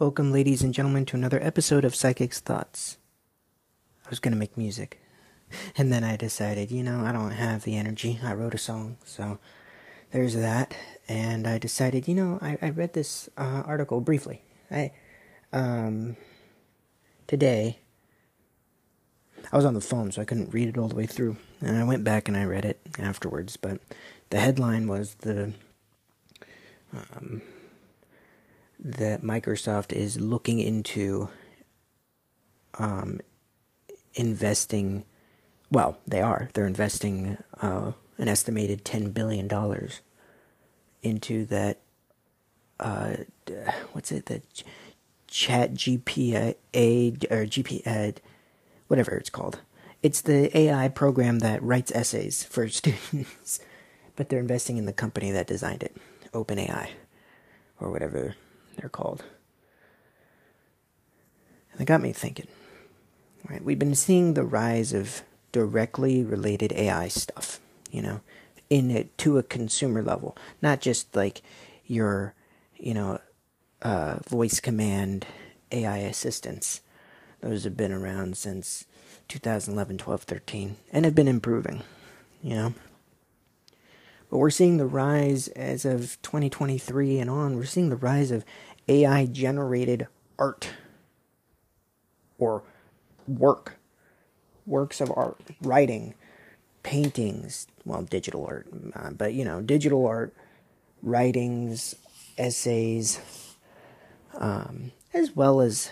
Welcome, ladies and gentlemen, to another episode of Psychic's Thoughts. I was gonna make music, and then I decided, you know, I don't have the energy. I wrote a song, so there's that. And I decided, you know, I, I read this uh, article briefly. I, um, today, I was on the phone, so I couldn't read it all the way through. And I went back and I read it afterwards, but the headline was the um, that Microsoft is looking into um, investing. Well, they are. They're investing uh, an estimated ten billion dollars into that. Uh, what's it? The Chat GPA or GP whatever it's called. It's the AI program that writes essays for students, but they're investing in the company that designed it, OpenAI, or whatever they're called. And it got me thinking. Right, we've been seeing the rise of directly related AI stuff, you know, in it to a consumer level, not just like your, you know, uh, voice command AI assistants. Those have been around since 2011, 12, 13, and have been improving, you know. But we're seeing the rise as of 2023 and on, we're seeing the rise of AI generated art or work, works of art, writing, paintings, well, digital art, uh, but you know, digital art, writings, essays, um, as well as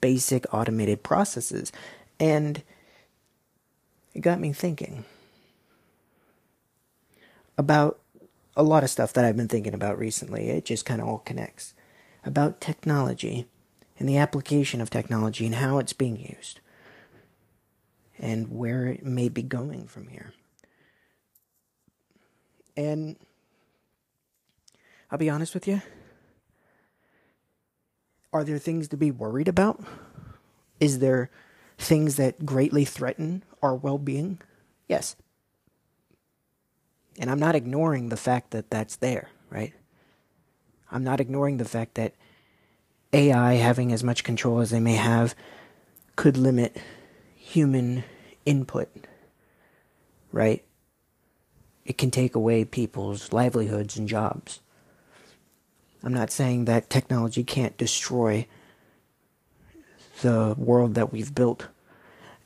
basic automated processes. And it got me thinking about a lot of stuff that I've been thinking about recently. It just kind of all connects about technology and the application of technology and how it's being used and where it may be going from here. And I'll be honest with you. Are there things to be worried about? Is there things that greatly threaten our well being? Yes. And I'm not ignoring the fact that that's there, right? I'm not ignoring the fact that AI having as much control as they may have could limit human input, right? It can take away people's livelihoods and jobs. I'm not saying that technology can't destroy the world that we've built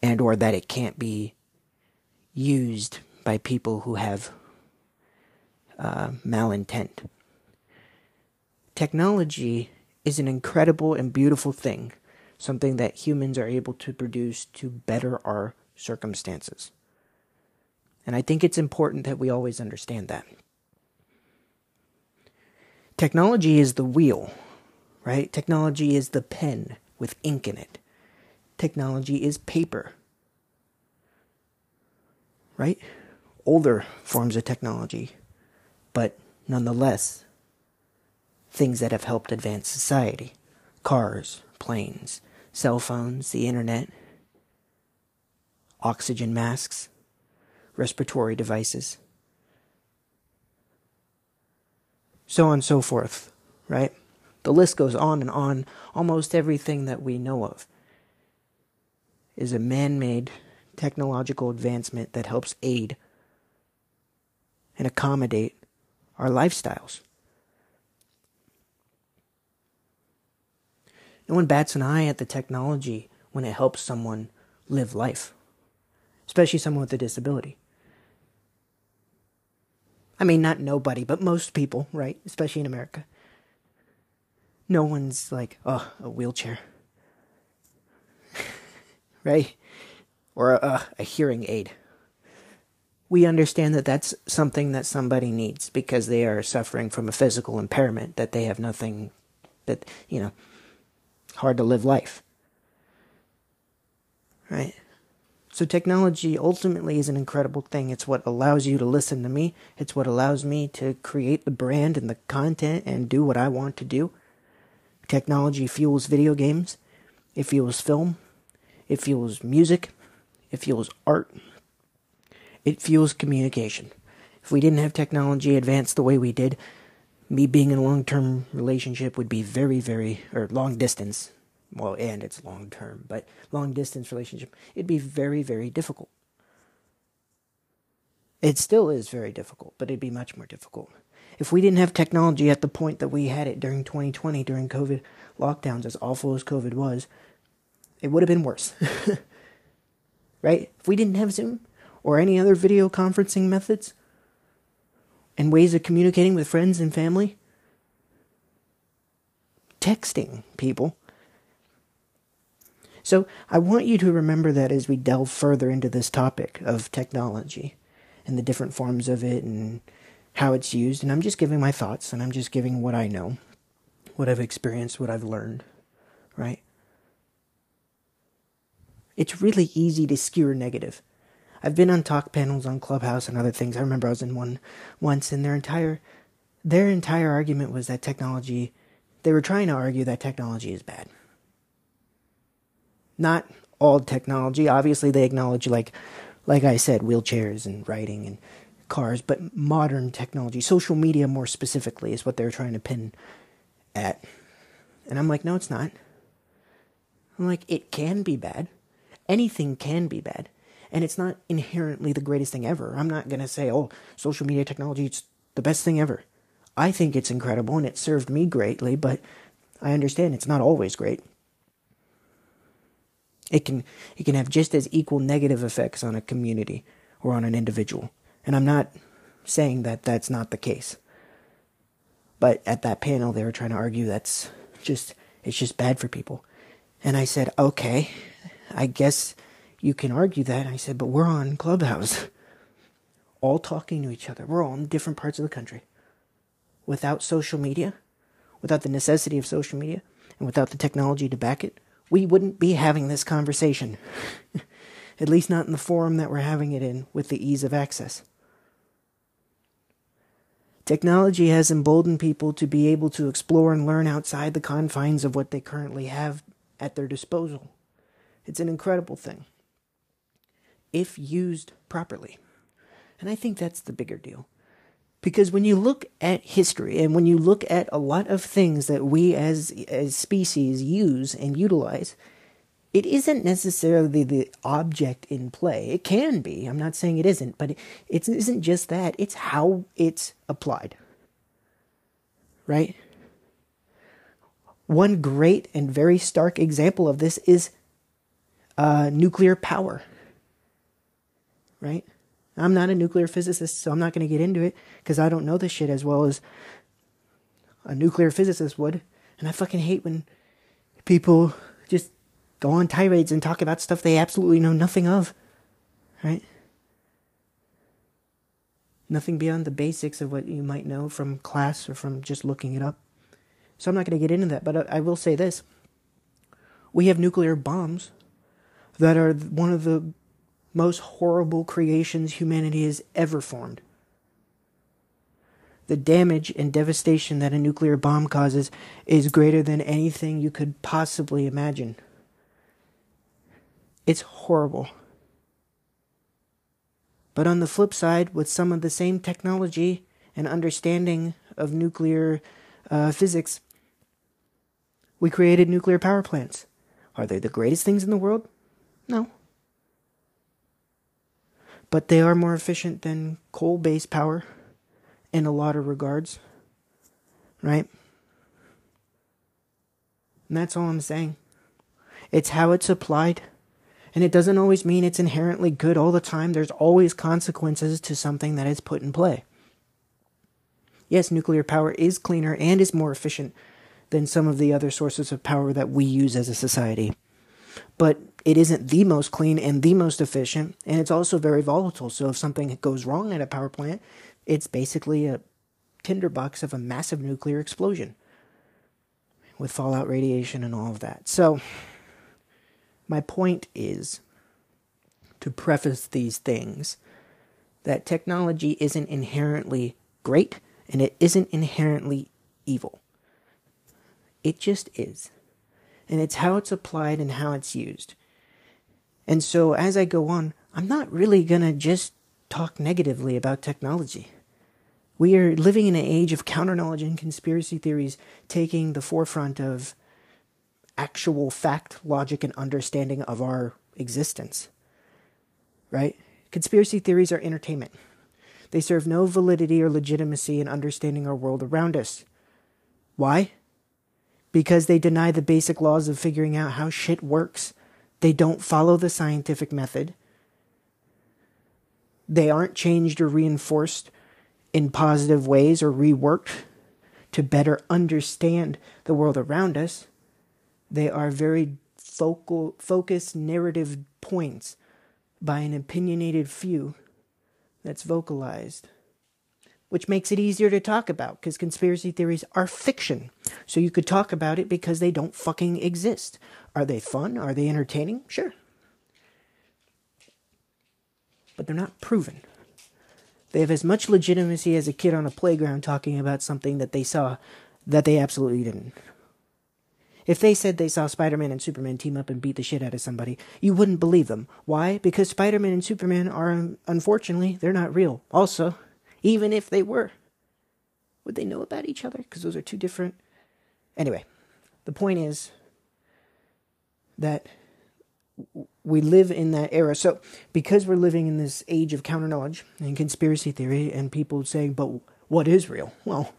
and or that it can't be used by people who have uh, malintent. Technology is an incredible and beautiful thing, something that humans are able to produce to better our circumstances. And I think it's important that we always understand that. Technology is the wheel, right? Technology is the pen with ink in it. Technology is paper, right? Older forms of technology, but nonetheless, things that have helped advance society cars, planes, cell phones, the internet, oxygen masks, respiratory devices so on and so forth, right? The list goes on and on. Almost everything that we know of is a man made technological advancement that helps aid and accommodate our lifestyles. No one bats an eye at the technology when it helps someone live life, especially someone with a disability. I mean, not nobody, but most people, right? Especially in America. No one's like, oh, a wheelchair. right? Or a, a hearing aid. We understand that that's something that somebody needs because they are suffering from a physical impairment, that they have nothing, that, you know, hard to live life. Right? So, technology ultimately is an incredible thing. It's what allows you to listen to me, it's what allows me to create the brand and the content and do what I want to do. Technology fuels video games, it fuels film, it fuels music, it fuels art, it fuels communication. If we didn't have technology advanced the way we did, me being in a long term relationship would be very, very, or long distance. Well, and it's long term, but long distance relationship, it'd be very, very difficult. It still is very difficult, but it'd be much more difficult. If we didn't have technology at the point that we had it during 2020, during COVID lockdowns, as awful as COVID was, it would have been worse. right? If we didn't have Zoom or any other video conferencing methods and ways of communicating with friends and family, texting people. So I want you to remember that as we delve further into this topic of technology and the different forms of it and how it's used. And I'm just giving my thoughts and I'm just giving what I know, what I've experienced, what I've learned, right? It's really easy to skewer negative. I've been on talk panels on Clubhouse and other things. I remember I was in one once and their entire their entire argument was that technology they were trying to argue that technology is bad. Not all technology. Obviously they acknowledge like like I said, wheelchairs and writing and cars, but modern technology, social media more specifically, is what they're trying to pin at. And I'm like, no, it's not. I'm like, it can be bad. Anything can be bad and it's not inherently the greatest thing ever. I'm not going to say, oh, social media technology is the best thing ever. I think it's incredible and it served me greatly, but I understand it's not always great. It can it can have just as equal negative effects on a community or on an individual. And I'm not saying that that's not the case. But at that panel they were trying to argue that's just it's just bad for people. And I said, "Okay, I guess you can argue that. I said, but we're on Clubhouse, all talking to each other. We're all in different parts of the country. Without social media, without the necessity of social media, and without the technology to back it, we wouldn't be having this conversation. At least not in the forum that we're having it in with the ease of access. Technology has emboldened people to be able to explore and learn outside the confines of what they currently have at their disposal. It's an incredible thing if used properly. And I think that's the bigger deal. Because when you look at history and when you look at a lot of things that we as as species use and utilize, it isn't necessarily the object in play. It can be. I'm not saying it isn't, but it isn't just that. It's how it's applied. Right? One great and very stark example of this is uh, nuclear power right? I'm not a nuclear physicist, so I'm not going to get into it because I don't know this shit as well as a nuclear physicist would. And I fucking hate when people just go on tirades and talk about stuff they absolutely know nothing of, right? Nothing beyond the basics of what you might know from class or from just looking it up. So I'm not going to get into that, but I will say this. We have nuclear bombs that are one of the most horrible creations humanity has ever formed. The damage and devastation that a nuclear bomb causes is greater than anything you could possibly imagine. It's horrible. But on the flip side, with some of the same technology and understanding of nuclear uh, physics, we created nuclear power plants. Are they the greatest things in the world? No but they are more efficient than coal based power in a lot of regards. Right? And that's all I'm saying. It's how it's applied. And it doesn't always mean it's inherently good all the time. There's always consequences to something that is put in play. Yes, nuclear power is cleaner and is more efficient than some of the other sources of power that we use as a society. But it isn't the most clean and the most efficient, and it's also very volatile. So if something goes wrong at a power plant, it's basically a tinderbox of a massive nuclear explosion with fallout radiation and all of that. So my point is to preface these things that technology isn't inherently great and it isn't inherently evil. It just is. And it's how it's applied and how it's used. And so as I go on, I'm not really going to just talk negatively about technology. We are living in an age of counter knowledge and conspiracy theories taking the forefront of actual fact, logic, and understanding of our existence. Right? Conspiracy theories are entertainment. They serve no validity or legitimacy in understanding our world around us. Why? Because they deny the basic laws of figuring out how shit works. They don't follow the scientific method. They aren't changed or reinforced in positive ways or reworked to better understand the world around us. They are very focal, focused narrative points by an opinionated few that's vocalized, which makes it easier to talk about because conspiracy theories are fiction. So you could talk about it because they don't fucking exist. Are they fun? Are they entertaining? Sure. But they're not proven. They have as much legitimacy as a kid on a playground talking about something that they saw that they absolutely didn't. If they said they saw Spider Man and Superman team up and beat the shit out of somebody, you wouldn't believe them. Why? Because Spider Man and Superman are, um, unfortunately, they're not real. Also, even if they were, would they know about each other? Because those are two different. Anyway, the point is that we live in that era. So, because we're living in this age of counter knowledge and conspiracy theory, and people saying, but what is real? Well,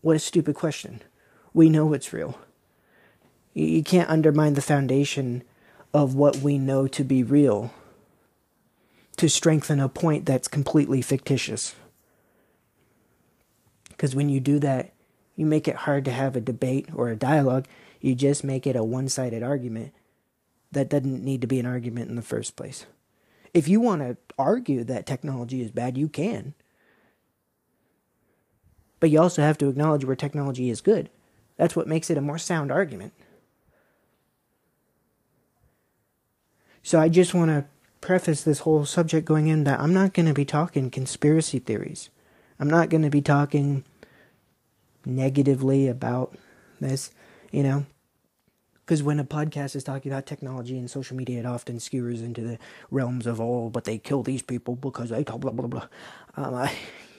what a stupid question we know it's real. You can't undermine the foundation of what we know to be real to strengthen a point that's completely fictitious. Because when you do that, you make it hard to have a debate or a dialogue. You just make it a one sided argument that doesn't need to be an argument in the first place. If you want to argue that technology is bad, you can. But you also have to acknowledge where technology is good. That's what makes it a more sound argument. So I just want to preface this whole subject going in that I'm not going to be talking conspiracy theories. I'm not going to be talking negatively about this, you know. Because when a podcast is talking about technology and social media, it often skewers into the realms of, oh, but they kill these people because they talk blah, blah, blah. Um, I,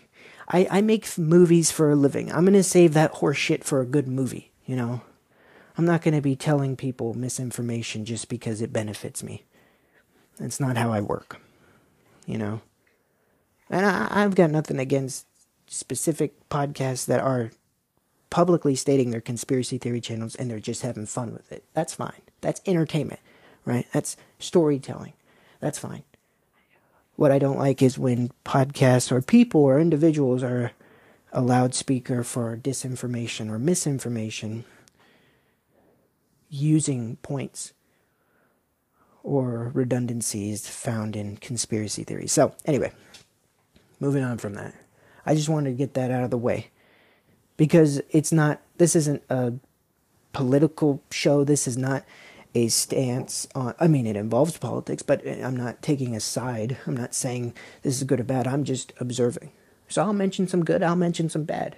I, I make movies for a living. I'm going to save that horse shit for a good movie, you know? I'm not going to be telling people misinformation just because it benefits me. That's not how I work, you know? And I, I've got nothing against specific podcasts that are publicly stating their conspiracy theory channels and they're just having fun with it. That's fine. That's entertainment, right? That's storytelling. That's fine. What I don't like is when podcasts or people or individuals are a loudspeaker for disinformation or misinformation using points or redundancies found in conspiracy theories. So, anyway, moving on from that. I just wanted to get that out of the way because it's not, this isn't a political show. This is not a stance on I mean it involves politics, but I'm not taking a side. I'm not saying this is good or bad. I'm just observing. So I'll mention some good, I'll mention some bad.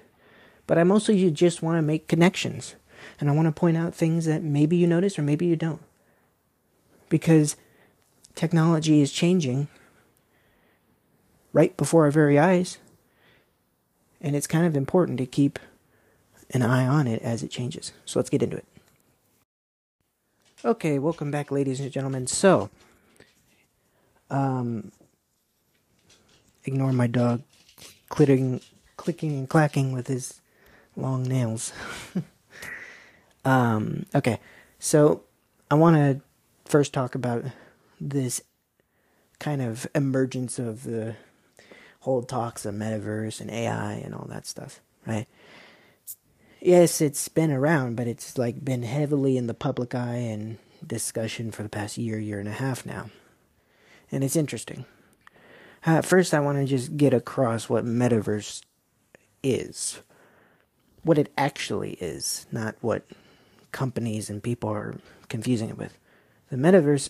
But I mostly just want to make connections. And I want to point out things that maybe you notice or maybe you don't. Because technology is changing right before our very eyes. And it's kind of important to keep an eye on it as it changes. So let's get into it. Okay, welcome back, ladies and gentlemen. So, um, ignore my dog clicking, clicking and clacking with his long nails. um, okay, so I want to first talk about this kind of emergence of the whole talks of metaverse and AI and all that stuff, right? Yes, it's been around, but it's like been heavily in the public eye and discussion for the past year, year and a half now. And it's interesting. Uh, first, I want to just get across what metaverse is. What it actually is, not what companies and people are confusing it with. The metaverse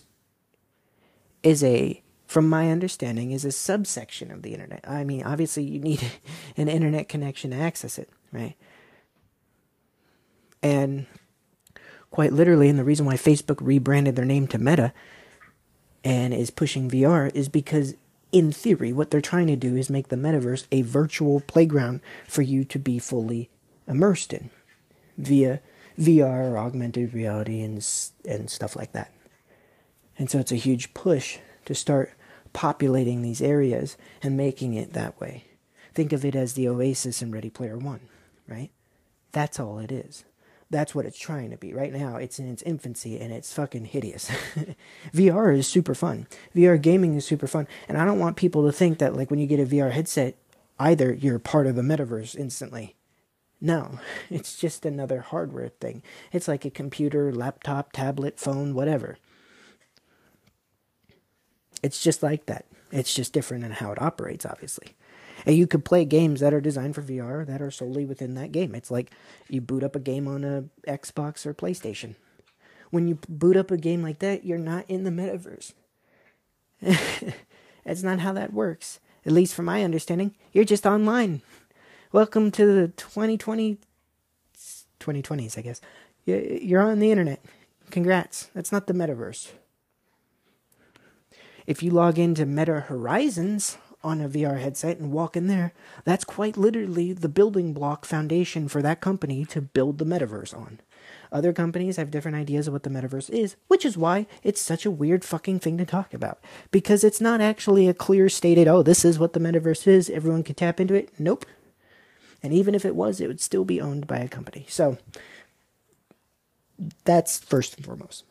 is a, from my understanding, is a subsection of the internet. I mean, obviously, you need an internet connection to access it, right? And quite literally, and the reason why Facebook rebranded their name to Meta and is pushing VR is because in theory, what they're trying to do is make the metaverse a virtual playground for you to be fully immersed in via VR or augmented reality and and stuff like that. And so it's a huge push to start populating these areas and making it that way. Think of it as the Oasis in Ready Player One, right? That's all it is. That's what it's trying to be. Right now, it's in its infancy and it's fucking hideous. VR is super fun. VR gaming is super fun. And I don't want people to think that, like, when you get a VR headset, either you're part of the metaverse instantly. No, it's just another hardware thing. It's like a computer, laptop, tablet, phone, whatever. It's just like that. It's just different in how it operates, obviously. And you could play games that are designed for VR that are solely within that game. It's like you boot up a game on a Xbox or PlayStation. When you boot up a game like that, you're not in the metaverse. That's not how that works. At least from my understanding, you're just online. Welcome to the 2020 2020s, I guess. You're on the internet. Congrats. That's not the metaverse. If you log into Meta Horizons on a VR headset and walk in there, that's quite literally the building block foundation for that company to build the metaverse on. Other companies have different ideas of what the metaverse is, which is why it's such a weird fucking thing to talk about. Because it's not actually a clear stated, oh, this is what the metaverse is, everyone can tap into it. Nope. And even if it was, it would still be owned by a company. So that's first and foremost.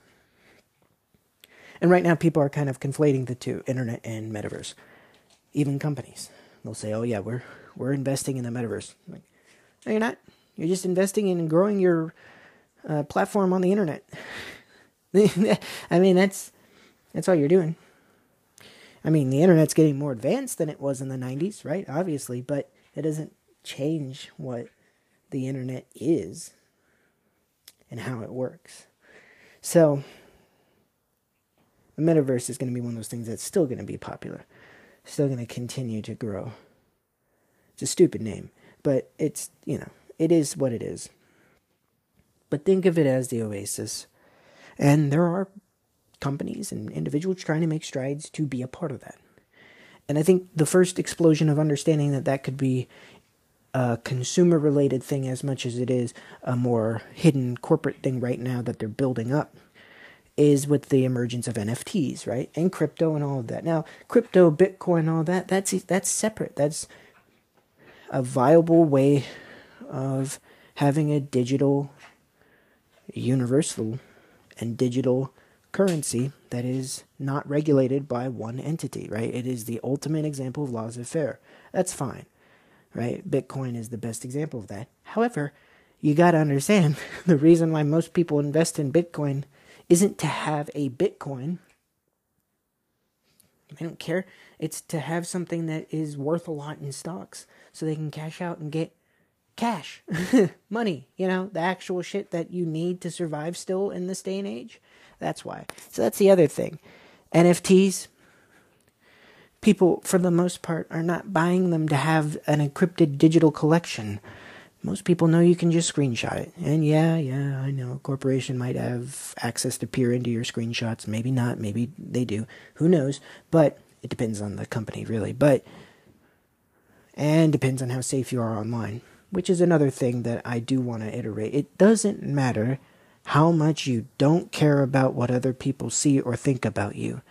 And right now, people are kind of conflating the two internet and metaverse. Even companies. They'll say, oh, yeah, we're, we're investing in the metaverse. Like, no, you're not. You're just investing in growing your uh, platform on the internet. I mean, that's that's all you're doing. I mean, the internet's getting more advanced than it was in the 90s, right? Obviously, but it doesn't change what the internet is and how it works. So, the metaverse is going to be one of those things that's still going to be popular, still going to continue to grow. It's a stupid name, but it's, you know, it is what it is. But think of it as the oasis. And there are companies and individuals trying to make strides to be a part of that. And I think the first explosion of understanding that that could be a consumer related thing as much as it is a more hidden corporate thing right now that they're building up is with the emergence of NFTs, right? And crypto and all of that. Now, crypto, Bitcoin, all that, that's that's separate. That's a viable way of having a digital universal and digital currency that is not regulated by one entity, right? It is the ultimate example of laissez-faire. That's fine right? Bitcoin is the best example of that. However, you got to understand the reason why most people invest in Bitcoin isn't to have a Bitcoin. They don't care. It's to have something that is worth a lot in stocks so they can cash out and get cash, money, you know, the actual shit that you need to survive still in this day and age. That's why. So that's the other thing. NFTs, people, for the most part, are not buying them to have an encrypted digital collection. Most people know you can just screenshot it. And yeah, yeah, I know a corporation might have access to peer into your screenshots. Maybe not. Maybe they do. Who knows? But it depends on the company, really. But, and depends on how safe you are online, which is another thing that I do want to iterate. It doesn't matter how much you don't care about what other people see or think about you.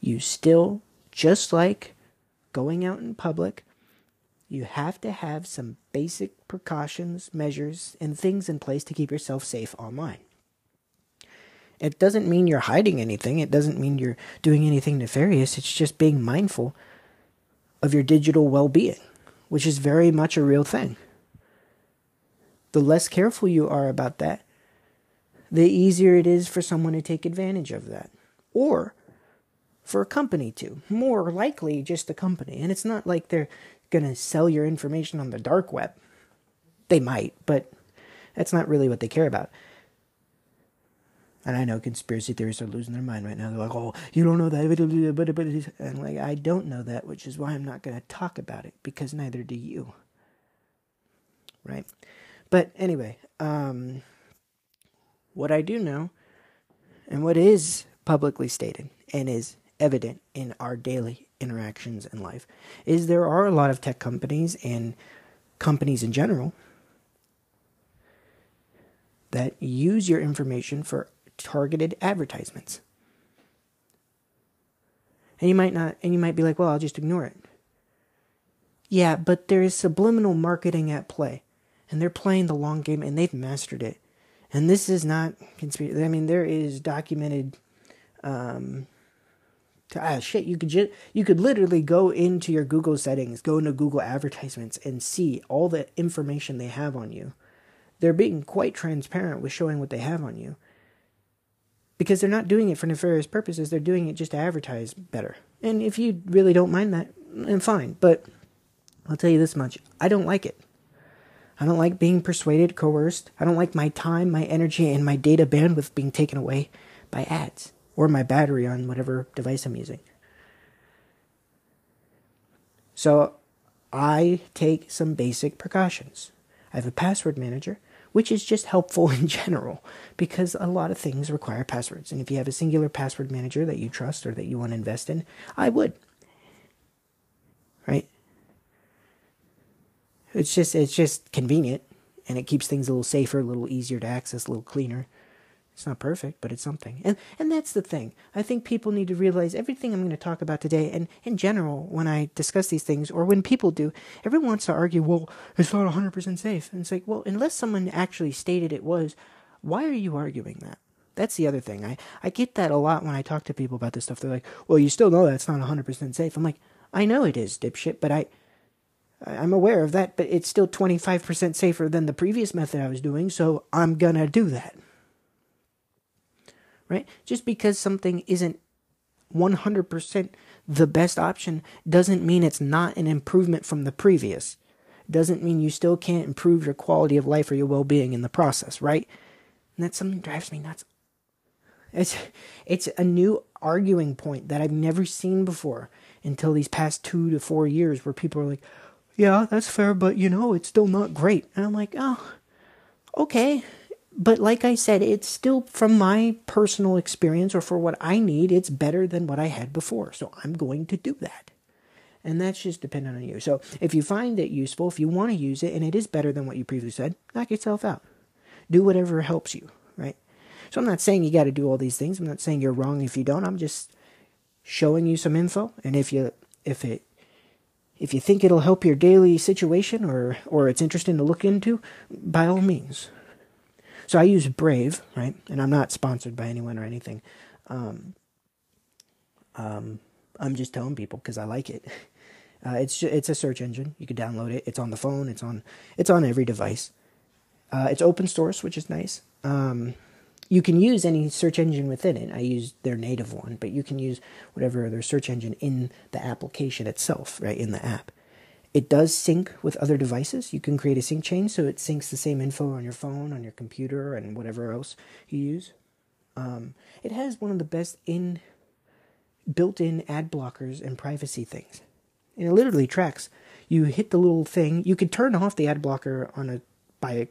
You still just like going out in public, you have to have some basic precautions, measures, and things in place to keep yourself safe online. It doesn't mean you're hiding anything, it doesn't mean you're doing anything nefarious, it's just being mindful of your digital well being, which is very much a real thing. The less careful you are about that, the easier it is for someone to take advantage of that. Or for a company to. More likely, just a company. And it's not like they're going to sell your information on the dark web. They might, but that's not really what they care about. And I know conspiracy theorists are losing their mind right now. They're like, "Oh, you don't know that," and like, I don't know that, which is why I'm not going to talk about it because neither do you. Right? But anyway, um, what I do know, and what is publicly stated, and is evident in our daily interactions in life is there are a lot of tech companies and companies in general that use your information for targeted advertisements. And you might not and you might be like, "Well, I'll just ignore it." Yeah, but there is subliminal marketing at play. And they're playing the long game and they've mastered it. And this is not conspiracy. I mean, there is documented um, ah shit you could you could literally go into your google settings go into google advertisements and see all the information they have on you. They're being quite transparent with showing what they have on you. Because they're not doing it for nefarious purposes they're doing it just to advertise better. And if you really don't mind that then fine but i'll tell you this much i don't like it. I don't like being persuaded coerced. I don't like my time my energy and my data bandwidth being taken away by ads or my battery on whatever device I'm using. So I take some basic precautions. I have a password manager, which is just helpful in general because a lot of things require passwords. And if you have a singular password manager that you trust or that you want to invest in, I would. Right? It's just it's just convenient and it keeps things a little safer, a little easier to access, a little cleaner. It's not perfect, but it's something. And and that's the thing. I think people need to realize everything I'm going to talk about today and in general when I discuss these things or when people do, everyone wants to argue, well, it's not 100% safe. And it's like, well, unless someone actually stated it was, why are you arguing that? That's the other thing. I, I get that a lot when I talk to people about this stuff. They're like, well, you still know that's not 100% safe. I'm like, I know it is, dipshit, but I, I'm aware of that, but it's still 25% safer than the previous method I was doing, so I'm gonna do that right? Just because something isn't 100% the best option doesn't mean it's not an improvement from the previous. Doesn't mean you still can't improve your quality of life or your well being in the process, right? And that's something that drives me nuts. It's, it's a new arguing point that I've never seen before until these past two to four years where people are like, yeah, that's fair, but you know, it's still not great. And I'm like, oh, okay, but like I said, it's still from my personal experience or for what I need, it's better than what I had before. So I'm going to do that. And that's just dependent on you. So if you find it useful, if you want to use it and it is better than what you previously said, knock yourself out. Do whatever helps you, right? So I'm not saying you got to do all these things. I'm not saying you're wrong if you don't. I'm just showing you some info and if you if it if you think it'll help your daily situation or or it's interesting to look into, by all means, so I use Brave, right? And I'm not sponsored by anyone or anything. Um, um, I'm just telling people because I like it. Uh, it's it's a search engine. You can download it. It's on the phone. It's on it's on every device. Uh, it's open source, which is nice. Um, you can use any search engine within it. I use their native one, but you can use whatever their search engine in the application itself, right in the app. It does sync with other devices. You can create a sync chain so it syncs the same info on your phone, on your computer, and whatever else you use. Um, it has one of the best in built-in ad blockers and privacy things. And it literally tracks. You hit the little thing. You could turn off the ad blocker on a by a,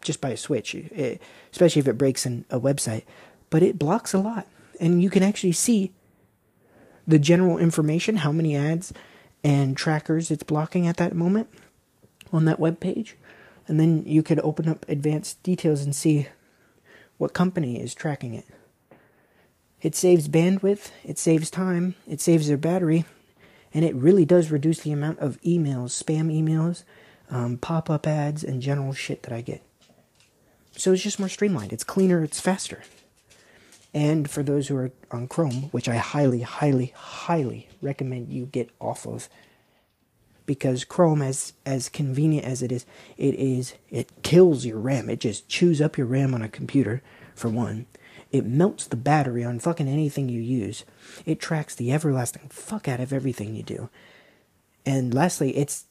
just by a switch, it, eh, especially if it breaks in a website. But it blocks a lot, and you can actually see the general information, how many ads and trackers it's blocking at that moment on that web page. And then you could open up advanced details and see what company is tracking it. It saves bandwidth, it saves time, it saves their battery, and it really does reduce the amount of emails, spam emails, um, pop up ads, and general shit that I get. So it's just more streamlined. It's cleaner, it's faster. And for those who are on Chrome, which I highly, highly, highly recommend you get off of, because Chrome, as as convenient as it is, it is it kills your RAM. It just chews up your RAM on a computer. For one, it melts the battery on fucking anything you use. It tracks the everlasting fuck out of everything you do. And lastly, it's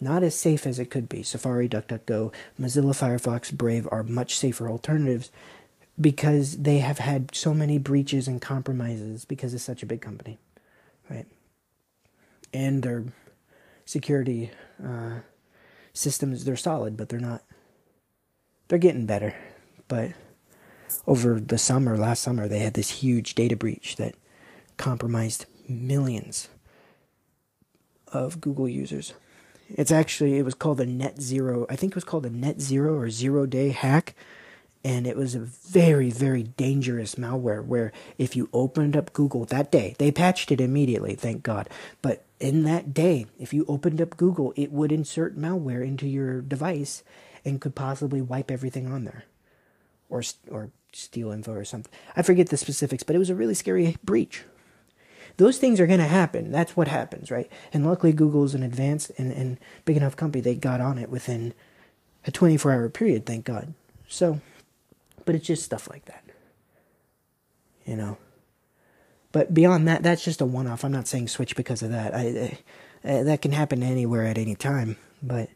not as safe as it could be. Safari, DuckDuckGo, Mozilla Firefox, Brave are much safer alternatives because they have had so many breaches and compromises because it's such a big company, right? And their security uh, systems they're solid, but they're not. They're getting better, but over the summer, last summer, they had this huge data breach that compromised millions, of Google users. It's actually it was called a net zero. I think it was called a net zero or zero day hack, and it was a very very dangerous malware. Where if you opened up Google that day, they patched it immediately, thank God. But in that day, if you opened up Google, it would insert malware into your device and could possibly wipe everything on there, or or steal info or something. I forget the specifics, but it was a really scary breach. Those things are going to happen. That's what happens, right? And luckily, Google's an advanced and, and big enough company. They got on it within a 24 hour period, thank God. So, but it's just stuff like that. You know? But beyond that, that's just a one off. I'm not saying switch because of that. I, I, uh, that can happen anywhere at any time. But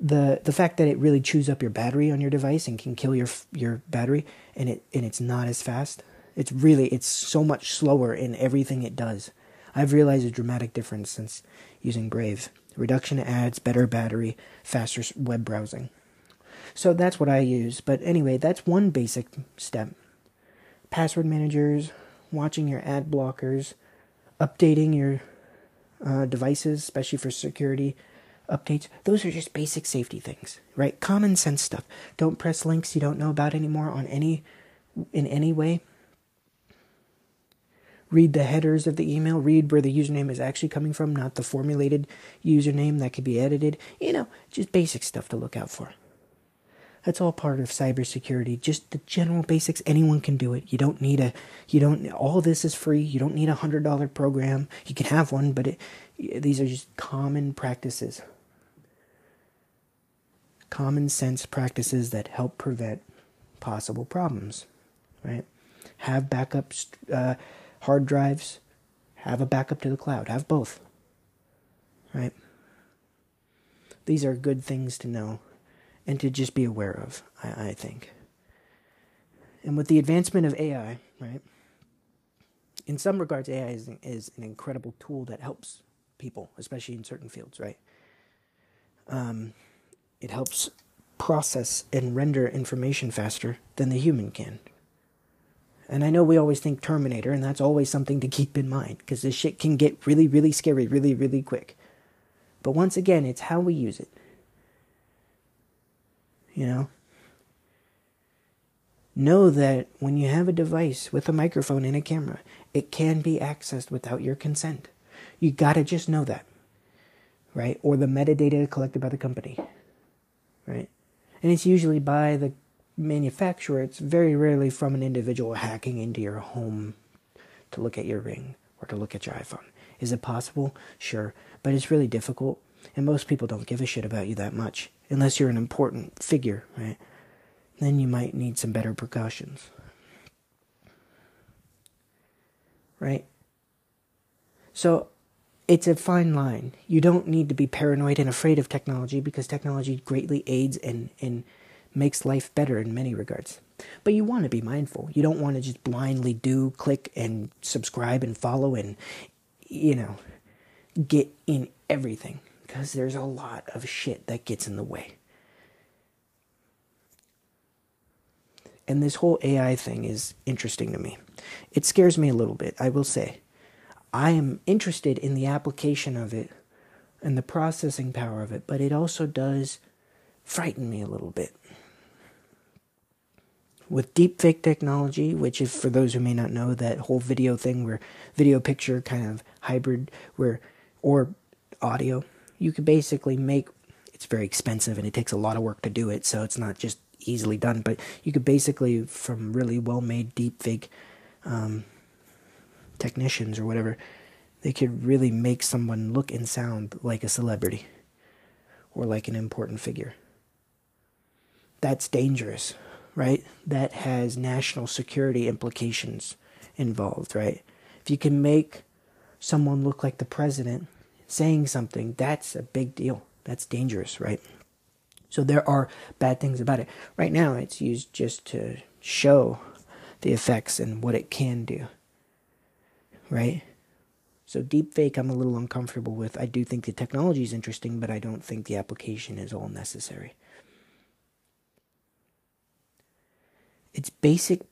the the fact that it really chews up your battery on your device and can kill your your battery and it and it's not as fast it's really it's so much slower in everything it does. I've realized a dramatic difference since using Brave. Reduction ads, better battery, faster web browsing. So that's what I use. But anyway, that's one basic step. Password managers, watching your ad blockers, updating your uh, devices, especially for security updates. Those are just basic safety things, right? Common sense stuff. Don't press links you don't know about anymore on any in any way read the headers of the email, read where the username is actually coming from, not the formulated username that could be edited. You know, just basic stuff to look out for. That's all part of cybersecurity. Just the general basics. Anyone can do it. You don't need a. You don't. All this is free. You don't need a hundred dollar program. You can have one, but it, these are just common practices. Common sense practices that help prevent possible problems. Right. Have backups. Uh, hard drives, have a backup to the cloud, have both. Right? These are good things to know and to just be aware of, I, I think. And with the advancement of AI, right? In some regards, AI is, is an incredible tool that helps people, especially in certain fields, right? Um, it helps process and render information faster than the human can, and I know we always think Terminator, and that's always something to keep in mind because this shit can get really, really scary really, really quick. But once again, it's how we use it. You know? Know that when you have a device with a microphone and a camera, it can be accessed without your consent. You gotta just know that. Right? Or the metadata collected by the company. Right? And it's usually by the manufacturer, it's very rarely from an individual hacking into your home to look at your ring or to look at your iPhone. Is it possible? Sure, but it's really difficult, and most people don't give a shit about you that much unless you're an important figure, right? Then you might need some better precautions. Right? So it's a fine line. You don't need to be paranoid and afraid of technology because technology greatly aids and, in makes life better in many regards. But you want to be mindful. You don't want to just blindly do, click, and subscribe and follow and, you know, get in everything because there's a lot of shit that gets in the way. And this whole AI thing is interesting to me. It scares me a little bit, I will say. I am interested in the application of it and the processing power of it, but it also does frighten me a little bit with deepfake technology, which is for those who may not know, that whole video thing where video picture kind of hybrid, where or audio, you could basically make. It's very expensive and it takes a lot of work to do it, so it's not just easily done. But you could basically, from really well-made deepfake um, technicians or whatever, they could really make someone look and sound like a celebrity or like an important figure. That's dangerous right? That has national security implications involved, right? If you can make someone look like the president saying something, that's a big deal. That's dangerous, right? So there are bad things about it. Right now, it's used just to show the effects and what it can do, right? So deepfake, I'm a little uncomfortable with. I do think the technology is interesting, but I don't think the application is all necessary. it's basic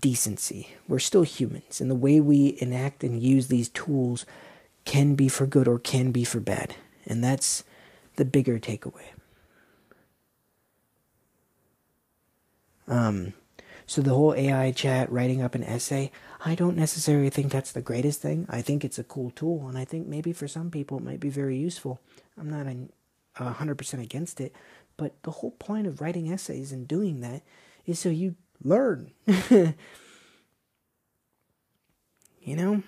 decency. We're still humans, and the way we enact and use these tools can be for good or can be for bad. And that's the bigger takeaway. Um, so the whole AI chat writing up an essay, I don't necessarily think that's the greatest thing. I think it's a cool tool, and I think maybe for some people it might be very useful. I'm not a hundred percent against it, but the whole point of writing essays and doing that is so you learn. you know?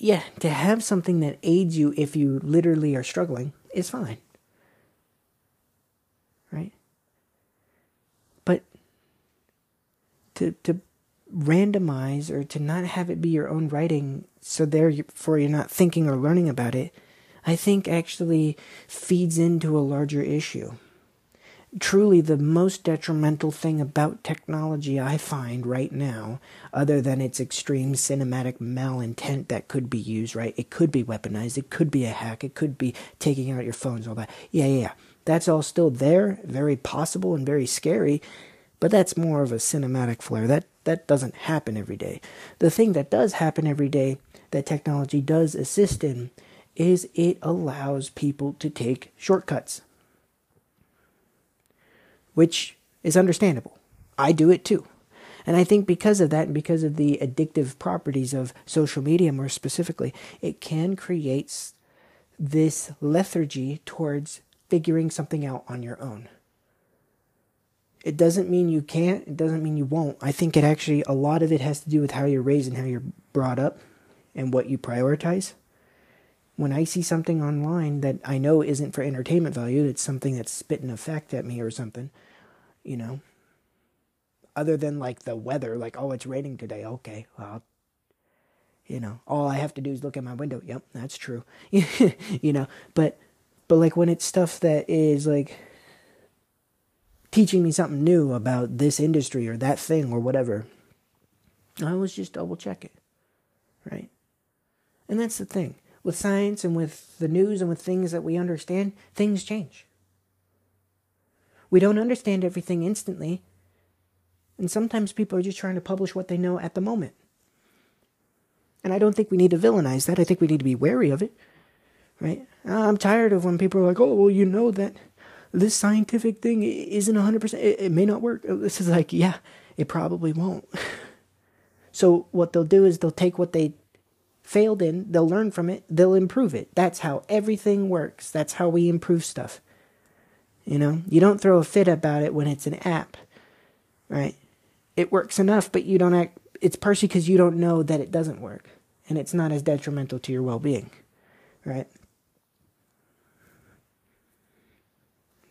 Yeah, to have something that aids you if you literally are struggling is fine. Right? But to to randomize or to not have it be your own writing so therefore you're not thinking or learning about it, I think actually feeds into a larger issue truly the most detrimental thing about technology I find right now, other than its extreme cinematic malintent that could be used, right? It could be weaponized, it could be a hack, it could be taking out your phones, all that. Yeah, yeah, yeah. That's all still there, very possible and very scary, but that's more of a cinematic flare. That that doesn't happen every day. The thing that does happen every day that technology does assist in is it allows people to take shortcuts which is understandable. I do it too. And I think because of that, and because of the addictive properties of social media more specifically, it can create this lethargy towards figuring something out on your own. It doesn't mean you can't, it doesn't mean you won't. I think it actually, a lot of it has to do with how you're raised and how you're brought up and what you prioritize. When I see something online that I know isn't for entertainment value, it's something that's spitting a fact at me or something, you know. Other than like the weather, like, oh, it's raining today. Okay, well, you know, all I have to do is look at my window. Yep, that's true. you know, but but like when it's stuff that is like teaching me something new about this industry or that thing or whatever, I always just double check it. Right? And that's the thing. With science and with the news and with things that we understand, things change. We don't understand everything instantly. And sometimes people are just trying to publish what they know at the moment. And I don't think we need to villainize that. I think we need to be wary of it. Right? I'm tired of when people are like, oh, well, you know that this scientific thing isn't 100%, it, it may not work. This is like, yeah, it probably won't. so what they'll do is they'll take what they failed in, they'll learn from it, they'll improve it. That's how everything works. That's how we improve stuff. You know, you don't throw a fit about it when it's an app, right? It works enough, but you don't act. It's partially because you don't know that it doesn't work, and it's not as detrimental to your well-being, right?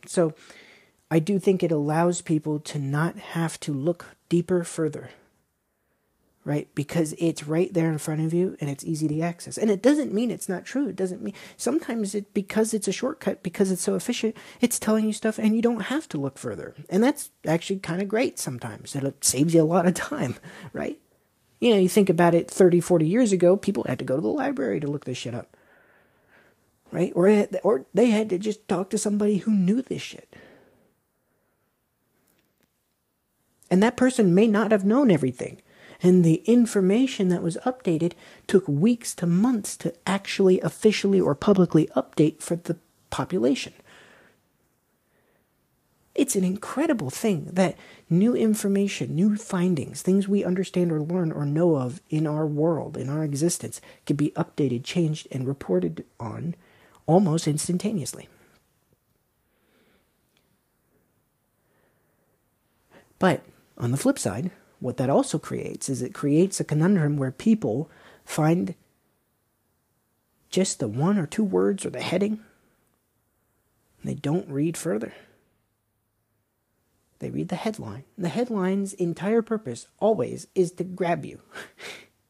So, I do think it allows people to not have to look deeper further right? Because it's right there in front of you and it's easy to access. And it doesn't mean it's not true. It doesn't mean sometimes it because it's a shortcut, because it's so efficient, it's telling you stuff and you don't have to look further. And that's actually kind of great sometimes. It saves you a lot of time, right? You know, you think about it 30, 40 years ago, people had to go to the library to look this shit up. Right? Or or they had to just talk to somebody who knew this shit. And that person may not have known everything and the information that was updated took weeks to months to actually officially or publicly update for the population. It's an incredible thing that new information, new findings, things we understand or learn or know of in our world, in our existence, can be updated, changed, and reported on almost instantaneously. But on the flip side, what that also creates is it creates a conundrum where people find just the one or two words or the heading. They don't read further. They read the headline. The headline's entire purpose always is to grab you.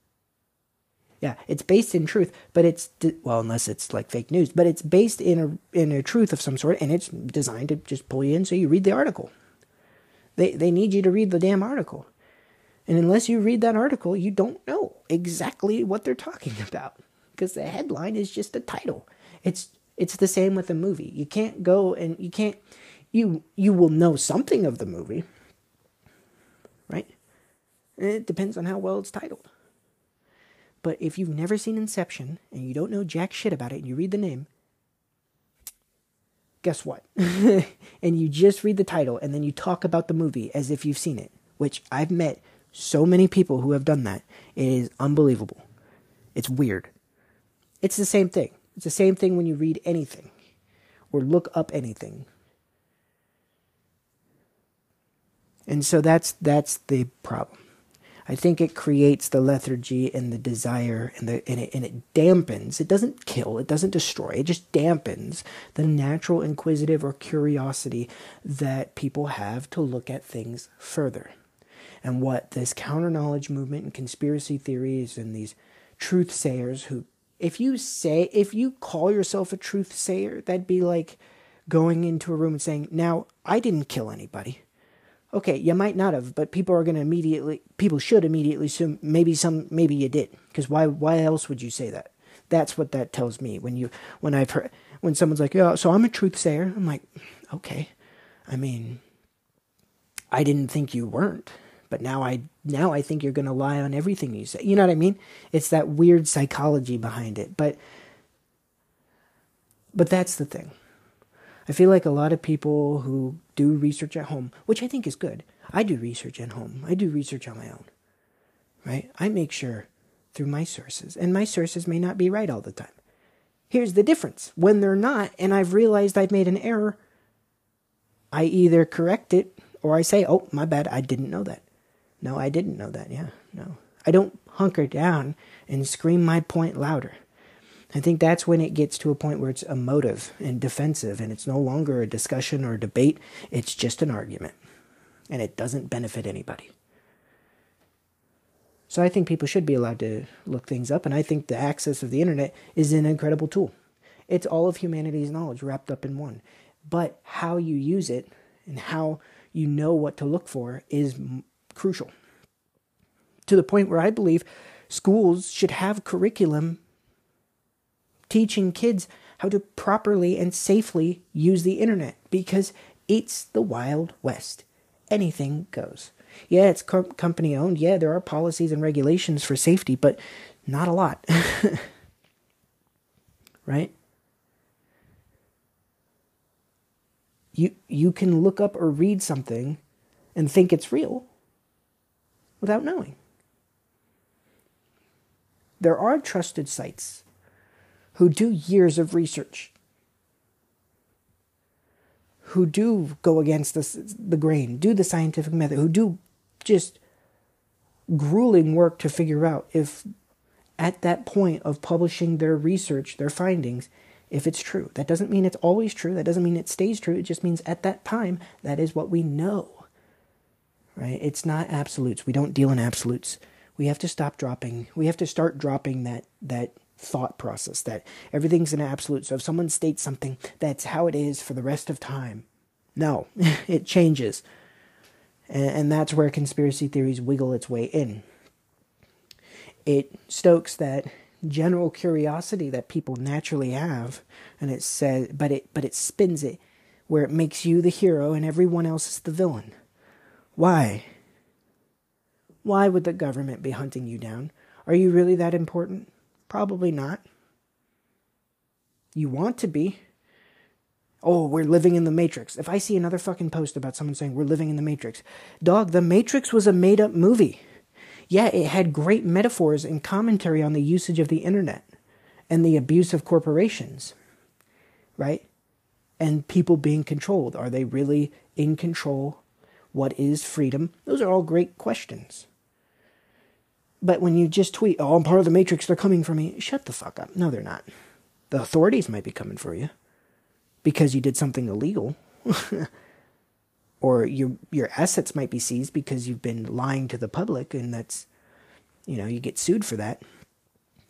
yeah, it's based in truth, but it's well, unless it's like fake news, but it's based in a in a truth of some sort, and it's designed to just pull you in so you read the article. They they need you to read the damn article. And unless you read that article, you don't know exactly what they're talking about because the headline is just a title. It's it's the same with a movie. You can't go and you can't you you will know something of the movie. Right? And it depends on how well it's titled. But if you've never seen Inception and you don't know jack shit about it and you read the name, guess what? and you just read the title and then you talk about the movie as if you've seen it, which I've met so many people who have done that. It is unbelievable. It's weird. It's the same thing. It's the same thing when you read anything or look up anything. And so that's that's the problem. I think it creates the lethargy and the desire and the and it, and it dampens. It doesn't kill, it doesn't destroy. It just dampens the natural inquisitive or curiosity that people have to look at things further. And what this counter knowledge movement and conspiracy theories and these truth sayers who if you say if you call yourself a truth sayer, that'd be like going into a room and saying, "Now, I didn't kill anybody." Okay, you might not have, but people are going to immediately people should immediately assume maybe some maybe you did because why why else would you say that? That's what that tells me when you when I've heard when someone's like, "Yeah, so I'm a truth sayer." I'm like, "Okay." I mean, I didn't think you weren't but now I now I think you're going to lie on everything you say. You know what I mean? It's that weird psychology behind it. But but that's the thing. I feel like a lot of people who do research at home, which I think is good. I do research at home. I do research on my own. Right? I make sure through my sources, and my sources may not be right all the time. Here's the difference. When they're not and I've realized I've made an error, I either correct it or I say, "Oh, my bad. I didn't know that." No, I didn't know that. Yeah, no. I don't hunker down and scream my point louder. I think that's when it gets to a point where it's emotive and defensive and it's no longer a discussion or a debate, it's just an argument. And it doesn't benefit anybody. So I think people should be allowed to look things up, and I think the access of the internet is an incredible tool. It's all of humanity's knowledge wrapped up in one. But how you use it and how you know what to look for is crucial. To the point where I believe schools should have curriculum teaching kids how to properly and safely use the internet because it's the Wild West. Anything goes. Yeah, it's co- company owned. Yeah, there are policies and regulations for safety, but not a lot. right? You you can look up or read something and think it's real without knowing. There are trusted sites who do years of research, who do go against the, the grain, do the scientific method, who do just grueling work to figure out if at that point of publishing their research, their findings, if it's true. That doesn't mean it's always true. That doesn't mean it stays true. It just means at that time, that is what we know right? It's not absolutes. We don't deal in absolutes. We have to stop dropping. We have to start dropping that that thought process that everything's an absolute. So if someone states something, that's how it is for the rest of time. No, it changes. And, and that's where conspiracy theories wiggle its way in. It stokes that general curiosity that people naturally have, and it says, but it but it spins it where it makes you the hero and everyone else is the villain. Why? Why would the government be hunting you down? Are you really that important? Probably not. You want to be. Oh, we're living in the Matrix. If I see another fucking post about someone saying we're living in the Matrix, dog, the Matrix was a made up movie. Yeah, it had great metaphors and commentary on the usage of the internet and the abuse of corporations, right? And people being controlled. Are they really in control what is freedom? Those are all great questions. But when you just tweet, oh, I'm part of the matrix, they're coming for me, shut the fuck up. No, they're not. The authorities might be coming for you because you did something illegal. or your your assets might be seized because you've been lying to the public and that's you know, you get sued for that.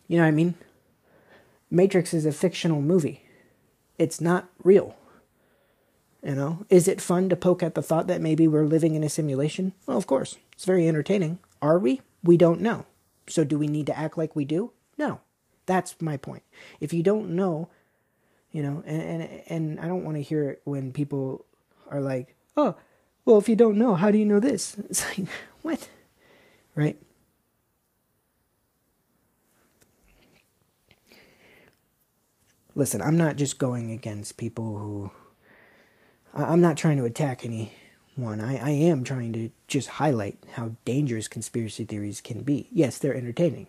You know what I mean? Matrix is a fictional movie. It's not real. You know, is it fun to poke at the thought that maybe we're living in a simulation? Well, of course. It's very entertaining. Are we? We don't know. So do we need to act like we do? No. That's my point. If you don't know, you know, and and, and I don't want to hear it when people are like, "Oh, well, if you don't know, how do you know this?" It's like, "What?" Right? Listen, I'm not just going against people who I'm not trying to attack anyone. I, I am trying to just highlight how dangerous conspiracy theories can be. Yes, they're entertaining,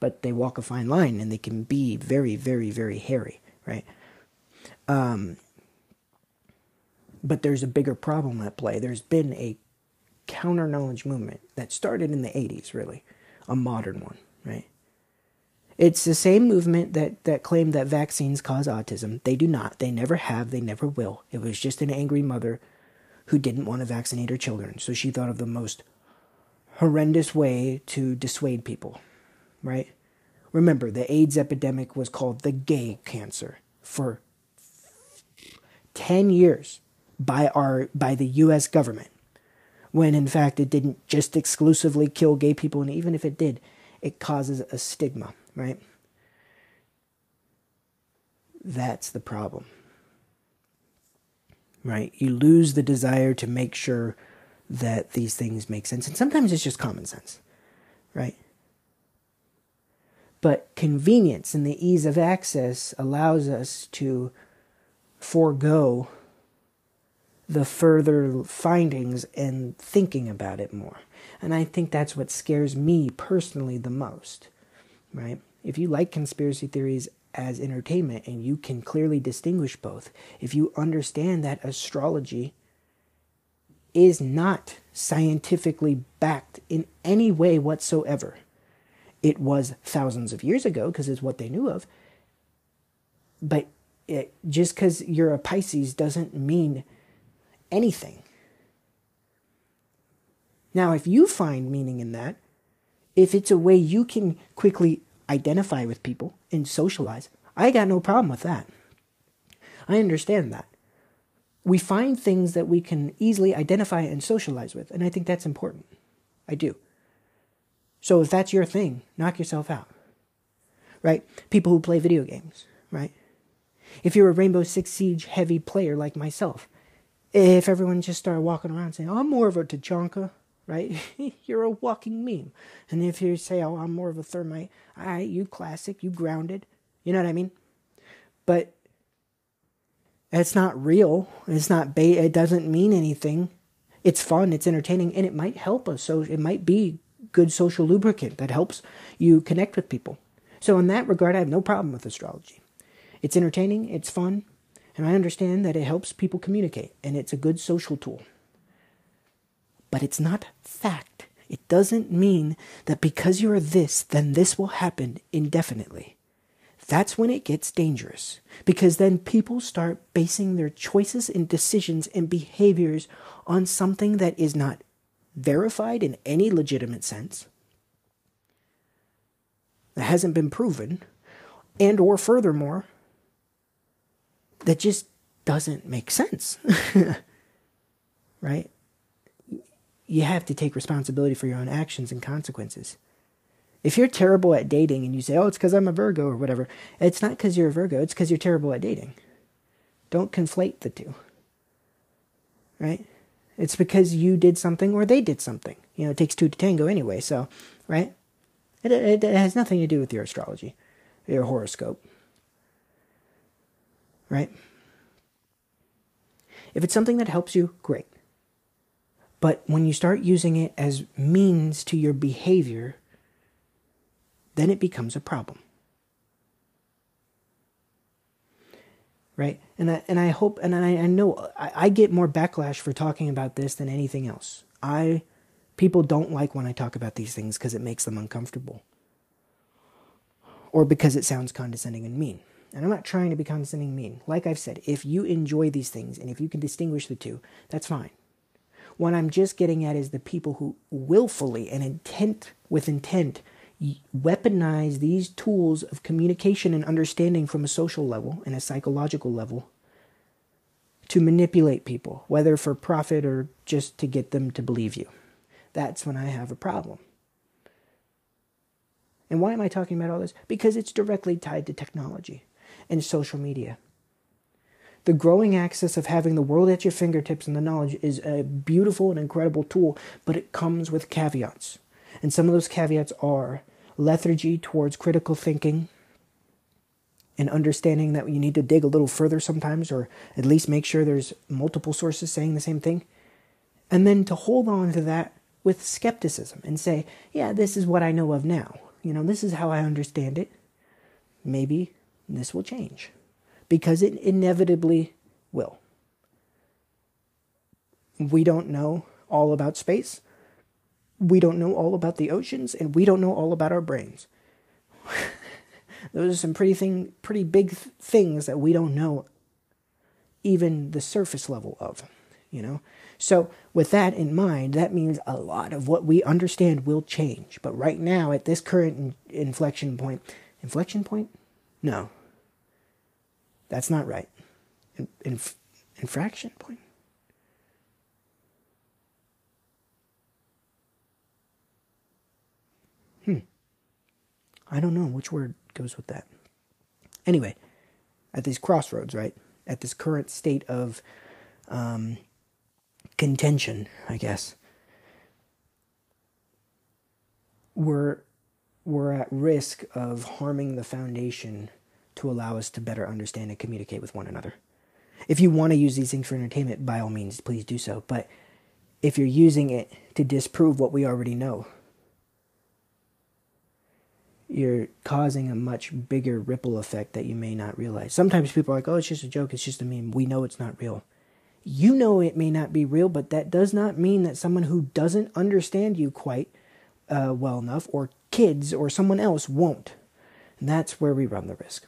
but they walk a fine line and they can be very, very, very hairy, right? Um, but there's a bigger problem at play. There's been a counter knowledge movement that started in the 80s, really, a modern one, right? It's the same movement that, that claimed that vaccines cause autism. They do not. They never have. They never will. It was just an angry mother who didn't want to vaccinate her children. So she thought of the most horrendous way to dissuade people, right? Remember, the AIDS epidemic was called the gay cancer for 10 years by our by the US government when in fact it didn't just exclusively kill gay people and even if it did it causes a stigma right? That's the problem. Right? You lose the desire to make sure that these things make sense. And sometimes it's just common sense, right? But convenience and the ease of access allows us to forego the further findings and thinking about it more. And I think that's what scares me personally the most right? If you like conspiracy theories as entertainment and you can clearly distinguish both, if you understand that astrology is not scientifically backed in any way whatsoever, it was thousands of years ago because it's what they knew of. But it, just because you're a Pisces doesn't mean anything. Now, if you find meaning in that, if it's a way you can quickly identify with people and socialize, I got no problem with that. I understand that. We find things that we can easily identify and socialize with, and I think that's important. I do. So if that's your thing, knock yourself out. Right? People who play video games, right? If you're a Rainbow Six Siege heavy player like myself, if everyone just started walking around saying, I'm more of a Tachanka, right? You're a walking meme. And if you say, oh, I'm more of a thermite, right, you classic, you grounded. You know what I mean? But it's not real. It's not bait. It doesn't mean anything. It's fun. It's entertaining, and it might help us. So it might be good social lubricant that helps you connect with people. So in that regard, I have no problem with astrology. It's entertaining. It's fun, and I understand that it helps people communicate, and it's a good social tool but it's not fact. It doesn't mean that because you're this, then this will happen indefinitely. That's when it gets dangerous because then people start basing their choices and decisions and behaviors on something that is not verified in any legitimate sense that hasn't been proven and or furthermore that just doesn't make sense right you have to take responsibility for your own actions and consequences. If you're terrible at dating and you say, oh, it's because I'm a Virgo or whatever, it's not because you're a Virgo, it's because you're terrible at dating. Don't conflate the two. Right? It's because you did something or they did something. You know, it takes two to tango anyway, so, right? It, it, it has nothing to do with your astrology, your horoscope. Right? If it's something that helps you, great. But when you start using it as means to your behavior, then it becomes a problem. Right? And I, and I hope, and I, I know I, I get more backlash for talking about this than anything else. I, people don't like when I talk about these things because it makes them uncomfortable. Or because it sounds condescending and mean. And I'm not trying to be condescending and mean. Like I've said, if you enjoy these things and if you can distinguish the two, that's fine. What I'm just getting at is the people who willfully and intent with intent weaponize these tools of communication and understanding from a social level and a psychological level to manipulate people, whether for profit or just to get them to believe you. That's when I have a problem. And why am I talking about all this? Because it's directly tied to technology and social media. The growing access of having the world at your fingertips and the knowledge is a beautiful and incredible tool, but it comes with caveats. And some of those caveats are lethargy towards critical thinking and understanding that you need to dig a little further sometimes, or at least make sure there's multiple sources saying the same thing. And then to hold on to that with skepticism and say, yeah, this is what I know of now. You know, this is how I understand it. Maybe this will change because it inevitably will. We don't know all about space. We don't know all about the oceans, and we don't know all about our brains. Those are some pretty thing, pretty big th- things that we don't know even the surface level of, you know. So with that in mind, that means a lot of what we understand will change. But right now, at this current in- inflection point, inflection point, no, that's not right. In- inf- infraction point. Hmm. I don't know which word goes with that. Anyway, at these crossroads, right? At this current state of um, contention, I guess, we're we're at risk of harming the foundation to allow us to better understand and communicate with one another. If you want to use these things for entertainment, by all means, please do so. But if you're using it to disprove what we already know, you're causing a much bigger ripple effect that you may not realize. Sometimes people are like, oh, it's just a joke, it's just a meme. We know it's not real. You know it may not be real, but that does not mean that someone who doesn't understand you quite uh, well enough, or kids or someone else, won't. And that's where we run the risk.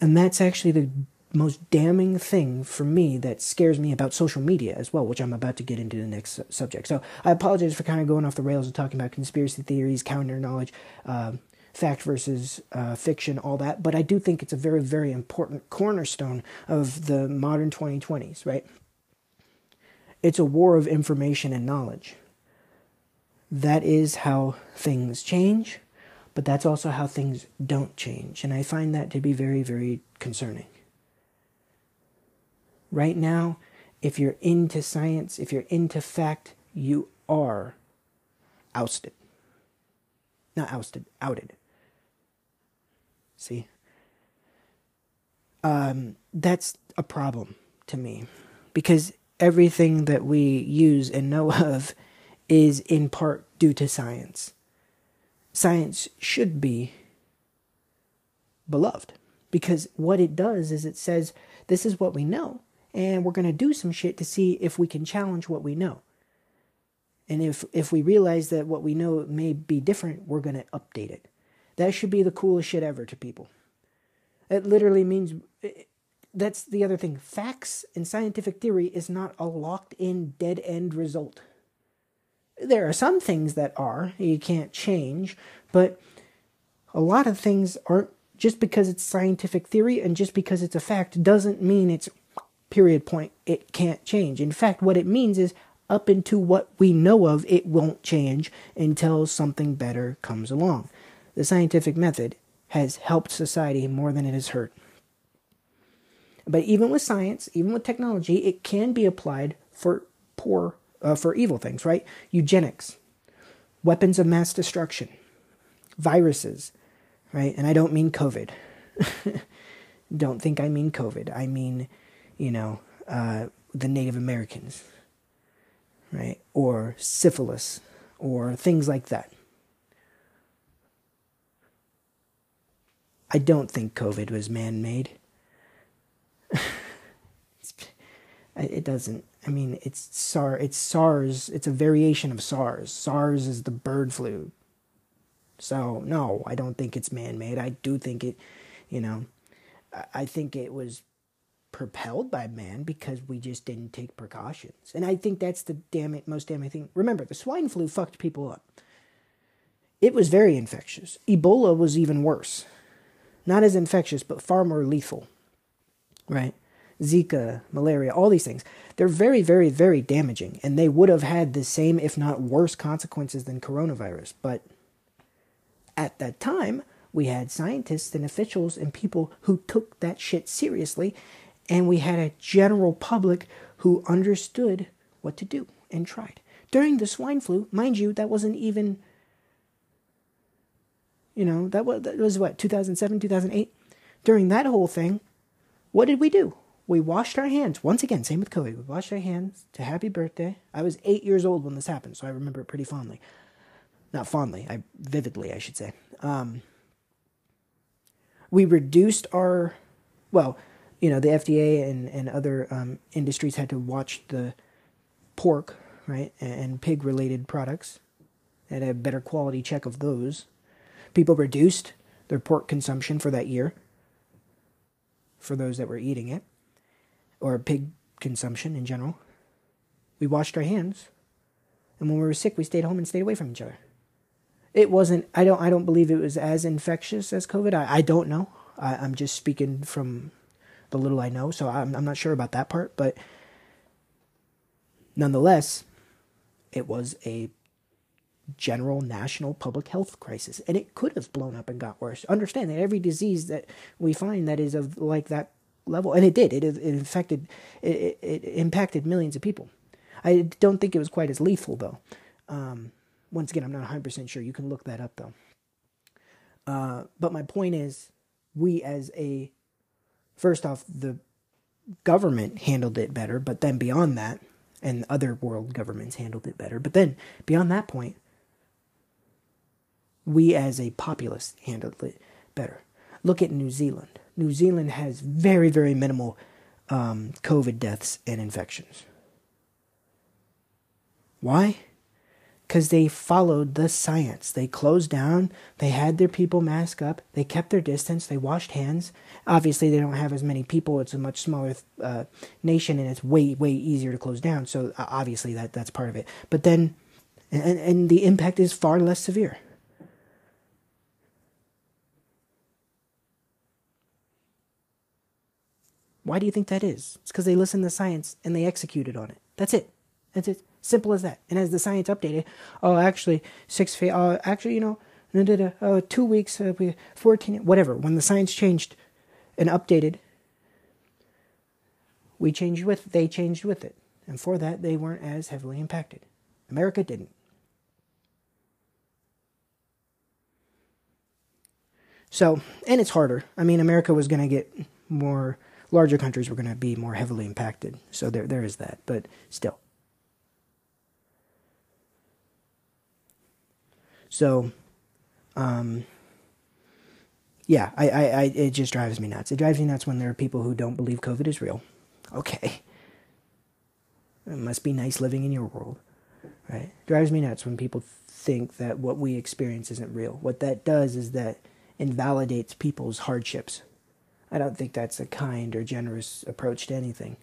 And that's actually the most damning thing for me that scares me about social media as well, which I'm about to get into the next subject. So I apologize for kind of going off the rails and talking about conspiracy theories, counter knowledge, uh, fact versus uh, fiction, all that. But I do think it's a very, very important cornerstone of the modern 2020s, right? It's a war of information and knowledge. That is how things change, but that's also how things don't change. And I find that to be very, very concerning. Right now, if you're into science, if you're into fact, you are ousted. Not ousted, outed. See? Um, that's a problem to me because everything that we use and know of is in part due to science. Science should be beloved because what it does is it says, this is what we know and we're going to do some shit to see if we can challenge what we know. And if if we realize that what we know may be different, we're going to update it. That should be the coolest shit ever to people. It literally means eh, that's the other thing. Facts and scientific theory is not a locked in dead end result. There are some things that are, you can't change, but a lot of things aren't just because it's scientific theory and just because it's a fact doesn't mean it's period point, it can't change. In fact, what it means is up into what we know of, it won't change until something better comes along. The scientific method has helped society more than it has hurt. But even with science, even with technology, it can be applied for poor, uh, for evil things, right? Eugenics, weapons of mass destruction, viruses, right? And I don't mean COVID. don't think I mean COVID. I mean you know, uh, the Native Americans, right? Or syphilis, or things like that. I don't think COVID was man made. it doesn't. I mean, it's SARS. It's SARS. It's a variation of SARS. SARS is the bird flu. So no, I don't think it's man made. I do think it. You know, I think it was propelled by man because we just didn't take precautions. And I think that's the damn it, most damning thing. Remember, the swine flu fucked people up. It was very infectious. Ebola was even worse. Not as infectious, but far more lethal. Right? Zika, malaria, all these things. They're very, very, very damaging. And they would have had the same, if not worse, consequences than coronavirus. But at that time, we had scientists and officials and people who took that shit seriously and we had a general public who understood what to do and tried. During the swine flu, mind you, that wasn't even You know, that was, that was what, 2007, 2008? During that whole thing, what did we do? We washed our hands. Once again, same with COVID. We washed our hands to happy birthday. I was eight years old when this happened, so I remember it pretty fondly. Not fondly, I vividly, I should say. Um, we reduced our, well, you know, the FDA and, and other um, industries had to watch the pork, right, and pig related products and a better quality check of those. People reduced their pork consumption for that year for those that were eating it, or pig consumption in general. We washed our hands, and when we were sick, we stayed home and stayed away from each other. It wasn't. I don't. I don't believe it was as infectious as COVID. I, I don't know. I, I'm just speaking from the little I know, so I'm I'm not sure about that part. But nonetheless, it was a general national public health crisis, and it could have blown up and got worse. Understand that every disease that we find that is of like that level, and it did. It it infected, it, it, impacted millions of people. I don't think it was quite as lethal though. Um, once again, I'm not 100 percent sure. You can look that up though. Uh, but my point is, we as a first off the government handled it better, but then beyond that, and other world governments handled it better. But then beyond that point, we as a populace handled it better. Look at New Zealand. New Zealand has very, very minimal um, COVID deaths and infections. Why? Because they followed the science. They closed down, they had their people mask up, they kept their distance, they washed hands. Obviously, they don't have as many people, it's a much smaller uh, nation, and it's way, way easier to close down. So, obviously, that, that's part of it. But then, and, and the impact is far less severe. Why do you think that is? It's because they listened to science and they executed on it. That's it. That's it. Simple as that. And as the science updated, oh, actually, six feet, oh, actually, you know, no, no, no, oh, two weeks, uh, 14, whatever. When the science changed and updated, we changed with, they changed with it. And for that, they weren't as heavily impacted. America didn't. So, and it's harder. I mean, America was going to get more larger countries were going to be more heavily impacted. So there there is that, but still. So, um, yeah, I, I, I, it just drives me nuts. It drives me nuts when there are people who don't believe COVID is real. Okay. It must be nice living in your world, right? It drives me nuts when people think that what we experience isn't real. What that does is that invalidates people's hardships I don't think that's a kind or generous approach to anything.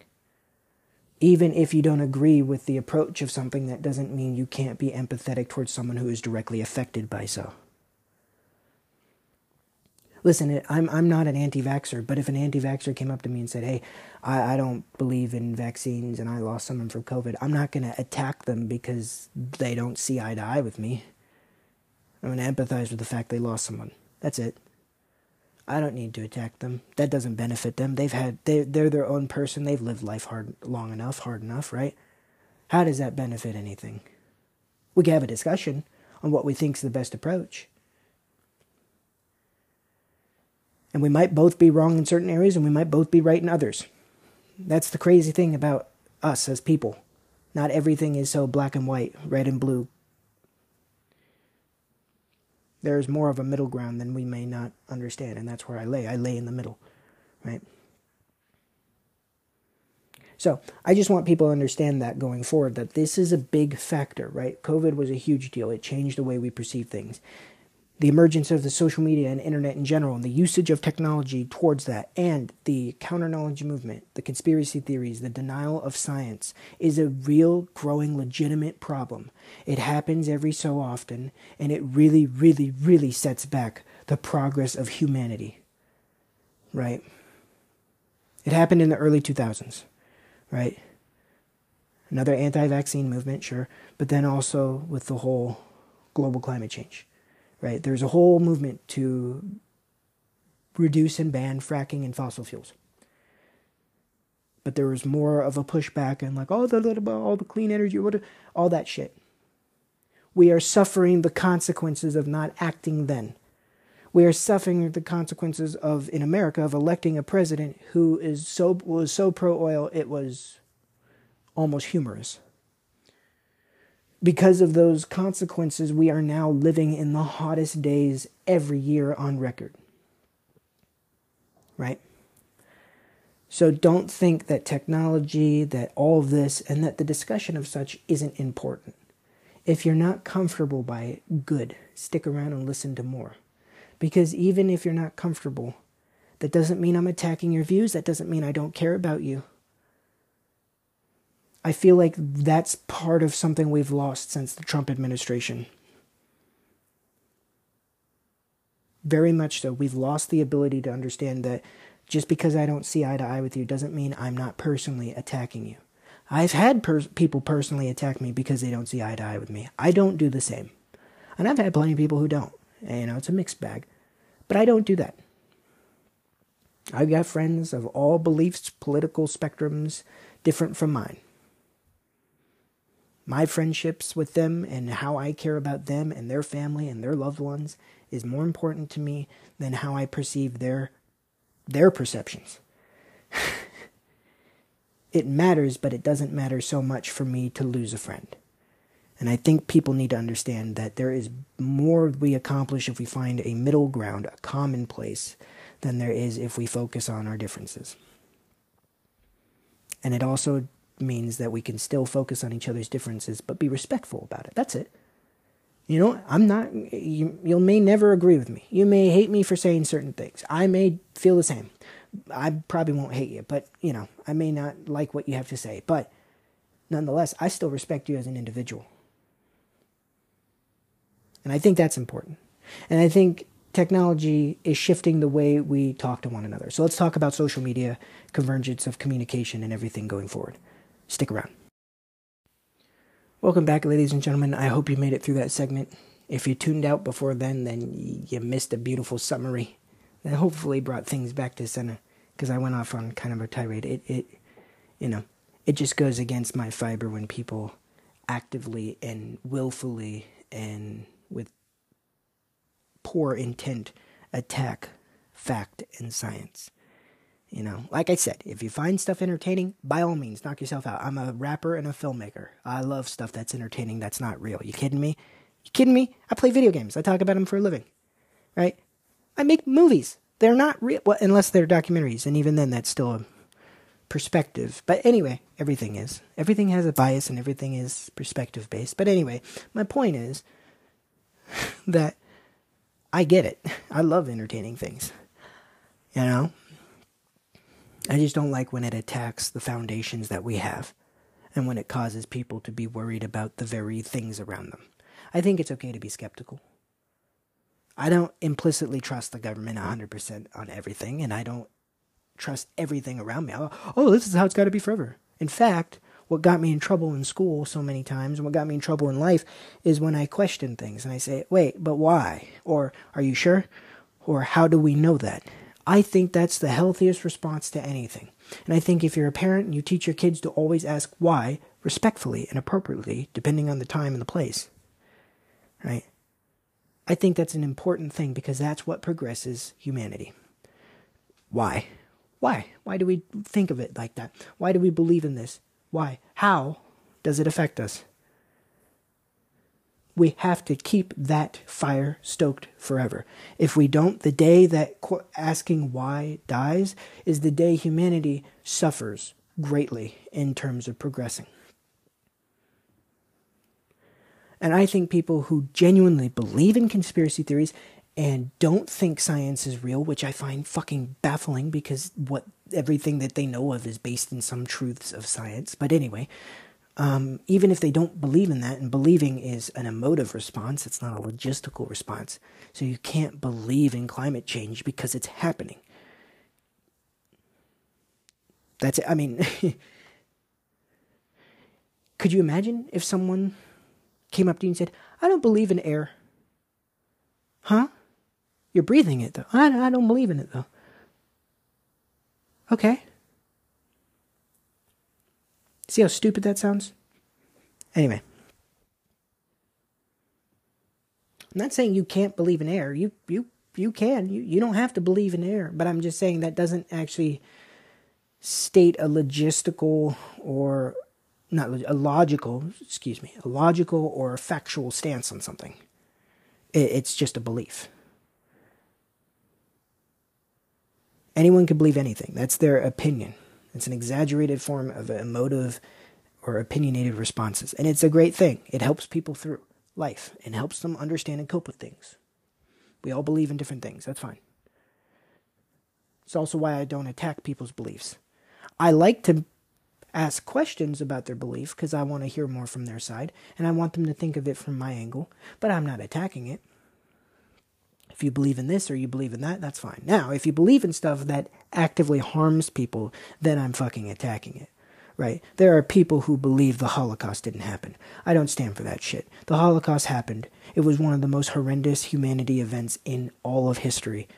Even if you don't agree with the approach of something, that doesn't mean you can't be empathetic towards someone who is directly affected by so. Listen, I'm I'm not an anti-vaxxer, but if an anti-vaxxer came up to me and said, "Hey, I, I don't believe in vaccines and I lost someone from COVID," I'm not going to attack them because they don't see eye to eye with me. I'm going to empathize with the fact they lost someone. That's it. I don't need to attack them. That doesn't benefit them. They've had they they're their own person. They've lived life hard long enough, hard enough, right? How does that benefit anything? We can have a discussion on what we think is the best approach. And we might both be wrong in certain areas and we might both be right in others. That's the crazy thing about us as people. Not everything is so black and white, red and blue, there's more of a middle ground than we may not understand, and that's where I lay. I lay in the middle, right? So I just want people to understand that going forward, that this is a big factor, right? COVID was a huge deal. It changed the way we perceive things the emergence of the social media and internet in general and the usage of technology towards that and the counter knowledge movement the conspiracy theories the denial of science is a real growing legitimate problem. It happens every so often and it really really really sets back the progress of humanity right? It happened in the early 2000s right? Another anti-vaccine movement sure but then also with the whole global climate change right? There's a whole movement to reduce and ban fracking and fossil fuels. But there was more of a pushback and like, oh, the all the clean energy, all that shit. We are suffering the consequences of not acting then. We are suffering the consequences of in America of electing a president who is so was so pro oil it was almost humorous. Because of those consequences, we are now living in the hottest days every year on record. Right? So don't think that technology, that all of this, and that the discussion of such isn't important. If you're not comfortable by it, good. Stick around and listen to more. Because even if you're not comfortable, that doesn't mean I'm attacking your views. That doesn't mean I don't care about you. I feel like that's part of something we've lost since the Trump administration. Very much so. We've lost the ability to understand that just because I don't see eye to eye with you doesn't mean I'm not personally attacking you. I've had people personally attack me because they don't see eye to eye with me. I don't do the same. And I've had plenty of people who don't. And, you know, it's a mixed bag. But I don't do that. I've got friends of all beliefs, political spectrums, different from mine my friendships with them and how I care about them and their family and their loved ones is more important to me than how I perceive their their perceptions. it matters, but it doesn't matter so much for me to lose a friend. And I think people need to understand that there is more we accomplish if we find a middle ground, a common place, than there is if we focus on our differences. And it also means that we can still focus on each other's differences, but be respectful about it. That's it. You know, I'm not, you, you may never agree with me. You may hate me for saying certain things. I may feel the same. I probably won't hate you, but, you know, I may not like what you have to say. But nonetheless, I still respect you as an individual. And I think that's important. And I think technology is shifting the way we talk to one another. So let's talk about social media, convergence of communication, and everything going forward. Stick around. Welcome back, ladies and gentlemen. I hope you made it through that segment. If you tuned out before then, then you missed a beautiful summary that hopefully brought things back to center. Because I went off on kind of a tirade. It, it, you know, it just goes against my fiber when people actively and willfully and with poor intent attack fact and science. You know, like I said, if you find stuff entertaining, by all means, knock yourself out. I'm a rapper and a filmmaker. I love stuff that's entertaining that's not real. You kidding me? You kidding me? I play video games. I talk about them for a living. Right? I make movies. They're not real, well, unless they're documentaries, and even then, that's still a perspective. But anyway, everything is. Everything has a bias, and everything is perspective based. But anyway, my point is that I get it. I love entertaining things. You know, I just don't like when it attacks the foundations that we have and when it causes people to be worried about the very things around them. I think it's okay to be skeptical. I don't implicitly trust the government 100% on everything, and I don't trust everything around me. Oh, oh this is how it's got to be forever. In fact, what got me in trouble in school so many times and what got me in trouble in life is when I question things and I say, wait, but why? Or are you sure? Or how do we know that? I think that's the healthiest response to anything. And I think if you're a parent and you teach your kids to always ask why, respectfully and appropriately, depending on the time and the place, right? I think that's an important thing because that's what progresses humanity. Why? Why? Why do we think of it like that? Why do we believe in this? Why? How does it affect us? We have to keep that fire stoked forever. If we don't, the day that asking why dies is the day humanity suffers greatly in terms of progressing. And I think people who genuinely believe in conspiracy theories and don't think science is real, which I find fucking baffling because what everything that they know of is based in some truths of science. But anyway, um, even if they don't believe in that, and believing is an emotive response, it's not a logistical response. So you can't believe in climate change because it's happening. That's it. I mean, could you imagine if someone came up to you and said, I don't believe in air? Huh? You're breathing it, though. I, I don't believe in it, though. Okay. See how stupid that sounds? Anyway. I'm not saying you can't believe in air. You you You can. You you don't have to believe in air, but I'm just saying that doesn't actually state a logistical or not a logical, excuse me, a logical or a factual stance on something. It's just a belief. Anyone can believe anything. That's their opinion. It's an exaggerated form of emotive or opinionated responses. And it's a great thing. It helps people through life and helps them understand and cope with things. We all believe in different things. That's fine. It's also why I don't attack people's beliefs. I like to ask questions about their belief because I want to hear more from their side and I want them to think of it from my angle, but I'm not attacking it. If you believe in this or you believe in that, that's fine. Now, if you believe in stuff that actively harms people, then I'm fucking attacking it. Right? There are people who believe the Holocaust didn't happen. I don't stand for that shit. The Holocaust happened. It was one of the most horrendous humanity events in all of history.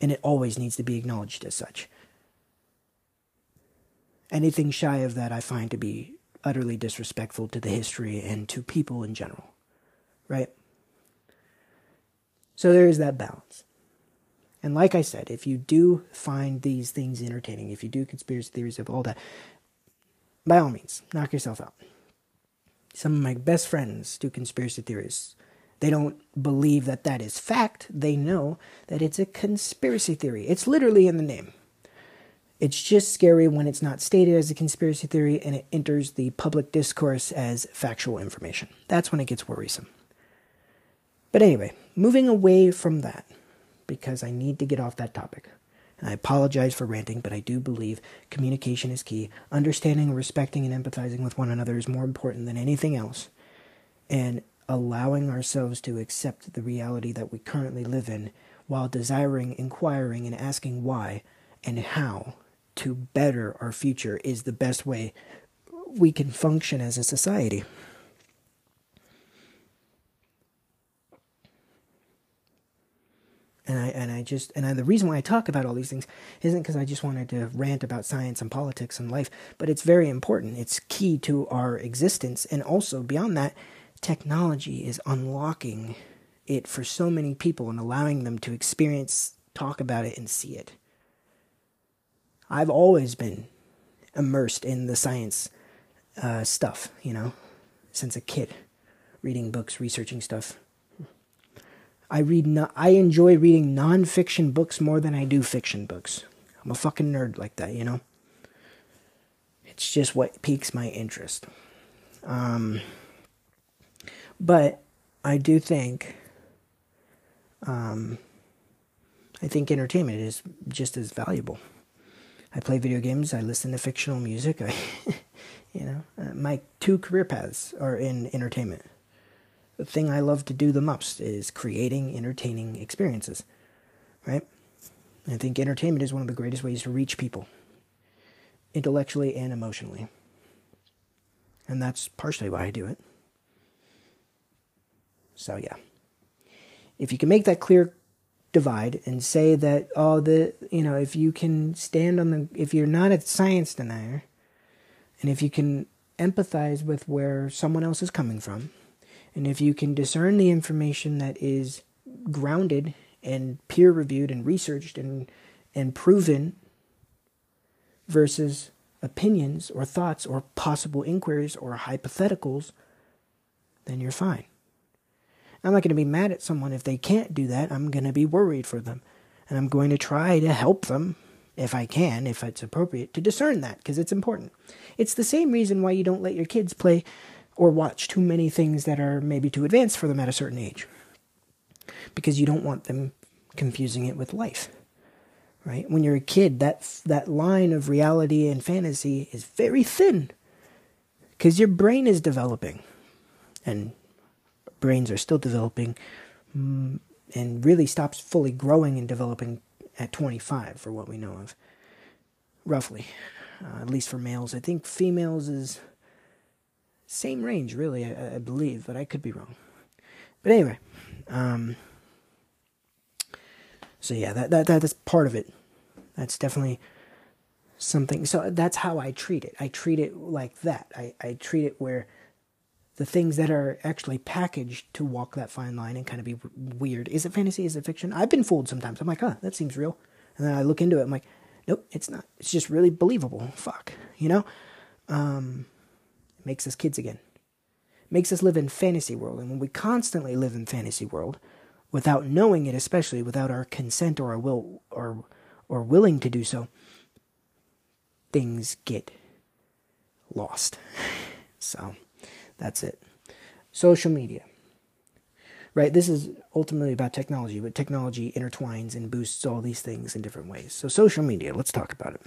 And it always needs to be acknowledged as such. Anything shy of that I find to be utterly disrespectful to the history and to people in general. Right? So there is that balance. And like I said, if you do find these things entertaining, if you do conspiracy theories of all that, by all means, knock yourself out. Some of my best friends do conspiracy theories. They don't believe that that is fact. They know that it's a conspiracy theory. It's literally in the name. It's just scary when it's not stated as a conspiracy theory and it enters the public discourse as factual information. That's when it gets worrisome. But anyway, moving away from that, because I need to get off that topic. And I apologize for ranting, but I do believe communication is key. Understanding, respecting, and empathizing with one another is more important than anything else. And allowing ourselves to accept the reality that we currently live in while desiring, inquiring, and asking why and how to better our future is the best way we can function as a society. And I and I just and I, the reason why I talk about all these things isn't because I just wanted to rant about science and politics and life, but it's very important. It's key to our existence, and also beyond that, technology is unlocking it for so many people and allowing them to experience, talk about it, and see it. I've always been immersed in the science uh, stuff, you know, since a kid, reading books, researching stuff, I read no, I enjoy reading nonfiction books more than I do fiction books. I'm a fucking nerd like that, you know. It's just what piques my interest. Um, but I do think, um, I think entertainment is just as valuable. I play video games. I listen to fictional music. I, you know, uh, my two career paths are in entertainment the thing I love to do the most is creating entertaining experiences, right? I think entertainment is one of the greatest ways to reach people, intellectually and emotionally. And that's partially why I do it. So, yeah. If you can make that clear divide and say that, oh, the, you know, if you can stand on the, if you're not a science denier, and if you can empathize with where someone else is coming from, and if you can discern the information that is grounded and peer reviewed and researched and, and proven versus opinions or thoughts or possible inquiries or hypotheticals, then you're fine. I'm not going to be mad at someone if they can't do that. I'm going to be worried for them. And I'm going to try to help them if I can, if it's appropriate, to discern that because it's important. It's the same reason why you don't let your kids play or watch too many things that are maybe too advanced for them at a certain age. Because you don't want them confusing it with life. Right? When you're a kid, that that line of reality and fantasy is very thin. Cuz your brain is developing. And brains are still developing mm, and really stops fully growing and developing at 25 for what we know of roughly uh, at least for males i think females is same range, really, I, I believe, but I could be wrong. But anyway, um, so yeah, that, that that is part of it. That's definitely something. So that's how I treat it. I treat it like that. I, I treat it where the things that are actually packaged to walk that fine line and kind of be weird. Is it fantasy? Is it fiction? I've been fooled sometimes. I'm like, huh, that seems real. And then I look into it. I'm like, nope, it's not. It's just really believable. Fuck, you know. Um, makes us kids again. Makes us live in fantasy world, and when we constantly live in fantasy world, without knowing it, especially without our consent or our will or or willing to do so, things get lost. So that's it. Social media. Right? This is ultimately about technology, but technology intertwines and boosts all these things in different ways. So, social media, let's talk about it.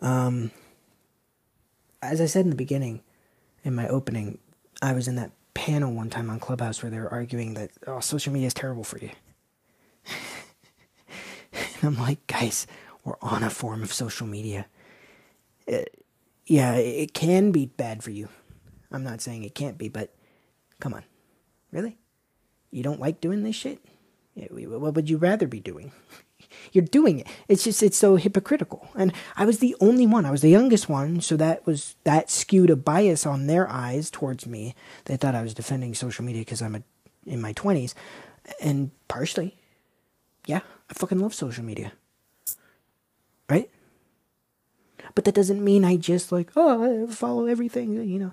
Um, as I said in the beginning, in my opening, I was in that panel one time on Clubhouse where they were arguing that oh, social media is terrible for you. and I'm like, guys, we're on a form of social media. Uh, it, yeah, it can be bad for you. I'm not saying it can't be, but come on. Really? You don't like doing this shit? What would you rather be doing? You're doing it. It's just, it's so hypocritical. And I was the only one. I was the youngest one, so that was, that skewed a bias on their eyes towards me. They thought I was defending social media because I'm a, in my 20s. And partially, yeah, I fucking love social media. Right? But that doesn't mean I just like, oh, I follow everything, you know.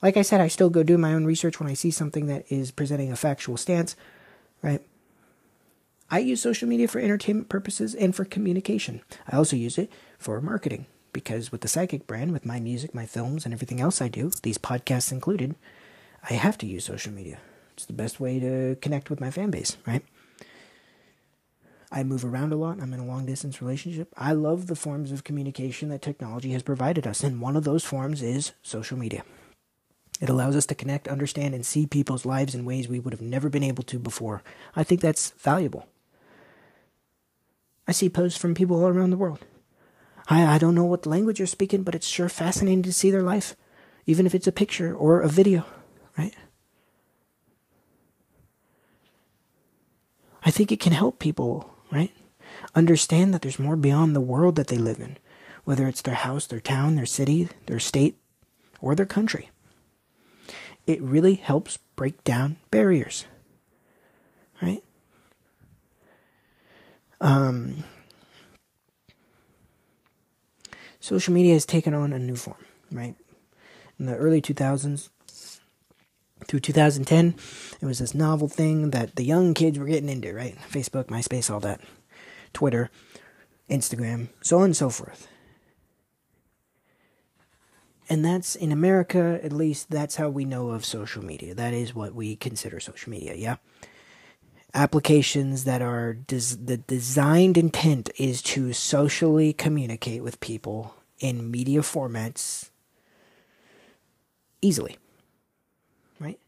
Like I said, I still go do my own research when I see something that is presenting a factual stance, right? I use social media for entertainment purposes and for communication. I also use it for marketing because with the Psychic brand, with my music, my films, and everything else I do, these podcasts included, I have to use social media. It's the best way to connect with my fan base, right? I move around a lot. I'm in a long distance relationship. I love the forms of communication that technology has provided us, and one of those forms is social media. It allows us to connect, understand, and see people's lives in ways we would have never been able to before. I think that's valuable. I see posts from people all around the world. I, I don't know what language you're speaking, but it's sure fascinating to see their life, even if it's a picture or a video, right? I think it can help people right? Understand that there's more beyond the world that they live in, whether it's their house, their town, their city, their state, or their country. It really helps break down barriers, right? Um, social media has taken on a new form, right? In the early 2000s, through 2010, it was this novel thing that the young kids were getting into, right? Facebook, MySpace, all that. Twitter, Instagram, so on and so forth. And that's in America, at least, that's how we know of social media. That is what we consider social media, yeah? Applications that are, des- the designed intent is to socially communicate with people in media formats easily. Right?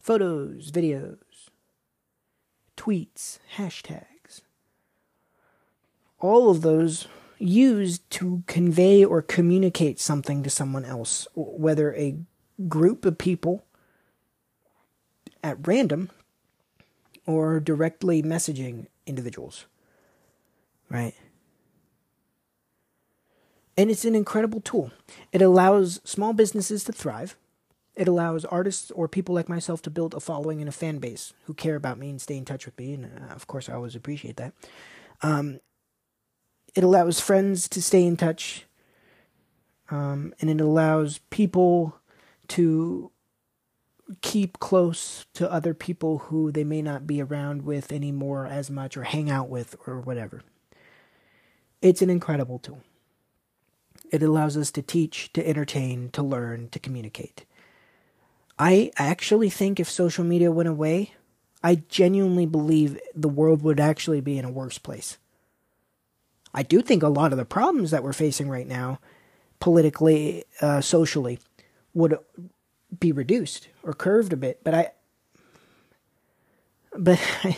Photos, videos, tweets, hashtags. All of those used to convey or communicate something to someone else, whether a group of people at random or directly messaging individuals. Right? And it's an incredible tool. It allows small businesses to thrive it allows artists or people like myself to build a following and a fan base who care about me and stay in touch with me. And uh, of course, I always appreciate that. Um, it allows friends to stay in touch. Um, and it allows people to keep close to other people who they may not be around with anymore as much or hang out with or whatever. It's an incredible tool. It allows us to teach, to entertain, to learn, to communicate. I actually think if social media went away, I genuinely believe the world would actually be in a worse place. I do think a lot of the problems that we're facing right now, politically, uh, socially, would be reduced or curved a bit. But I, but I,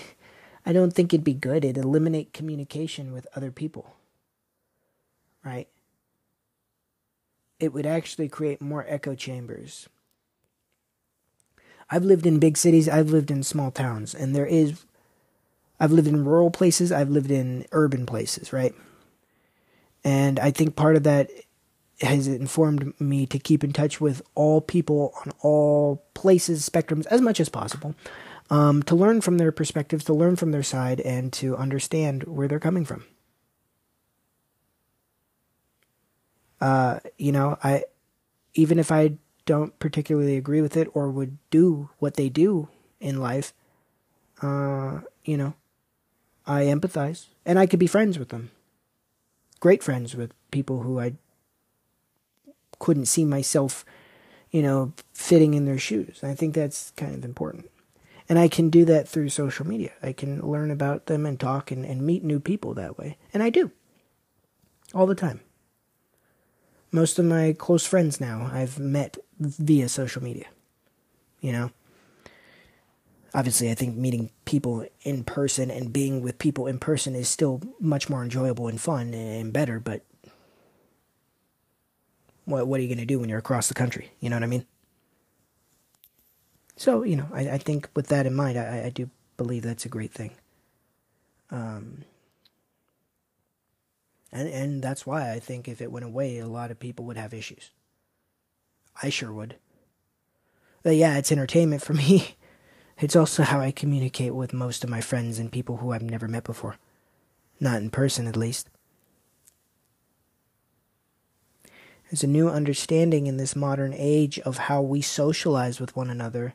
I don't think it'd be good. It'd eliminate communication with other people. Right? It would actually create more echo chambers I've lived in big cities, I've lived in small towns, and there is I've lived in rural places, I've lived in urban places, right? And I think part of that has informed me to keep in touch with all people on all places, spectrums, as much as possible, um, to learn from their perspectives, to learn from their side, and to understand where they're coming from. Uh, you know, I even if I don't particularly agree with it or would do what they do in life, uh, you know, I empathize and I could be friends with them. Great friends with people who I couldn't see myself, you know, fitting in their shoes. I think that's kind of important. And I can do that through social media. I can learn about them and talk and, and meet new people that way. And I do. All the time. Most of my close friends now I've met via social media. You know? Obviously, I think meeting people in person and being with people in person is still much more enjoyable and fun and better, but what what are you going to do when you're across the country? You know what I mean? So you know, I, I think with that in mind, I, I do believe that's a great thing. Um, and and that's why I think if it went away, a lot of people would have issues. I sure would. But yeah, it's entertainment for me. It's also how I communicate with most of my friends and people who I've never met before. Not in person, at least. There's a new understanding in this modern age of how we socialize with one another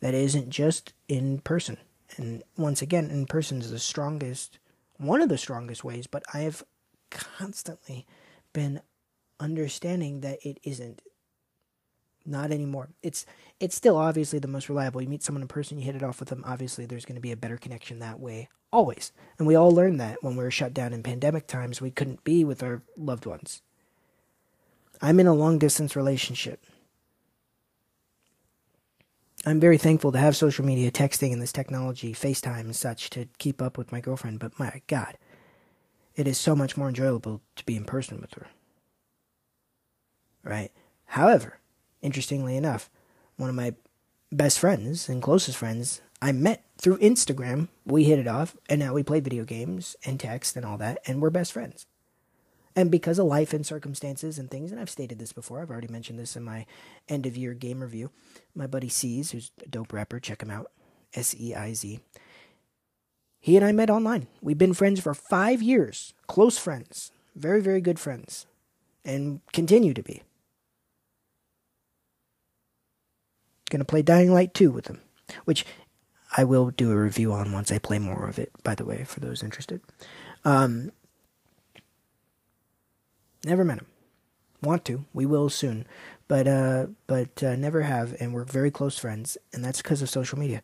that isn't just in person. And once again, in person is the strongest, one of the strongest ways, but I have constantly been understanding that it isn't. Not anymore. It's it's still obviously the most reliable. You meet someone in person, you hit it off with them. Obviously, there's going to be a better connection that way, always. And we all learned that when we were shut down in pandemic times. We couldn't be with our loved ones. I'm in a long distance relationship. I'm very thankful to have social media, texting, and this technology, FaceTime and such, to keep up with my girlfriend, but my God, it is so much more enjoyable to be in person with her. Right? However, interestingly enough, one of my best friends and closest friends I met through Instagram. We hit it off, and now we play video games and text and all that, and we're best friends. And because of life and circumstances and things, and I've stated this before, I've already mentioned this in my end of year game review. My buddy Seiz, who's a dope rapper, check him out. S E I Z. He and I met online. We've been friends for five years, close friends, very, very good friends, and continue to be. Gonna play Dying Light 2 with him, which I will do a review on once I play more of it, by the way, for those interested. Um, Never met him. Want to? We will soon, but uh, but uh, never have, and we're very close friends, and that's because of social media.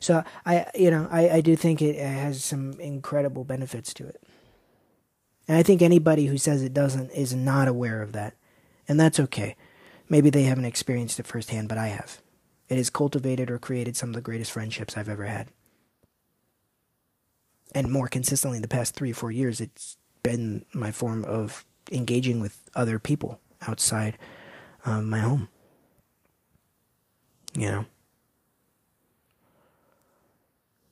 So I, you know, I, I do think it has some incredible benefits to it, and I think anybody who says it doesn't is not aware of that, and that's okay. Maybe they haven't experienced it firsthand, but I have. It has cultivated or created some of the greatest friendships I've ever had. And more consistently, in the past three or four years, it's been my form of engaging with other people outside um, my home. You know?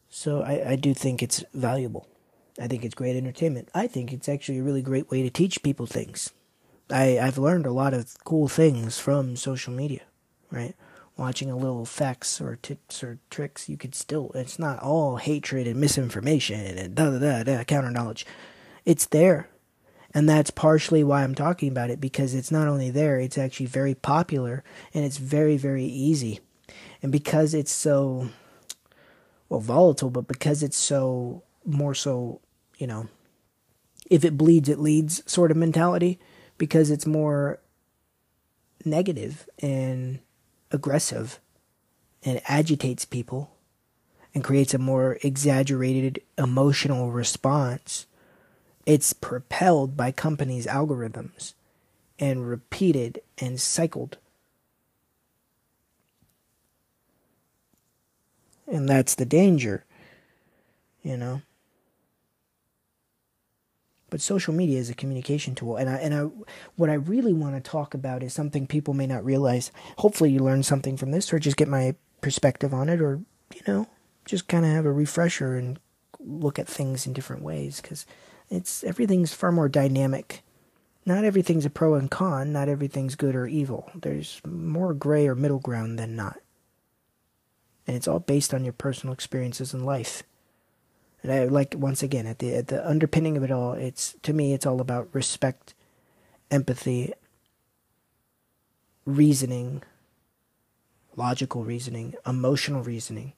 So I, I do think it's valuable. I think it's great entertainment. I think it's actually a really great way to teach people things. I, I've learned a lot of cool things from social media, right? Watching a little facts or tips or tricks, you could still, it's not all hatred and misinformation and da da da da, counter knowledge it's there. And that's partially why I'm talking about it because it's not only there, it's actually very popular and it's very, very easy. And because it's so, well, volatile, but because it's so, more so, you know, if it bleeds, it leads sort of mentality, because it's more negative and aggressive and agitates people and creates a more exaggerated emotional response it's propelled by companies' algorithms and repeated and cycled. And that's the danger, you know. But social media is a communication tool, and I and I what I really want to talk about is something people may not realize. Hopefully, you learn something from this, or just get my perspective on it, or you know, just kind of have a refresher and look at things in different ways because it's everything's far more dynamic not everything's a pro and con, not everything's good or evil. There's more gray or middle ground than not. And it's all based on your personal experiences in life. And I like once again at the at the underpinning of it all, it's to me it's all about respect, empathy, reasoning, logical reasoning, emotional reasoning.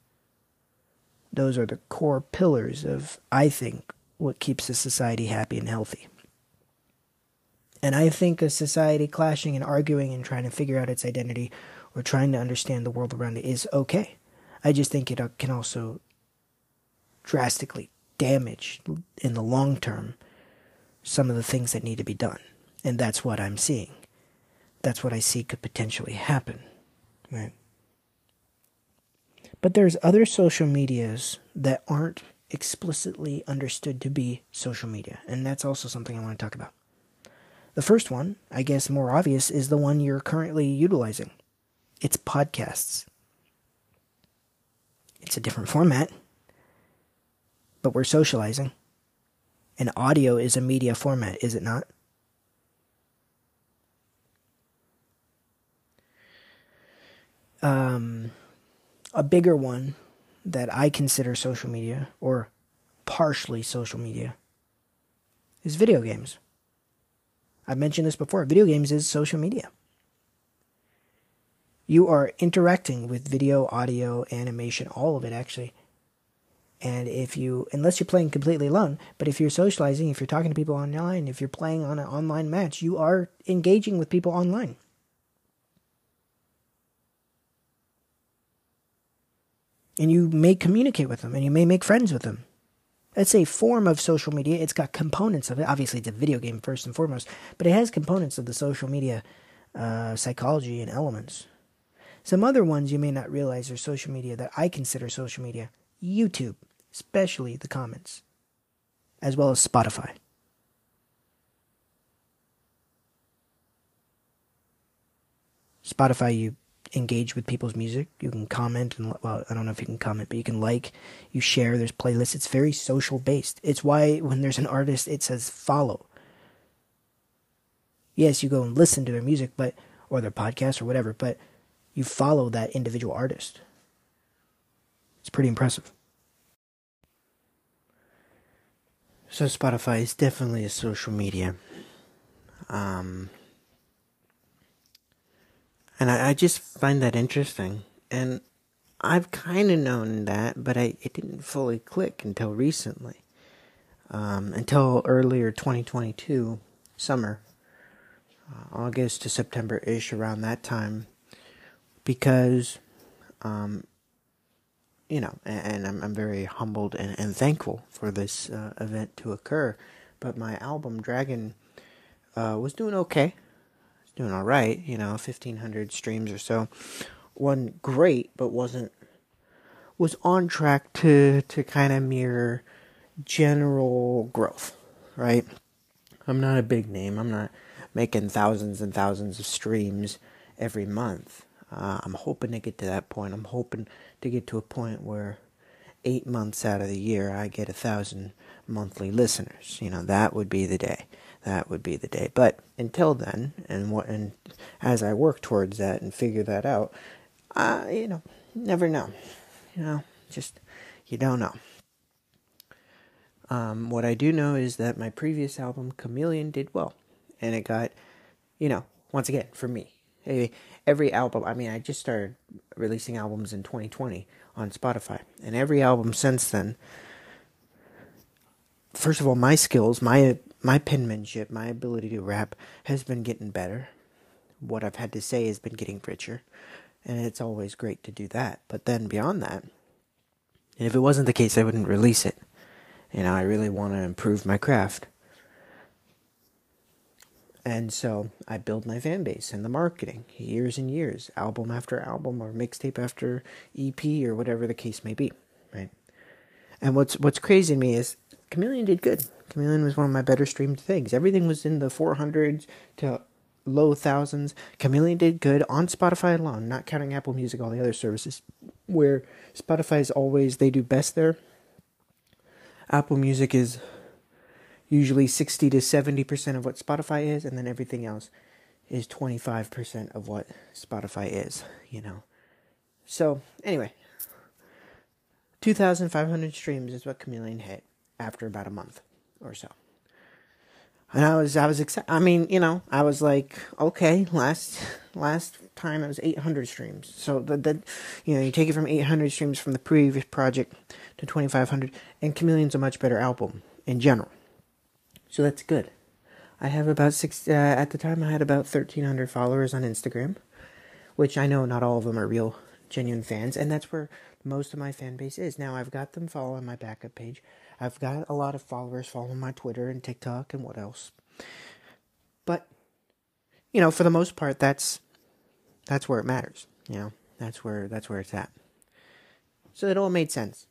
Those are the core pillars of I think what keeps a society happy and healthy. And I think a society clashing and arguing and trying to figure out its identity or trying to understand the world around it is okay. I just think it uh, can also drastically damage in the long term some of the things that need to be done. And that's what I'm seeing. That's what I see could potentially happen. Right. But there's other social medias that aren't explicitly understood to be social media, and that's also something I want to talk about. The first one, I guess more obvious, is the one you're currently utilizing. It's podcasts. It's a different format, but we're socializing. And audio is a media format, is it not? Um, a bigger one that I consider social media, or partially social media, is video games. I've mentioned this before. Video games is social media. You are interacting with video, audio, animation, all of it actually. And if you, unless you're playing completely alone, but if you're socializing, if you're talking to people online, if you're playing on an online match, you are engaging with people online. And you may communicate with them and you may make friends with them. It's a form of social media. It's got components of it. Obviously, it's a video game first and foremost, but it has components of the social media uh, psychology and elements. Some other ones you may not realize are social media that I consider social media YouTube, especially the comments, as well as Spotify. Spotify, you engage with people's music. You can comment and well, I don't know if you can comment, but you can like, you share. There's playlists. It's very social based. It's why when there's an artist, it says follow. Yes, you go and listen to their music, but or their podcast or whatever, but you follow that individual artist. It's pretty impressive. So Spotify is definitely a social media. Um, and I, I just find that interesting. And I've kind of known that, but I, it didn't fully click until recently. Um, until earlier 2022, summer, uh, August to September ish, around that time, because, um, you know, and, and I'm, I'm very humbled and, and thankful for this uh, event to occur. But my album, Dragon, uh, was doing okay doing all right, you know, 1500 streams or so. Wasn't great, but wasn't was on track to to kind of mirror general growth, right? I'm not a big name. I'm not making thousands and thousands of streams every month. Uh, I'm hoping to get to that point. I'm hoping to get to a point where eight months out of the year I get a thousand monthly listeners. You know, that would be the day that would be the day. But until then, and what, and as I work towards that and figure that out, I, you know, never know. You know, just you don't know. Um, what I do know is that my previous album, Chameleon, did well, and it got, you know, once again for me, every album. I mean, I just started releasing albums in 2020 on Spotify, and every album since then. First of all, my skills, my my penmanship, my ability to rap has been getting better. What I've had to say has been getting richer, and it's always great to do that. But then beyond that, and if it wasn't the case, I wouldn't release it. You know, I really want to improve my craft. And so I build my fan base and the marketing years and years, album after album or mixtape after EP or whatever the case may be, right? And what's what's crazy to me is Chameleon did good. Chameleon was one of my better streamed things. Everything was in the 400s to low thousands. Chameleon did good on Spotify alone, not counting Apple Music, all the other services, where Spotify is always, they do best there. Apple Music is usually 60 to 70% of what Spotify is, and then everything else is 25% of what Spotify is, you know. So, anyway, 2,500 streams is what Chameleon hit after about a month or so. And I was, I was excited. I mean, you know, I was like, okay, last, last time it was 800 streams. So the, the, you know, you take it from 800 streams from the previous project to 2,500, and Chameleon's a much better album in general. So that's good. I have about six, uh, at the time I had about 1,300 followers on Instagram, which I know not all of them are real, genuine fans, and that's where most of my fan base is. Now I've got them following my backup page. I've got a lot of followers following my Twitter and TikTok and what else. But you know, for the most part that's that's where it matters, you know. That's where that's where it's at. So it all made sense.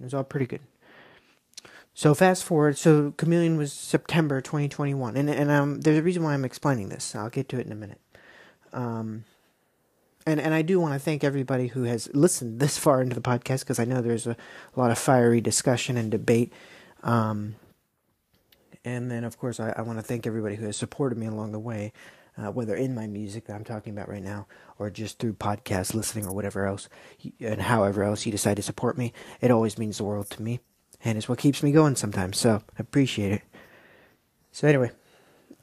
It was all pretty good. So fast forward, so Chameleon was September 2021, and and um, there's a reason why I'm explaining this. I'll get to it in a minute. Um, and and I do want to thank everybody who has listened this far into the podcast because I know there's a, a, lot of fiery discussion and debate. Um, and then, of course, I, I want to thank everybody who has supported me along the way, uh, whether in my music that I'm talking about right now or just through podcast listening or whatever else, and however else you decide to support me. It always means the world to me, and it's what keeps me going sometimes. So I appreciate it. So anyway,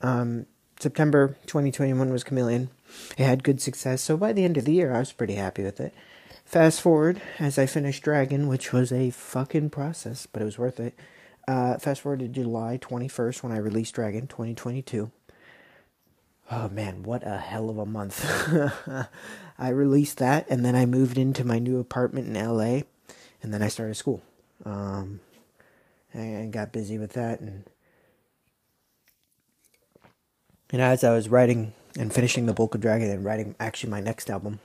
um, September 2021 was Chameleon. It had good success, so by the end of the year, I was pretty happy with it. Fast forward as I finished Dragon, which was a fucking process, but it was worth it. Uh, fast forward to July 21st when I released Dragon 2022. Oh man, what a hell of a month. I released that and then I moved into my new apartment in LA and then I started school. Um, and got busy with that and and as I was writing and finishing the Bulk of Dragon and writing actually my next album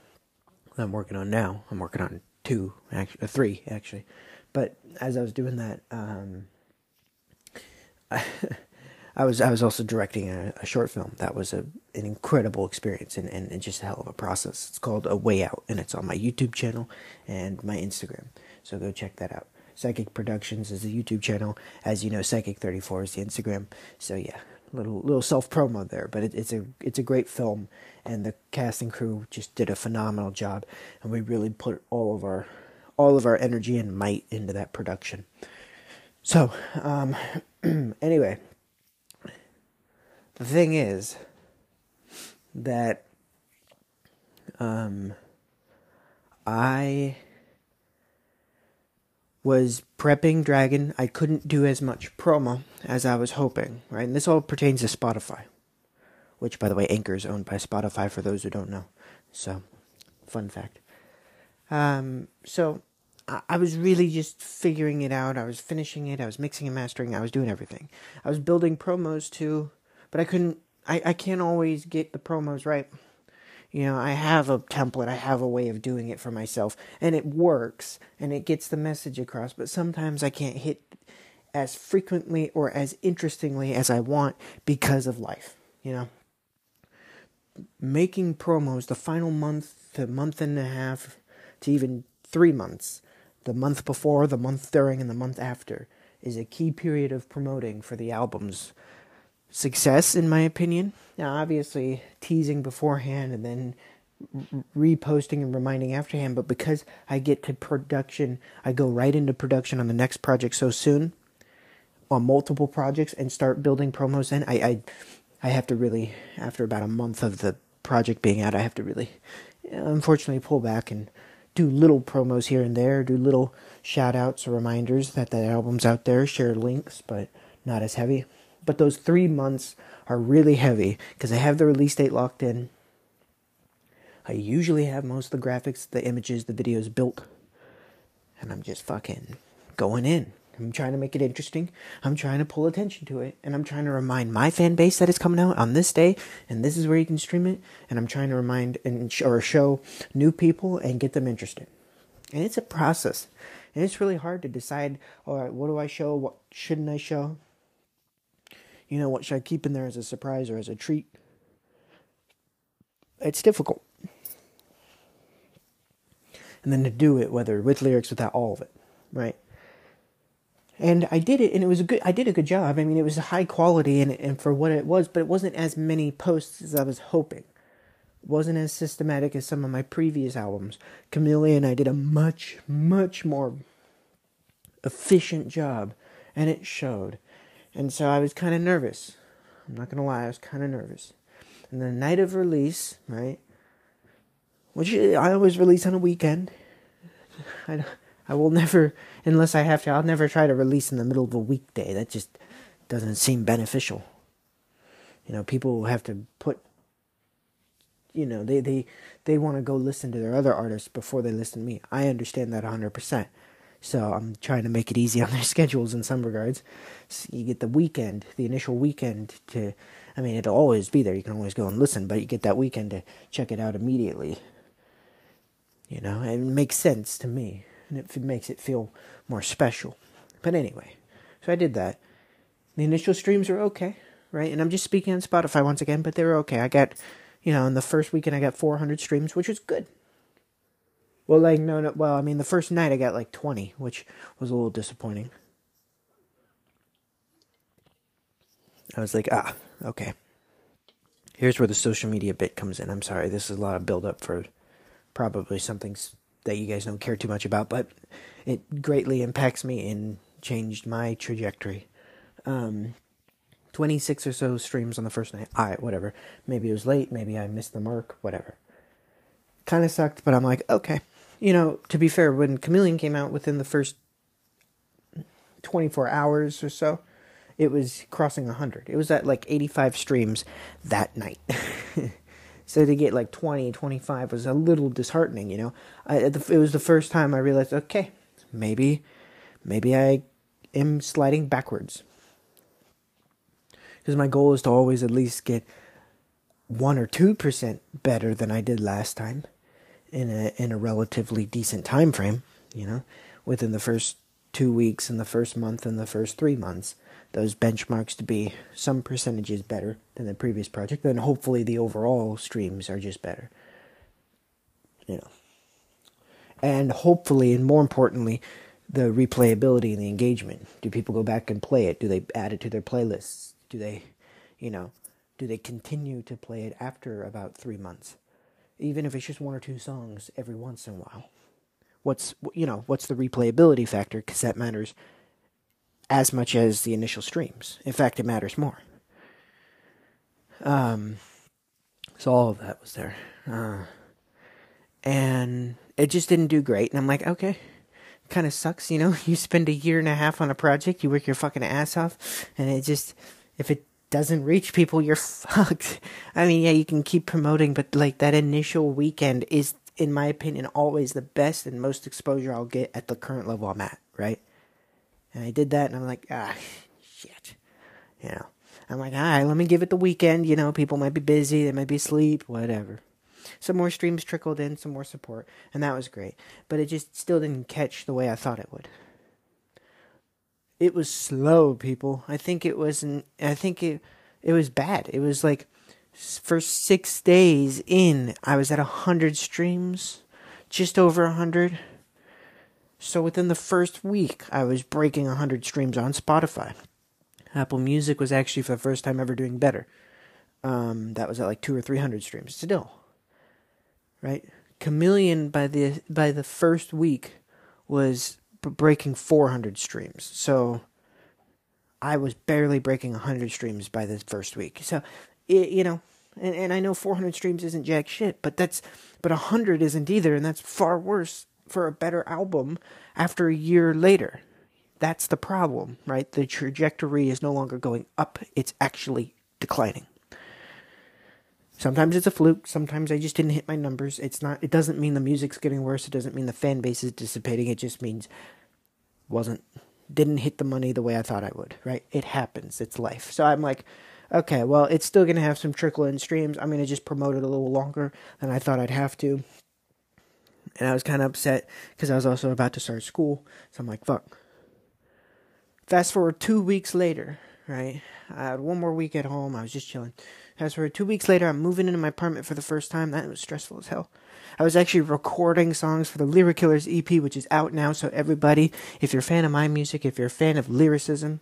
that I'm working on now. I'm working on two, actually, uh, three actually. But as I was doing that, um, I, I was I was also directing a, a short film. That was a an incredible experience and, and, and just a hell of a process. It's called A Way Out, and it's on my YouTube channel and my Instagram. So go check that out. Psychic Productions is the YouTube channel. As you know, Psychic Thirty Four is the Instagram. So yeah, little little self promo there, but it, it's a it's a great film, and the cast and crew just did a phenomenal job, and we really put all of our all of our energy and might into that production. So, um, anyway, the thing is that um, I was prepping Dragon. I couldn't do as much promo as I was hoping, right? And this all pertains to Spotify, which, by the way, Anchor is owned by Spotify for those who don't know. So, fun fact. Um, so, I, I was really just figuring it out. I was finishing it. I was mixing and mastering. I was doing everything. I was building promos too, but I couldn't. I, I can't always get the promos right you know, I have a template, I have a way of doing it for myself, and it works and it gets the message across, but sometimes I can't hit as frequently or as interestingly as I want because of life, you know. Making promos the final month, the month and a half, to even three months, the month before, the month during, and the month after, is a key period of promoting for the albums success, in my opinion. Now, obviously, teasing beforehand and then reposting and reminding afterhand, but because I get to production, I go right into production on the next project so soon, on multiple projects, and start building promos. Then I, I, I have to really, after about a month of the project being out, I have to really, unfortunately, pull back and do little promos here and there, do little shout outs or reminders that the album's out there, share links, but not as heavy. But those three months are really heavy because I have the release date locked in. I usually have most of the graphics, the images, the videos built. And I'm just fucking going in. I'm trying to make it interesting. I'm trying to pull attention to it. And I'm trying to remind my fan base that it's coming out on this day. And this is where you can stream it. And I'm trying to remind and sh- or show new people and get them interested. And it's a process. And it's really hard to decide, all right, what do I show? What shouldn't I show? You know, what should I keep in there as a surprise or as a treat? It's difficult. And then to do it, whether with lyrics, without all of it, right? and I did it, and it was a good. I did a good job. I mean, it was high quality, and and for what it was, but it wasn't as many posts as I was hoping. It wasn't as systematic as some of my previous albums. Chameleon, I did a much much more efficient job, and it showed. And so I was kind of nervous. I'm not gonna lie, I was kind of nervous. And the night of release, right? Which I always release on a weekend. I I will never, unless I have to, I'll never try to release in the middle of a weekday. That just doesn't seem beneficial. You know, people have to put, you know, they, they, they want to go listen to their other artists before they listen to me. I understand that 100%. So I'm trying to make it easy on their schedules in some regards. So you get the weekend, the initial weekend to, I mean, it'll always be there. You can always go and listen, but you get that weekend to check it out immediately. You know, it makes sense to me and it makes it feel more special. But anyway, so I did that. The initial streams were okay, right? And I'm just speaking on Spotify once again, but they were okay. I got, you know, in the first weekend I got 400 streams, which was good. Well, like no, no. Well, I mean, the first night I got like 20, which was a little disappointing. I was like, ah, okay. Here's where the social media bit comes in. I'm sorry, this is a lot of build up for probably something's that you guys don't care too much about, but it greatly impacts me and changed my trajectory. Um, 26 or so streams on the first night. I, whatever. Maybe it was late, maybe I missed the mark, whatever. Kind of sucked, but I'm like, okay. You know, to be fair, when Chameleon came out within the first 24 hours or so, it was crossing 100. It was at like 85 streams that night. So to get like 20, 25 was a little disheartening, you know. I, it was the first time I realized, okay, maybe, maybe I am sliding backwards. Because my goal is to always at least get one or two percent better than I did last time, in a in a relatively decent time frame, you know, within the first two weeks and the first month and the first three months those benchmarks to be some percentages better than the previous project, then hopefully the overall streams are just better. You know. And hopefully, and more importantly, the replayability and the engagement. Do people go back and play it? Do they add it to their playlists? Do they, you know, do they continue to play it after about three months? Even if it's just one or two songs every once in a while. What's, you know, what's the replayability factor? Because that matters as much as the initial streams. In fact, it matters more. Um, so all of that was there. Uh, and it just didn't do great. And I'm like, okay, kind of sucks, you know? You spend a year and a half on a project, you work your fucking ass off, and it just, if it doesn't reach people, you're fucked. I mean, yeah, you can keep promoting, but like that initial weekend is, in my opinion, always the best and most exposure I'll get at the current level I'm at, right? And I did that, and I'm like, ah, shit. You know, I'm like, all right, let me give it the weekend. You know, people might be busy, they might be asleep, whatever. Some more streams trickled in, some more support, and that was great. But it just still didn't catch the way I thought it would. It was slow, people. I think it wasn't. I think it it was bad. It was like for six days in, I was at a hundred streams, just over a hundred so within the first week, I was breaking a 100 streams on Spotify. Apple Music was actually for the first time ever doing better. Um, that was at like two or three hundred streams still. Right, Chameleon by the by the first week was breaking 400 streams. So I was barely breaking 100 streams by the first week. So it, you know, and, and I know 400 streams isn't jack shit, but that's but 100 isn't either, and that's far worse for a better album after a year later. That's the problem, right? The trajectory is no longer going up, it's actually declining. Sometimes it's a fluke, sometimes I just didn't hit my numbers. It's not it doesn't mean the music's getting worse, it doesn't mean the fan base is dissipating, it just means wasn't didn't hit the money the way I thought I would, right? It happens, it's life. So I'm like, okay, well, it's still going to have some trickle in streams. I'm going to just promote it a little longer than I thought I'd have to and I was kind of upset because I was also about to start school. So I'm like, fuck. Fast forward two weeks later, right? I had one more week at home. I was just chilling. As for two weeks later, I'm moving into my apartment for the first time. That was stressful as hell. I was actually recording songs for the Lyrikillers EP, which is out now. So everybody, if you're a fan of my music, if you're a fan of lyricism,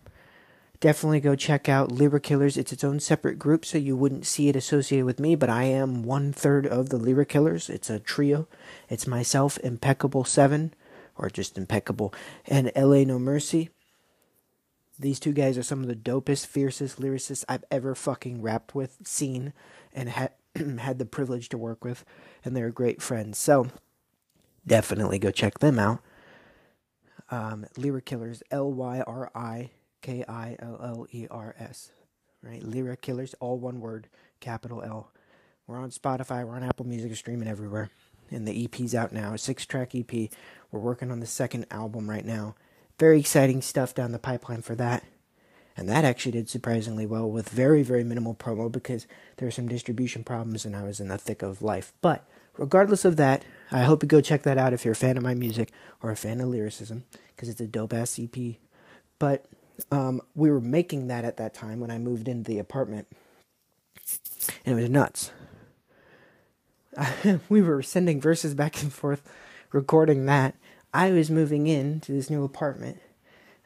definitely go check out Lyrikillers. It's its own separate group, so you wouldn't see it associated with me, but I am one third of the Lyrikillers. It's a trio. It's myself, Impeccable Seven, or just Impeccable, and LA No Mercy. These two guys are some of the dopest, fiercest lyricists I've ever fucking rapped with, seen, and had had the privilege to work with, and they're great friends. So definitely go check them out. Um, Lyrikillers, L Y R I K I L L E R S. Right? Lyrikillers, all one word, capital L. We're on Spotify, we're on Apple Music, streaming everywhere. And the EP's out now, a six track EP. We're working on the second album right now. Very exciting stuff down the pipeline for that. And that actually did surprisingly well with very, very minimal promo because there were some distribution problems and I was in the thick of life. But regardless of that, I hope you go check that out if you're a fan of my music or a fan of lyricism because it's a dope ass EP. But um, we were making that at that time when I moved into the apartment, and it was nuts. we were sending verses back and forth, recording that. I was moving in to this new apartment.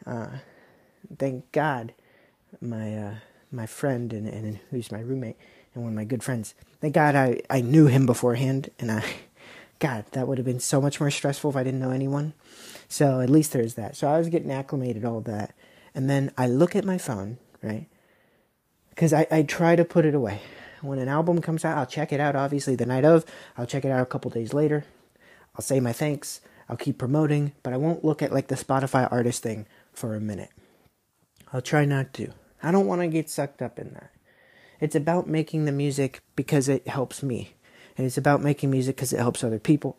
Uh, thank God, my uh, my friend and, and who's my roommate and one of my good friends. Thank God I, I knew him beforehand, and I, God, that would have been so much more stressful if I didn't know anyone. So at least there's that. So I was getting acclimated, all that. And then I look at my phone, right? Because I, I try to put it away. When an album comes out, I'll check it out, obviously, the night of. I'll check it out a couple days later. I'll say my thanks. I'll keep promoting, but I won't look at like the Spotify artist thing for a minute. I'll try not to. I don't want to get sucked up in that. It's about making the music because it helps me. And it's about making music because it helps other people.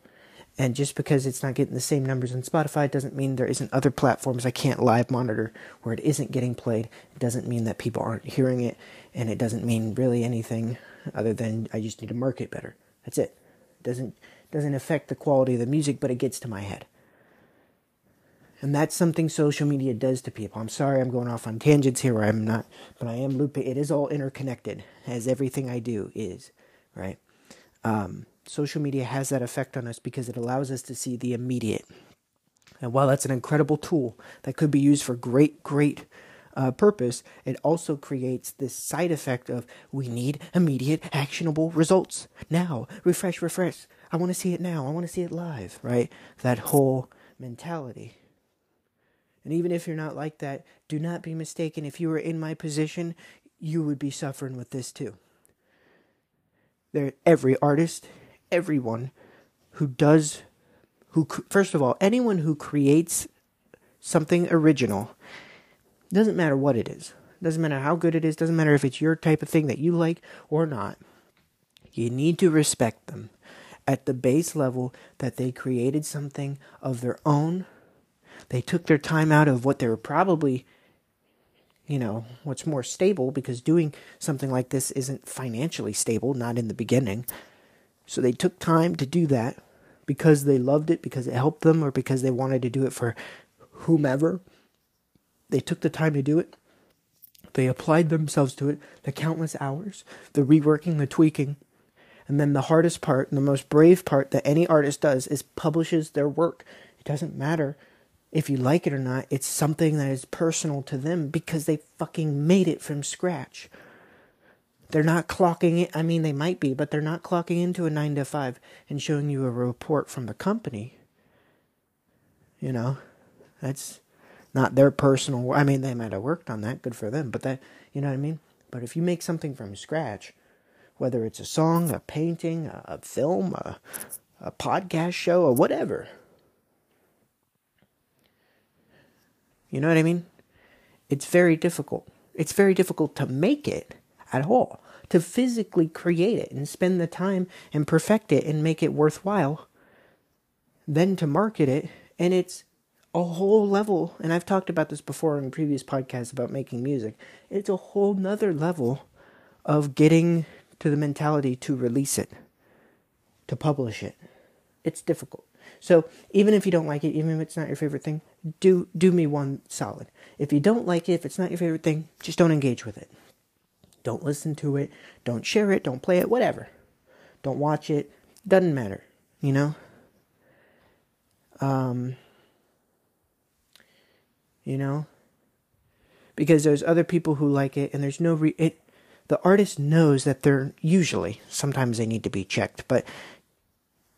And just because it's not getting the same numbers on Spotify doesn't mean there isn't other platforms I can't live monitor where it isn't getting played. It doesn't mean that people aren't hearing it, and it doesn't mean really anything other than I just need to market better. That's it. it doesn't doesn't affect the quality of the music, but it gets to my head. And that's something social media does to people. I'm sorry I'm going off on tangents here where I'm not, but I am looping. It is all interconnected, as everything I do is, right? Um, social media has that effect on us because it allows us to see the immediate. And while that's an incredible tool that could be used for great, great uh, purpose, it also creates this side effect of we need immediate, actionable results now. Refresh, refresh. I want to see it now. I want to see it live, right? That whole mentality. And even if you're not like that, do not be mistaken. If you were in my position, you would be suffering with this too. There, every artist, everyone who does who first of all anyone who creates something original doesn't matter what it is doesn't matter how good it is doesn't matter if it's your type of thing that you like or not you need to respect them at the base level that they created something of their own they took their time out of what they were probably you know what's more stable because doing something like this isn't financially stable not in the beginning so they took time to do that because they loved it, because it helped them, or because they wanted to do it for whomever. They took the time to do it. They applied themselves to it, the countless hours, the reworking, the tweaking. And then the hardest part, and the most brave part that any artist does is publishes their work. It doesn't matter if you like it or not, it's something that is personal to them because they fucking made it from scratch. They're not clocking it. I mean, they might be, but they're not clocking into a nine to five and showing you a report from the company. You know, that's not their personal. I mean, they might have worked on that. Good for them. But that, you know what I mean. But if you make something from scratch, whether it's a song, a painting, a, film, a, a podcast show, or whatever, you know what I mean. It's very difficult. It's very difficult to make it at all to physically create it and spend the time and perfect it and make it worthwhile, then to market it. And it's a whole level. And I've talked about this before in previous podcasts about making music. It's a whole nother level of getting to the mentality to release it, to publish it. It's difficult. So even if you don't like it, even if it's not your favorite thing, do do me one solid. If you don't like it, if it's not your favorite thing, just don't engage with it. Don't listen to it. Don't share it. Don't play it. Whatever. Don't watch it. Doesn't matter. You know. Um. You know. Because there's other people who like it, and there's no re- it. The artist knows that they're usually sometimes they need to be checked, but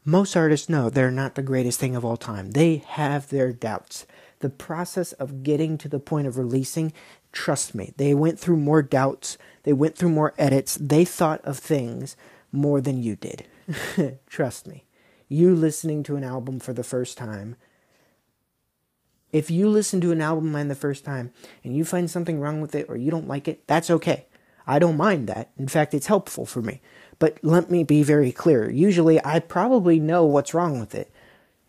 most artists know they're not the greatest thing of all time. They have their doubts the process of getting to the point of releasing, trust me, they went through more doubts, they went through more edits, they thought of things more than you did. trust me. You listening to an album for the first time, if you listen to an album mine the first time and you find something wrong with it or you don't like it, that's okay. I don't mind that. In fact, it's helpful for me. But let me be very clear. Usually, I probably know what's wrong with it.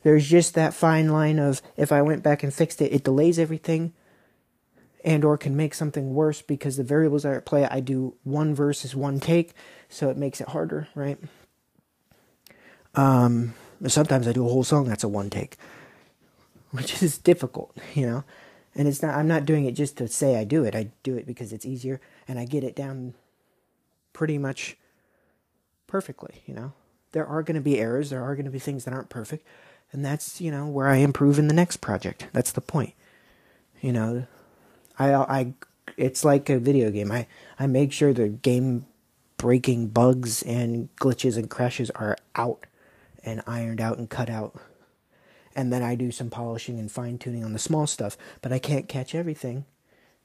There's just that fine line of if I went back and fixed it, it delays everything and or can make something worse because the variables are at play. I do one versus one take, so it makes it harder, right? Um, sometimes I do a whole song that's a one take, which is difficult, you know. And it's not. I'm not doing it just to say I do it. I do it because it's easier, and I get it down pretty much perfectly. You know, there are going to be errors. There are going to be things that aren't perfect, and that's you know where I improve in the next project. That's the point. You know, I I it's like a video game. I I make sure the game breaking bugs and glitches and crashes are out and ironed out and cut out. And then I do some polishing and fine tuning on the small stuff, but I can't catch everything.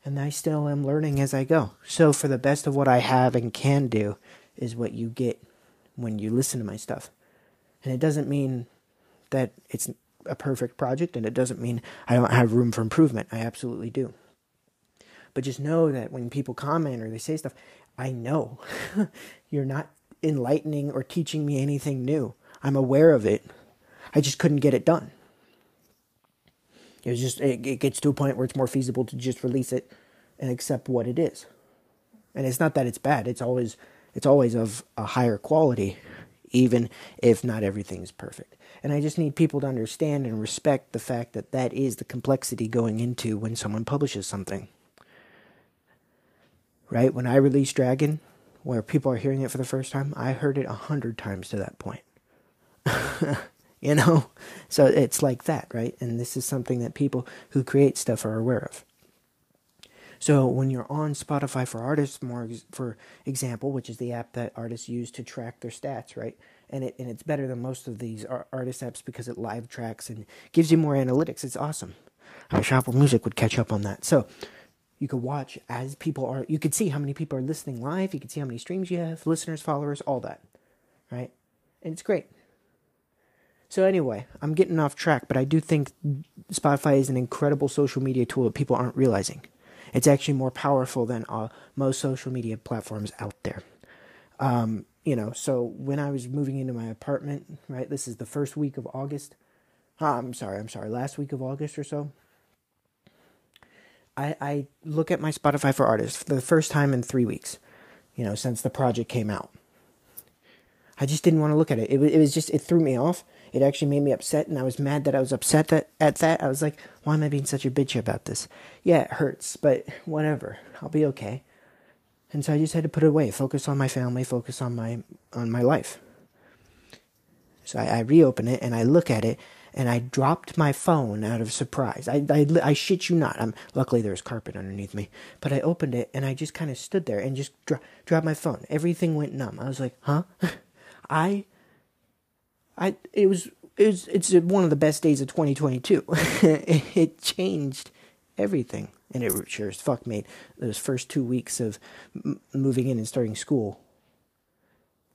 And I still am learning as I go. So, for the best of what I have and can do, is what you get when you listen to my stuff. And it doesn't mean that it's a perfect project, and it doesn't mean I don't have room for improvement. I absolutely do. But just know that when people comment or they say stuff, I know you're not enlightening or teaching me anything new. I'm aware of it. I just couldn't get it done. It's just it, it gets to a point where it's more feasible to just release it and accept what it is. And it's not that it's bad. It's always it's always of a higher quality even if not everything's perfect. And I just need people to understand and respect the fact that that is the complexity going into when someone publishes something. Right? When I released Dragon, where people are hearing it for the first time, I heard it a hundred times to that point. you know? So it's like that, right? And this is something that people who create stuff are aware of. So when you're on Spotify for artists, more for example, which is the app that artists use to track their stats, right? And it and it's better than most of these artist apps because it live tracks and gives you more analytics. It's awesome. I wish Apple Music would catch up on that. So you could watch as people are. You could see how many people are listening live. You could see how many streams you have, listeners, followers, all that, right? And it's great. So anyway, I'm getting off track, but I do think Spotify is an incredible social media tool that people aren't realizing. It's actually more powerful than uh, most social media platforms out there. Um, you know, so when I was moving into my apartment, right, this is the first week of August. Uh, I'm sorry, I'm sorry, last week of August or so. I, I look at my Spotify for artists for the first time in three weeks, you know, since the project came out. I just didn't want to look at it. It, it was just, it threw me off it actually made me upset, and I was mad that I was upset that, at that. I was like, why am I being such a bitch about this? Yeah, it hurts, but whatever. I'll be okay. And so I just had to put it away, focus on my family, focus on my on my life. So I, I reopen it and I look at it, and I dropped my phone out of surprise. I, I, I shit you not. I'm luckily there was carpet underneath me, but I opened it and I just kind of stood there and just dro- dropped my phone. Everything went numb. I was like, huh? I I it was it was, it's one of the best days of 2022. it changed everything, and it sure as fuck made those first two weeks of m- moving in and starting school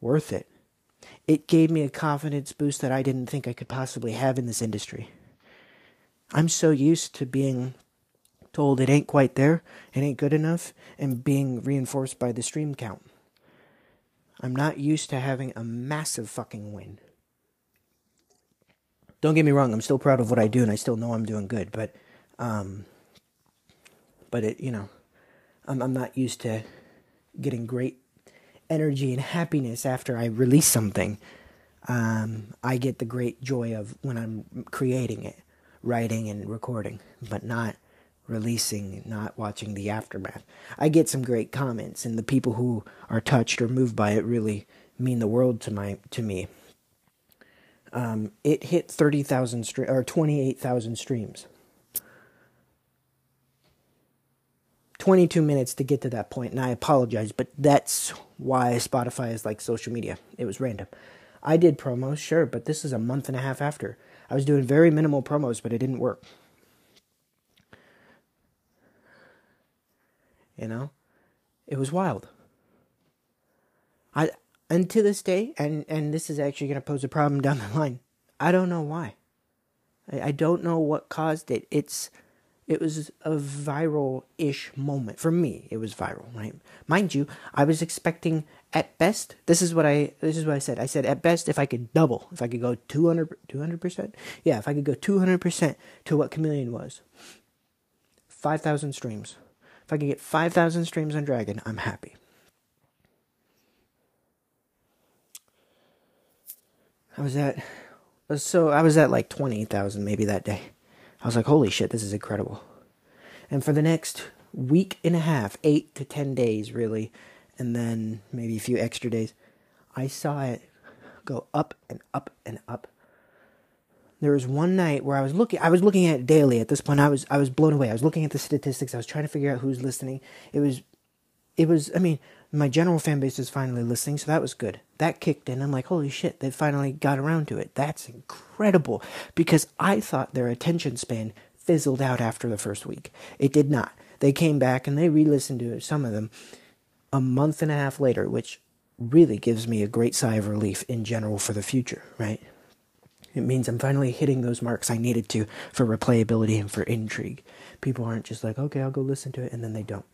worth it. It gave me a confidence boost that I didn't think I could possibly have in this industry. I'm so used to being told it ain't quite there, it ain't good enough, and being reinforced by the stream count. I'm not used to having a massive fucking win. Don't get me wrong, I'm still proud of what I do and I still know I'm doing good, but um but it, you know, I'm I'm not used to getting great energy and happiness after I release something. Um I get the great joy of when I'm creating it. writing and recording, but not releasing, not watching the aftermath. I get some great comments, and the people who are touched or moved by it really mean the world to my to me. Um, it hit thirty thousand stre- or twenty eight thousand streams. 22 minutes to get to that point, and I apologize, but that's why Spotify is like social media. It was random. I did promos, sure, but this is a month and a half after. I was doing very minimal promos, but it didn't work. You know? It was wild. I and to this day, and and this is actually going to pose a problem down the line. I don't know why. I, I don't know what caused it. It's it was a viral ish moment. For me, it was viral, right? Mind you, I was expecting at best, this is what I this is what I said. I said at best if I could double, if I could go 200 200%. Yeah, if I could go 200% to what Chameleon was. 5,000 streams. If I could get 5,000 streams on Dragon, I'm happy. I was at so I was at like 20,000 maybe that day. I was like, holy shit, this is incredible. And for the next week and a half, eight to 10 days, really, and then maybe a few extra days, I saw it go up and up and up. There was one night where I was looking I was looking at it daily at this point I was I was blown away. I was looking at the statistics. I was trying to figure out who's listening. It was it was I mean, my general fan base is finally listening, so that was good. That kicked in. I'm like, holy shit, they finally got around to it. That's incredible. Because I thought their attention span fizzled out after the first week. It did not. They came back and they re listened to some of them, a month and a half later, which really gives me a great sigh of relief in general for the future, right? It means I'm finally hitting those marks I needed to for replayability and for intrigue. People aren't just like, okay, I'll go listen to it, and then they don't.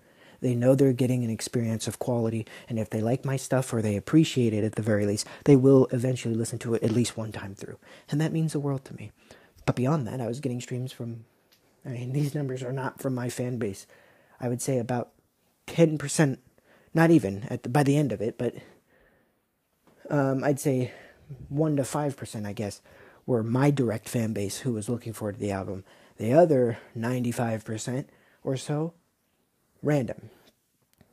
They know they're getting an experience of quality, and if they like my stuff or they appreciate it at the very least, they will eventually listen to it at least one time through. And that means the world to me. But beyond that, I was getting streams from, I mean, these numbers are not from my fan base. I would say about 10%, not even at the, by the end of it, but um, I'd say 1 to 5%, I guess, were my direct fan base who was looking forward to the album. The other 95% or so random,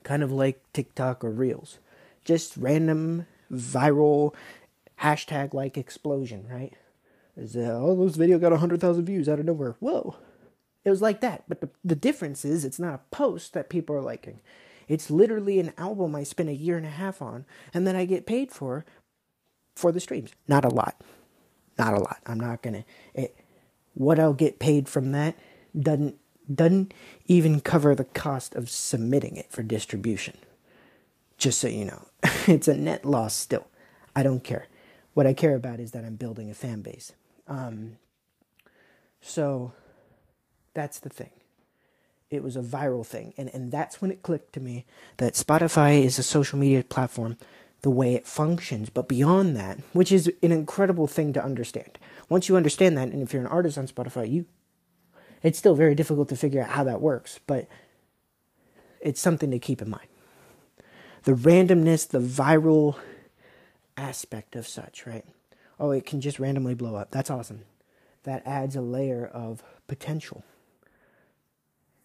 kind of like TikTok or Reels. Just random viral hashtag like explosion, right? Is uh, oh this video got hundred thousand views out of nowhere. Whoa, it was like that. But the the difference is it's not a post that people are liking. It's literally an album I spent a year and a half on, and then I get paid for for the streams. Not a lot, not a lot. I'm not gonna. It, what I'll get paid from that doesn't doesn't even cover the cost of submitting it for distribution. Just so you know, it's a net loss still. I don't care. What I care about is that I'm building a fan base. Um, so that's the thing. It was a viral thing. And, and that's when it clicked to me that Spotify is a social media platform the way it functions. But beyond that, which is an incredible thing to understand. Once you understand that, and if you're an artist on Spotify, you it's still very difficult to figure out how that works, but it's something to keep in mind. The randomness, the viral aspect of such, right? Oh, it can just randomly blow up. That's awesome. That adds a layer of potential.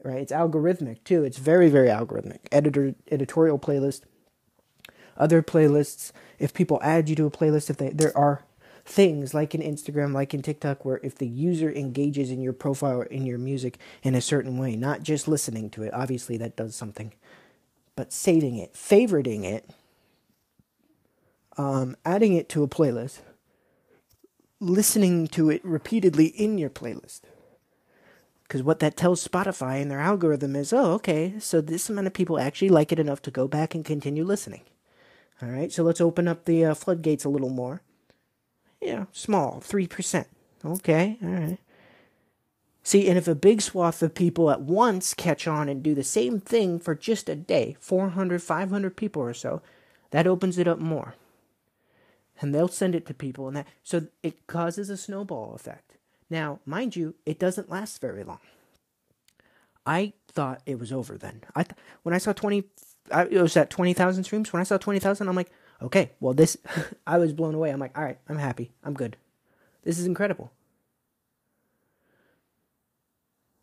Right? It's algorithmic too. It's very, very algorithmic. Editor editorial playlist. Other playlists, if people add you to a playlist, if they there are things like in Instagram, like in TikTok, where if the user engages in your profile in your music in a certain way, not just listening to it, obviously that does something, but saving it, favoriting it, um, adding it to a playlist, listening to it repeatedly in your playlist. Because what that tells Spotify and their algorithm is, oh, okay, so this amount of people actually like it enough to go back and continue listening. All right, so let's open up the uh, floodgates a little more yeah, small, 3%. Okay, all right. See, and if a big swath of people at once catch on and do the same thing for just a day, 400, 500 people or so, that opens it up more. And they'll send it to people, and that so it causes a snowball effect. Now, mind you, it doesn't last very long. I thought it was over then. I th- when I saw 20 I, it was at 20,000 streams. When I saw 20,000, I'm like, okay, well, this, I was blown away. I'm like, all right, I'm happy. I'm good. This is incredible.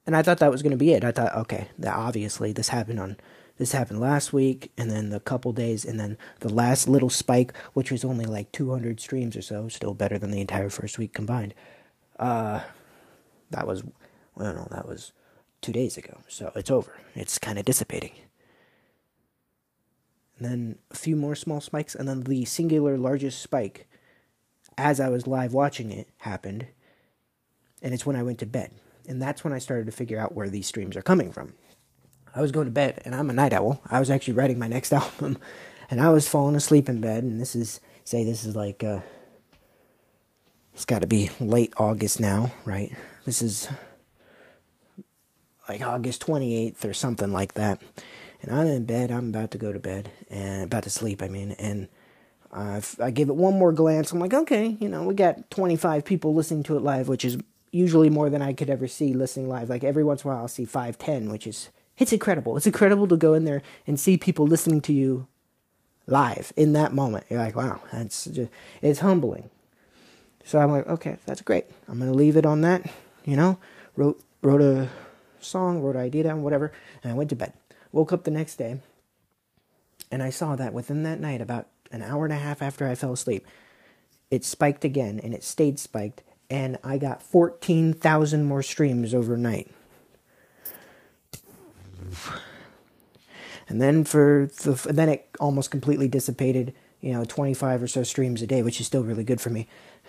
And I thought that was going to be it. I thought, okay, that obviously this happened on this happened last week, and then the couple days, and then the last little spike, which was only like 200 streams or so, still better than the entire first week combined. Uh, that was, well, no, that was two days ago. So it's over. It's kind of dissipating. And then a few more small spikes, and then the singular largest spike, as I was live watching it, happened. And it's when I went to bed. And that's when I started to figure out where these streams are coming from. I was going to bed, and I'm a night owl. I was actually writing my next album, and I was falling asleep in bed. And this is, say, this is like, uh, it's got to be late August now, right? This is like August 28th or something like that. And I'm in bed. I'm about to go to bed and about to sleep. I mean, and uh, I give it one more glance. I'm like, okay, you know, we got 25 people listening to it live, which is usually more than I could ever see listening live. Like every once in a while, I'll see five, ten, which is it's incredible. It's incredible to go in there and see people listening to you live in that moment. You're like, wow, that's just it's humbling. So I'm like, okay, that's great. I'm gonna leave it on that. You know, wrote wrote a song, wrote an idea down, whatever, and I went to bed. Woke up the next day, and I saw that within that night, about an hour and a half after I fell asleep, it spiked again, and it stayed spiked, and I got 14,000 more streams overnight. And then for the then it almost completely dissipated, you know, 25 or so streams a day, which is still really good for me.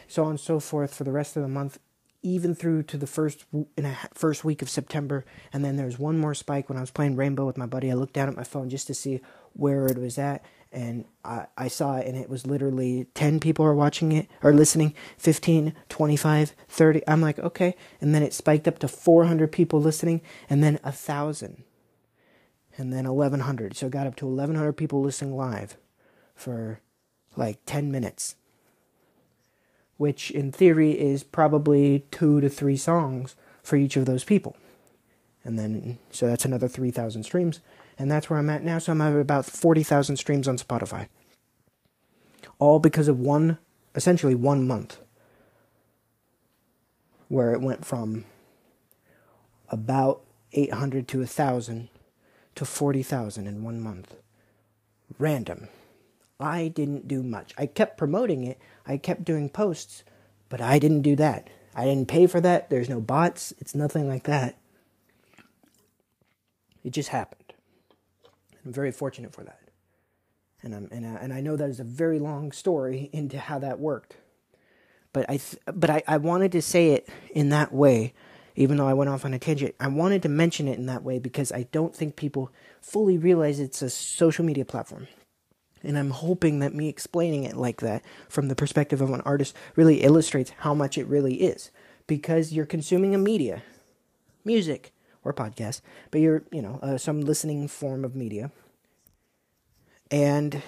So on and so forth for the rest of the month, even through to the first in a first week of September, and then there was one more spike when I was playing Rainbow with my buddy. I looked down at my phone just to see where it was at, and I, I saw it, and it was literally 10 people are watching it or listening, 15, 25, 30. I'm like, okay, and then it spiked up to 400 people listening, and then a thousand, and then 1100. So it got up to 1100 people listening live for like 10 minutes which in theory is probably two to three songs for each of those people. And then, so that's another 3,000 streams. And that's where I'm at now. So I'm at about 40,000 streams on Spotify. All because of one, essentially one month, where it went from about 800 to 1,000 to 40,000 in one month. Random. I didn't do much. I kept promoting it, I kept doing posts, but I didn't do that. I didn't pay for that. There's no bots, it's nothing like that. It just happened. I'm very fortunate for that. And, I'm, and, I, and I know that is a very long story into how that worked. But I, th- but I, I wanted to say it in that way, even though I went off on a tangent. I wanted to mention it in that way because I don't think people fully realize it's a social media platform. And I'm hoping that me explaining it like that from the perspective of an artist really illustrates how much it really is. Because you're consuming a media, music or podcast, but you're, you know, uh, some listening form of media. And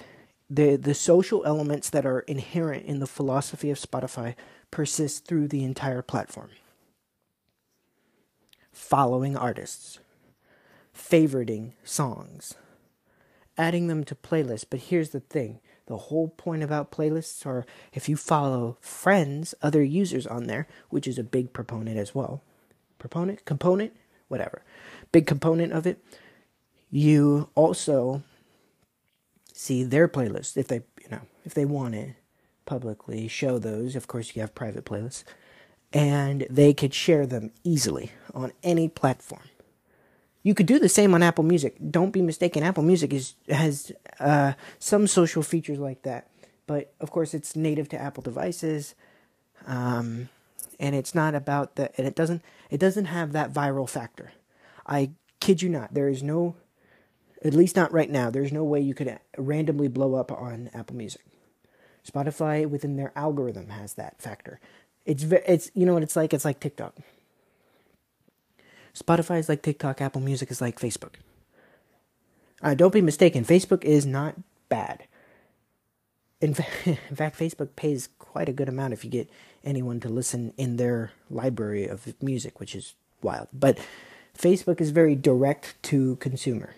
the the social elements that are inherent in the philosophy of Spotify persist through the entire platform. Following artists, favoriting songs, adding them to playlists. But here's the thing the whole point about playlists are if you follow friends, other users on there, which is a big proponent as well. Proponent? Component? Whatever. Big component of it. You also see their playlists if they, you know, if they want it publicly, show those. Of course, you have private playlists. And they could share them easily on any platform. You could do the same on Apple Music. Don't be mistaken. Apple Music is has uh, some social features like that, but of course it's native to Apple devices, um, and it's not about the. And it doesn't. It doesn't have that viral factor. I kid you not. There is no, at least not right now. There's no way you could randomly blow up on Apple Music. Spotify within their algorithm has that factor. It's it's you know what it's like. It's like TikTok. Spotify is like TikTok, Apple Music is like Facebook. Uh, don't be mistaken, Facebook is not bad. In, fa- in fact, Facebook pays quite a good amount if you get anyone to listen in their library of music, which is wild. But Facebook is very direct to consumer.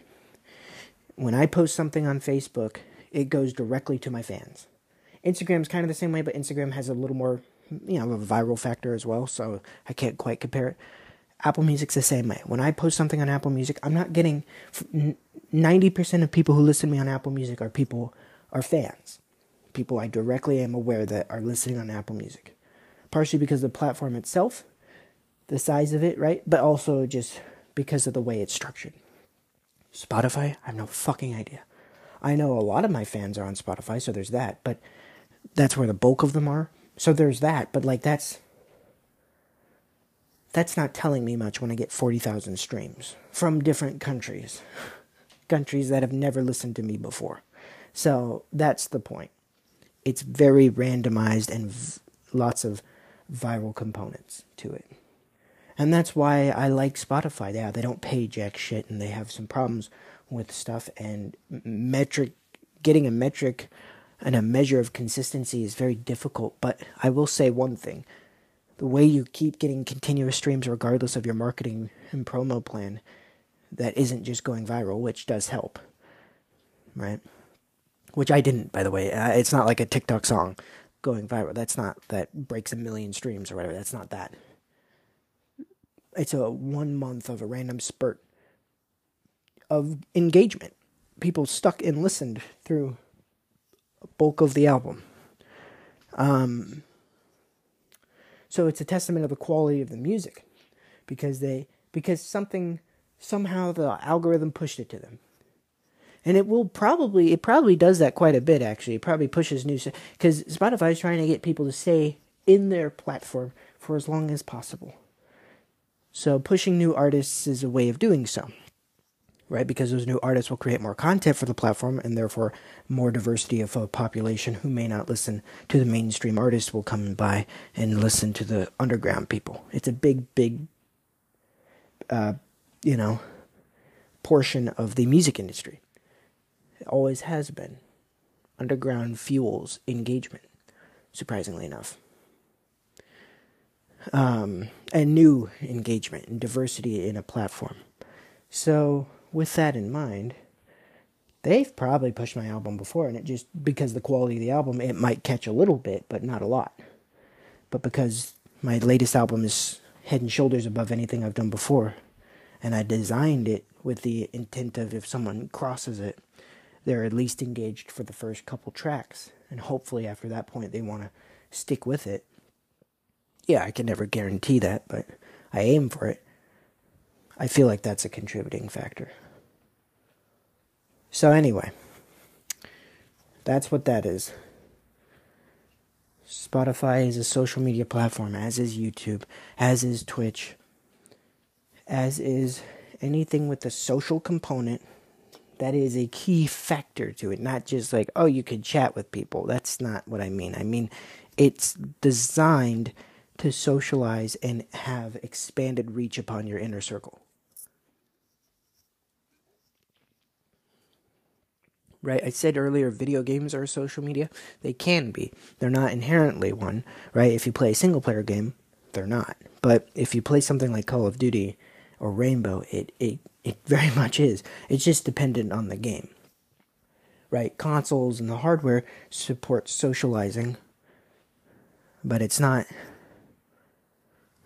When I post something on Facebook, it goes directly to my fans. Instagram is kind of the same way, but Instagram has a little more, you know, a viral factor as well, so I can't quite compare it. Apple Music's the same way. When I post something on Apple Music, I'm not getting 90% of people who listen to me on Apple Music are people are fans. People I directly am aware that are listening on Apple Music. Partially because the platform itself, the size of it, right? But also just because of the way it's structured. Spotify, I have no fucking idea. I know a lot of my fans are on Spotify, so there's that, but that's where the bulk of them are. So there's that, but like that's that's not telling me much when I get 40,000 streams from different countries. countries that have never listened to me before. So that's the point. It's very randomized and v- lots of viral components to it. And that's why I like Spotify. Yeah, they don't pay jack shit and they have some problems with stuff and metric getting a metric and a measure of consistency is very difficult, but I will say one thing. The way you keep getting continuous streams regardless of your marketing and promo plan that isn't just going viral, which does help. Right? Which I didn't, by the way. Uh, it's not like a TikTok song going viral. That's not that breaks a million streams or whatever. That's not that. It's a one month of a random spurt of engagement. People stuck and listened through bulk of the album. Um, so it's a testament of the quality of the music because they because something somehow the algorithm pushed it to them. And it will probably it probably does that quite a bit actually. It probably pushes new cuz Spotify is trying to get people to stay in their platform for as long as possible. So pushing new artists is a way of doing so right? Because those new artists will create more content for the platform and therefore more diversity of a population who may not listen to the mainstream artists will come by and listen to the underground people. It's a big, big, uh, you know, portion of the music industry. It always has been. Underground fuels engagement, surprisingly enough. Um, and new engagement and diversity in a platform. So, with that in mind, they've probably pushed my album before, and it just because the quality of the album, it might catch a little bit, but not a lot. But because my latest album is head and shoulders above anything I've done before, and I designed it with the intent of if someone crosses it, they're at least engaged for the first couple tracks, and hopefully after that point they want to stick with it. Yeah, I can never guarantee that, but I aim for it. I feel like that's a contributing factor. So, anyway, that's what that is. Spotify is a social media platform, as is YouTube, as is Twitch, as is anything with a social component. That is a key factor to it, not just like, oh, you can chat with people. That's not what I mean. I mean, it's designed to socialize and have expanded reach upon your inner circle. Right? I said earlier video games are social media. They can be. They're not inherently one, right? If you play a single player game, they're not. But if you play something like Call of Duty or Rainbow, it it it very much is. It's just dependent on the game. Right? Consoles and the hardware support socializing, but it's not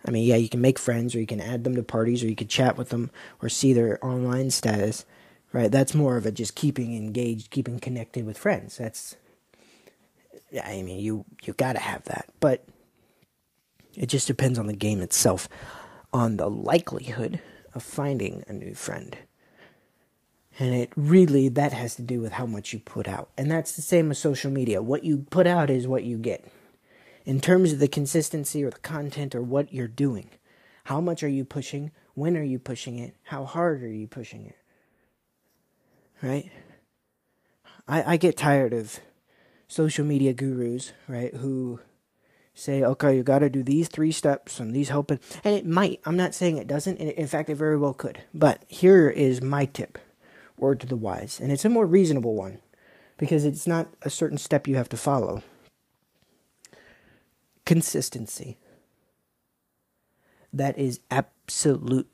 I mean, yeah, you can make friends or you can add them to parties or you can chat with them or see their online status, right? That's more of a just keeping engaged, keeping connected with friends. That's, I mean, you you got to have that, but it just depends on the game itself, on the likelihood of finding a new friend. And it really that has to do with how much you put out. And that's the same with social media. What you put out is what you get. In terms of the consistency or the content or what you're doing. How much are you pushing? When are you pushing it? How hard are you pushing it? Right? I, I get tired of social media gurus, right, who say, okay, you got to do these three steps and these help. And it might. I'm not saying it doesn't. In fact, it very well could. But here is my tip, word to the wise. And it's a more reasonable one because it's not a certain step you have to follow. Consistency. That is absolute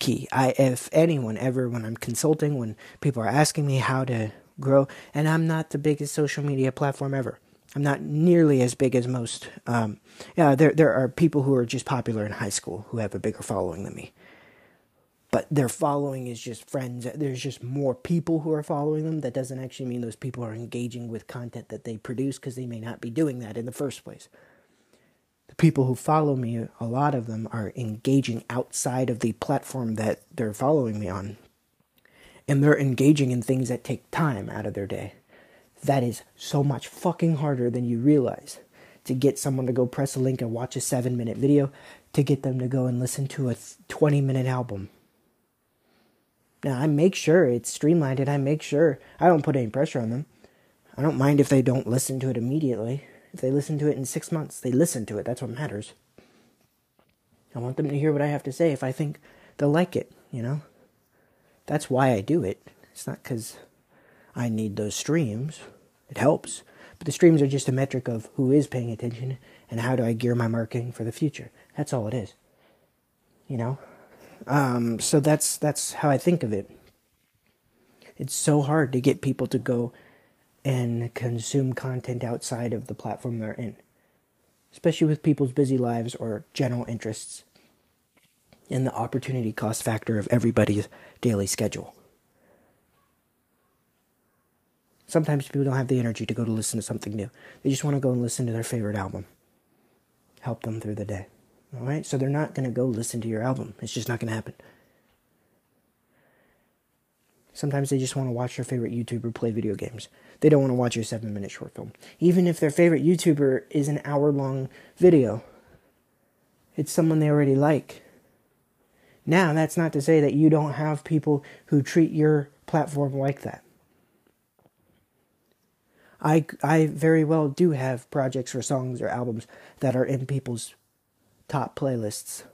key. I if anyone ever when I'm consulting, when people are asking me how to grow, and I'm not the biggest social media platform ever. I'm not nearly as big as most. Um, yeah, there there are people who are just popular in high school who have a bigger following than me. but their following is just friends. There's just more people who are following them. That doesn't actually mean those people are engaging with content that they produce because they may not be doing that in the first place. The people who follow me, a lot of them are engaging outside of the platform that they're following me on. And they're engaging in things that take time out of their day. That is so much fucking harder than you realize. To get someone to go press a link and watch a seven minute video, to get them to go and listen to a 20 minute album now, I make sure it's streamlined and I make sure I don't put any pressure on them. I don't mind if they don't listen to it immediately. If they listen to it in six months, they listen to it. That's what matters. I want them to hear what I have to say if I think they'll like it, you know? That's why I do it. It's not because I need those streams. It helps. But the streams are just a metric of who is paying attention and how do I gear my marketing for the future. That's all it is. You know? Um, so that's that's how I think of it. It's so hard to get people to go and consume content outside of the platform they're in, especially with people's busy lives or general interests, and the opportunity cost factor of everybody's daily schedule. Sometimes people don't have the energy to go to listen to something new. They just want to go and listen to their favorite album. Help them through the day. All right? So they're not going to go listen to your album. It's just not going to happen. Sometimes they just want to watch their favorite YouTuber play video games. They don't want to watch your seven minute short film. Even if their favorite YouTuber is an hour long video, it's someone they already like. Now, that's not to say that you don't have people who treat your platform like that. I, I very well do have projects or songs or albums that are in people's top playlists.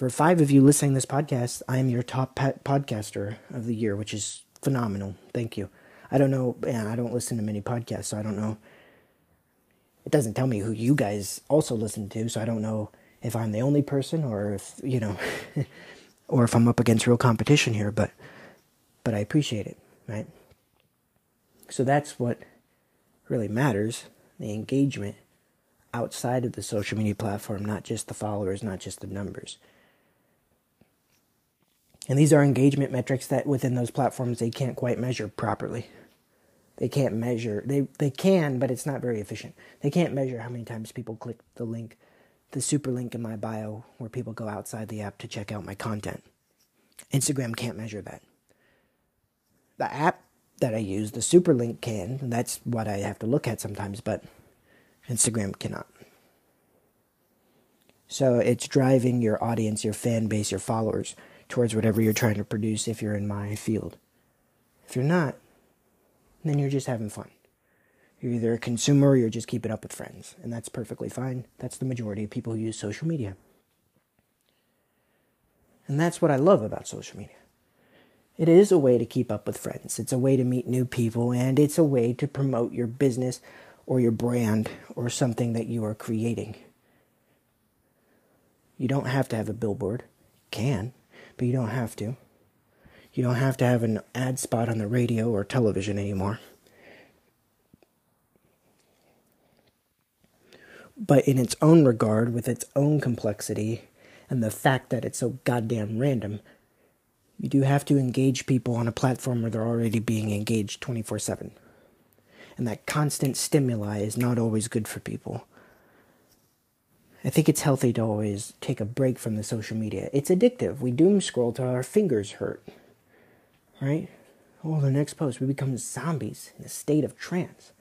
For five of you listening this podcast, I am your top podcaster of the year, which is phenomenal. Thank you. I don't know, yeah, I don't listen to many podcasts, so I don't know. It doesn't tell me who you guys also listen to, so I don't know if I'm the only person or if, you know, or if I'm up against real competition here, but but I appreciate it, right? So that's what really matters, the engagement outside of the social media platform, not just the followers, not just the numbers. And these are engagement metrics that within those platforms they can't quite measure properly. They can't measure. They they can, but it's not very efficient. They can't measure how many times people click the link, the super link in my bio where people go outside the app to check out my content. Instagram can't measure that. The app that I use, the super link can, that's what I have to look at sometimes, but Instagram cannot. So it's driving your audience, your fan base, your followers towards whatever you're trying to produce if you're in my field. If you're not, then you're just having fun. You're either a consumer or you're just keeping up with friends. And that's perfectly fine. That's the majority of people who use social media. And that's what I love about social media. It is a way to keep up with friends, it's a way to meet new people, and it's a way to promote your business or your brand or something that you are creating. You don't have to have a billboard. You can, but you don't have to. You don't have to have an ad spot on the radio or television anymore. But in its own regard, with its own complexity, and the fact that it's so goddamn random, you do have to engage people on a platform where they're already being engaged 24 7 and that constant stimuli is not always good for people. I think it's healthy to always take a break from the social media. It's addictive. We doom scroll till our fingers hurt. Right? Oh, the next post, we become zombies in a state of trance.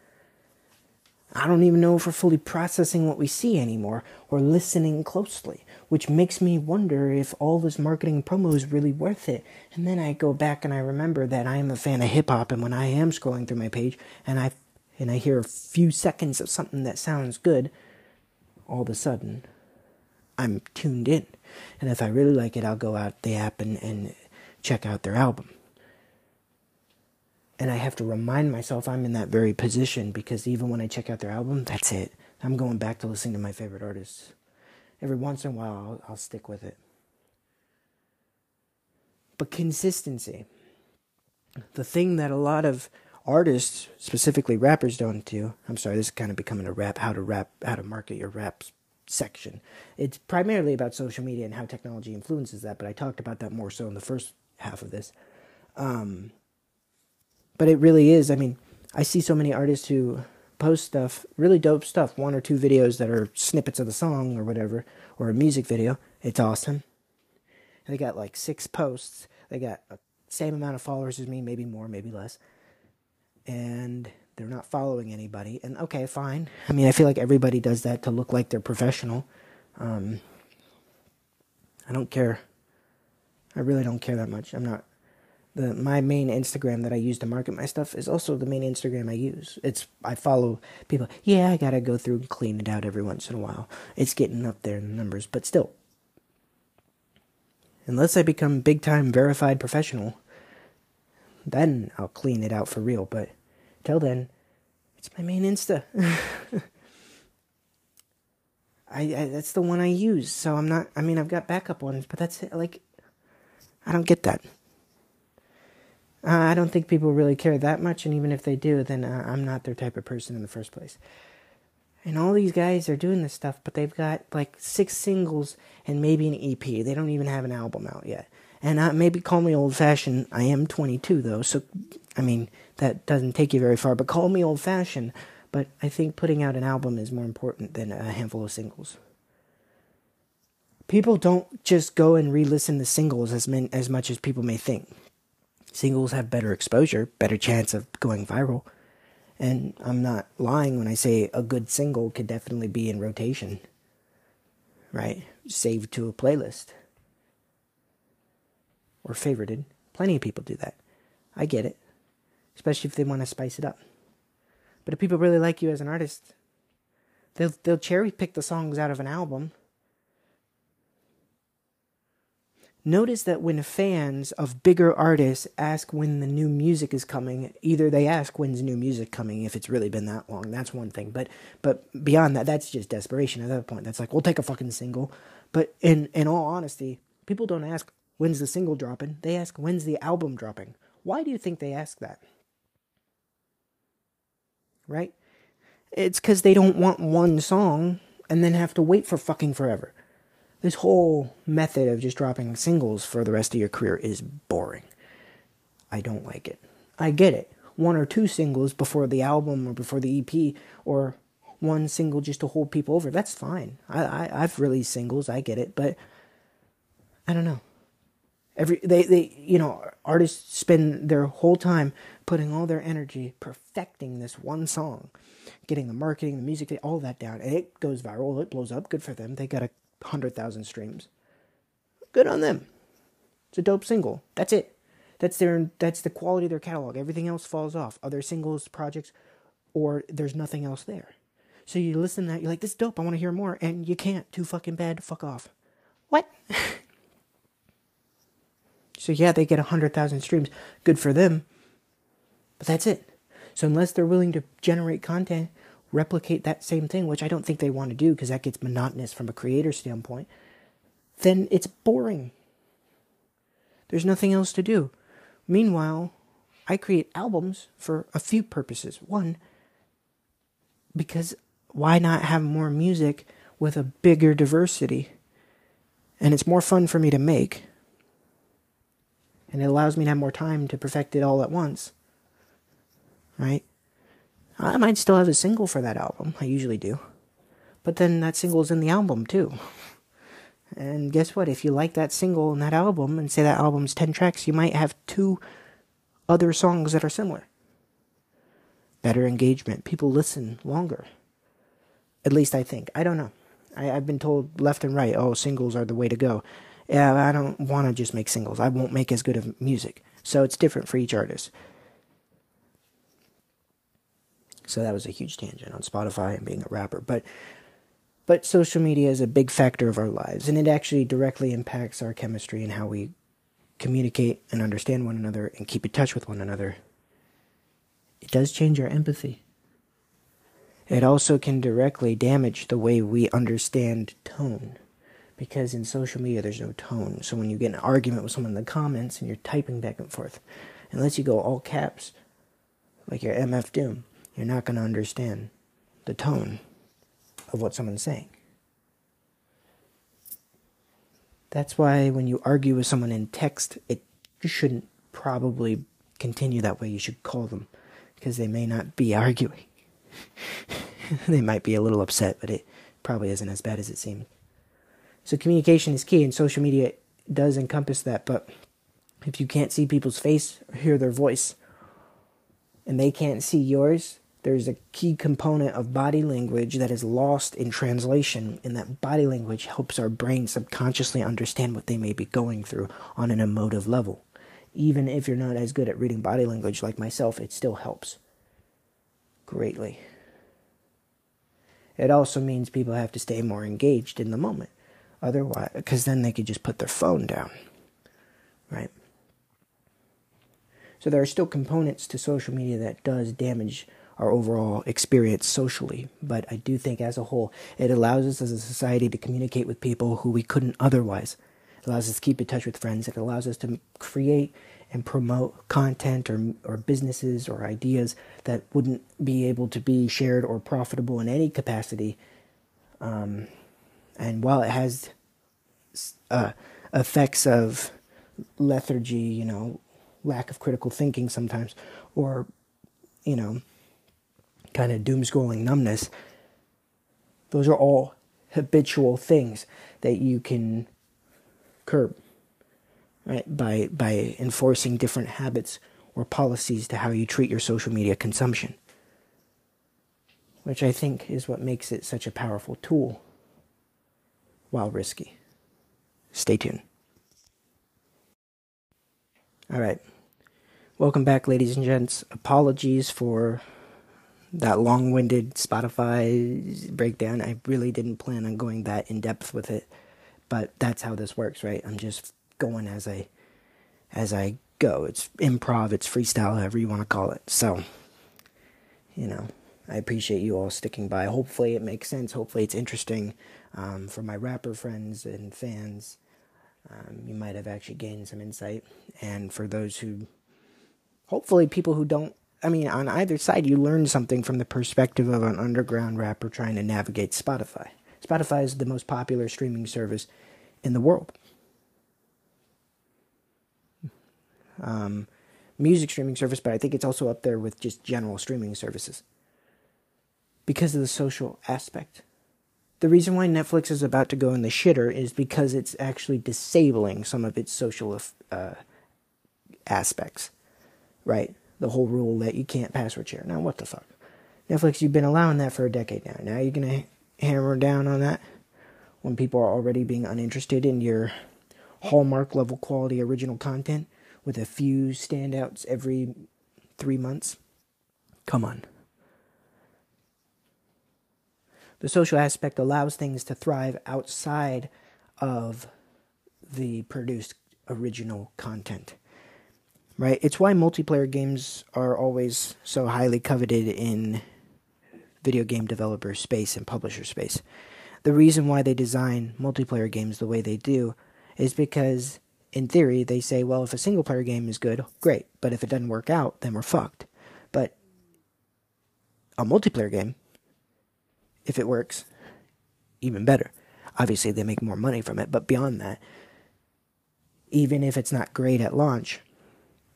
I don't even know if we're fully processing what we see anymore or listening closely, which makes me wonder if all this marketing promo is really worth it. And then I go back and I remember that I am a fan of hip hop, and when I am scrolling through my page and I and I hear a few seconds of something that sounds good, all of a sudden I'm tuned in. And if I really like it, I'll go out the app and, and check out their album. And I have to remind myself I'm in that very position because even when I check out their album, that's it. I'm going back to listening to my favorite artists. Every once in a while, I'll, I'll stick with it. But consistency. The thing that a lot of artists, specifically rappers, don't do. I'm sorry, this is kind of becoming a rap, how to rap, how to market your rap section. It's primarily about social media and how technology influences that, but I talked about that more so in the first half of this. Um, but it really is. I mean, I see so many artists who post stuff, really dope stuff, one or two videos that are snippets of the song or whatever, or a music video. It's awesome. And they got like six posts. They got a same amount of followers as me, maybe more, maybe less. And they're not following anybody. And okay, fine. I mean, I feel like everybody does that to look like they're professional. Um, I don't care. I really don't care that much. I'm not. The, my main Instagram that I use to market my stuff is also the main Instagram I use. It's I follow people. Yeah, I gotta go through and clean it out every once in a while. It's getting up there in the numbers, but still, unless I become big time verified professional, then I'll clean it out for real. But Till then, it's my main Insta. I, I, that's the one I use. So I'm not. I mean, I've got backup ones, but that's it. Like, I don't get that. Uh, I don't think people really care that much, and even if they do, then uh, I'm not their type of person in the first place. And all these guys are doing this stuff, but they've got like six singles and maybe an EP. They don't even have an album out yet. And uh, maybe call me old fashioned. I am 22 though, so I mean that doesn't take you very far. But call me old fashioned. But I think putting out an album is more important than a handful of singles. People don't just go and re-listen to singles as min- as much as people may think. Singles have better exposure, better chance of going viral. And I'm not lying when I say a good single could definitely be in rotation. Right? Saved to a playlist or favorited. Plenty of people do that. I get it, especially if they want to spice it up. But if people really like you as an artist, they'll they'll cherry pick the songs out of an album. Notice that when fans of bigger artists ask when the new music is coming, either they ask when's new music coming if it's really been that long. That's one thing. But but beyond that, that's just desperation at that point. That's like, we'll take a fucking single. But in in all honesty, people don't ask When's the single dropping? They ask, when's the album dropping? Why do you think they ask that? Right? It's because they don't want one song and then have to wait for fucking forever. This whole method of just dropping singles for the rest of your career is boring. I don't like it. I get it. One or two singles before the album or before the EP or one single just to hold people over. That's fine. I, I I've released singles. I get it, but I don't know. Every they, they you know artists spend their whole time putting all their energy perfecting this one song, getting the marketing, the music, all that down, and it goes viral. It blows up. Good for them. They got a hundred thousand streams. Good on them. It's a dope single. That's it. That's their that's the quality of their catalog. Everything else falls off. Other singles, projects, or there's nothing else there. So you listen to that, you're like, this dope, I want to hear more, and you can't. Too fucking bad, fuck off. What? So yeah, they get 100,000 streams. Good for them. But that's it. So unless they're willing to generate content, replicate that same thing, which I don't think they want to do because that gets monotonous from a creator standpoint, then it's boring. There's nothing else to do. Meanwhile, I create albums for a few purposes. One, because why not have more music with a bigger diversity? And it's more fun for me to make and it allows me to have more time to perfect it all at once. Right? I might still have a single for that album. I usually do. But then that single's in the album too. And guess what? If you like that single and that album, and say that album's 10 tracks, you might have two other songs that are similar. Better engagement. People listen longer. At least I think. I don't know. I, have been told left and right, oh, singles are the way to go yeah, I don't want to just make singles. I won't make as good of music. So it's different for each artist. So that was a huge tangent on Spotify and being a rapper, but but social media is a big factor of our lives and it actually directly impacts our chemistry and how we communicate and understand one another and keep in touch with one another. It does change our empathy. It also can directly damage the way we understand tone because in social media there's no tone. So when you get an argument with someone in the comments and you're typing back and forth, unless you go all caps, like your MF Doom, you're not going to understand the tone of what someone's saying. That's why when you argue with someone in text, it you shouldn't probably continue that way. You should call them because they may not be arguing. they might be a little upset, but it probably isn't as bad as it seems. So communication is key, and social media does encompass that. But if you can't see people's face or hear their voice, and they can't see yours, there's a key component of body language that is lost in translation, and that body language helps our brain subconsciously understand what they may be going through on an emotive level. Even if you're not as good at reading body language like myself, it still helps greatly. It also means people have to stay more engaged in the moment. Otherwise, because then they could just put their phone down, right? So there are still components to social media that does damage our overall experience socially. But I do think as a whole, it allows us as a society to communicate with people who we couldn't otherwise. It allows us to keep in touch with friends. It allows us to create and promote content or, or businesses or ideas that wouldn't be able to be shared or profitable in any capacity. Um, and while it has uh, effects of lethargy, you know, lack of critical thinking sometimes, or, you know, kind of doom scrolling numbness, those are all habitual things that you can curb right by by enforcing different habits or policies to how you treat your social media consumption which i think is what makes it such a powerful tool while risky stay tuned all right welcome back ladies and gents apologies for that long-winded Spotify breakdown. I really didn't plan on going that in depth with it, but that's how this works, right? I'm just going as I as I go. It's improv, it's freestyle, however you want to call it. So, you know, I appreciate you all sticking by. Hopefully, it makes sense. Hopefully, it's interesting um, for my rapper friends and fans. Um, you might have actually gained some insight, and for those who, hopefully, people who don't I mean, on either side, you learn something from the perspective of an underground rapper trying to navigate Spotify. Spotify is the most popular streaming service in the world. Um, music streaming service, but I think it's also up there with just general streaming services because of the social aspect. The reason why Netflix is about to go in the shitter is because it's actually disabling some of its social uh, aspects, right? the whole rule that you can't password share. Now, what the fuck? Netflix, you've been allowing that for a decade now. Now you're going to hammer down on that when people are already being uninterested in your hallmark level quality original content with a few standouts every three months? Come on. The social aspect allows things to thrive outside of the produced original content right? It's why multiplayer games are always so highly coveted in video game developer space and publisher space. The reason why they design multiplayer games the way they do is because, in theory, they say, well, if a single player game is good, great, but if it doesn't work out, then we're fucked. But a multiplayer game, if it works, even better. Obviously, they make more money from it, but beyond that, even if it's not great at launch,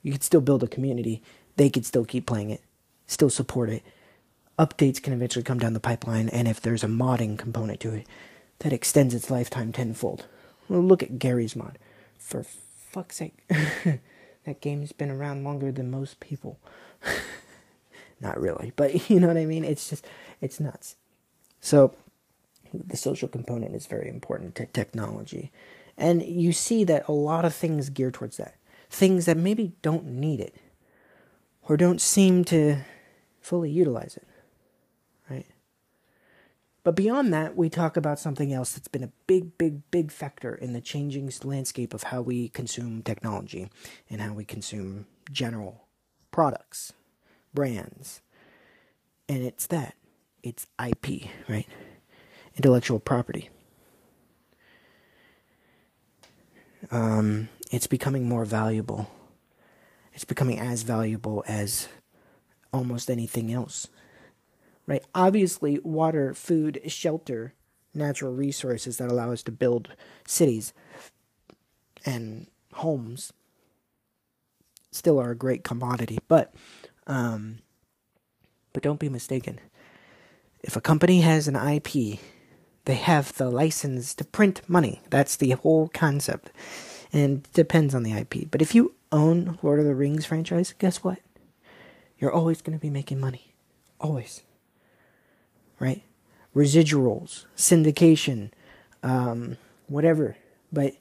you could still build a community. They could still keep playing it, still support it. Updates can eventually come down the pipeline, and if there's a modding component to it, that extends its lifetime tenfold. Well, look at Garry's Mod. For fuck's sake. that game's been around longer than most people. Not really, but you know what I mean? It's just, it's nuts. So, the social component is very important to technology. And you see that a lot of things gear towards that things that maybe don't need it or don't seem to fully utilize it. Right? But beyond that, we talk about something else that's been a big, big, big factor in the changing landscape of how we consume technology and how we consume general products, brands. And it's that it's IP, right? Intellectual property. Um, it's becoming more valuable. It's becoming as valuable as almost anything else. Right? Obviously, water, food, shelter, natural resources that allow us to build cities, and homes still are a great commodity, but um, but don't be mistaken. If a company has an IP, they have the license to print money. That's the whole concept. And it depends on the IP. But if you own Lord of the Rings franchise, guess what? You're always going to be making money. Always. Right? Residuals, syndication, um, whatever. But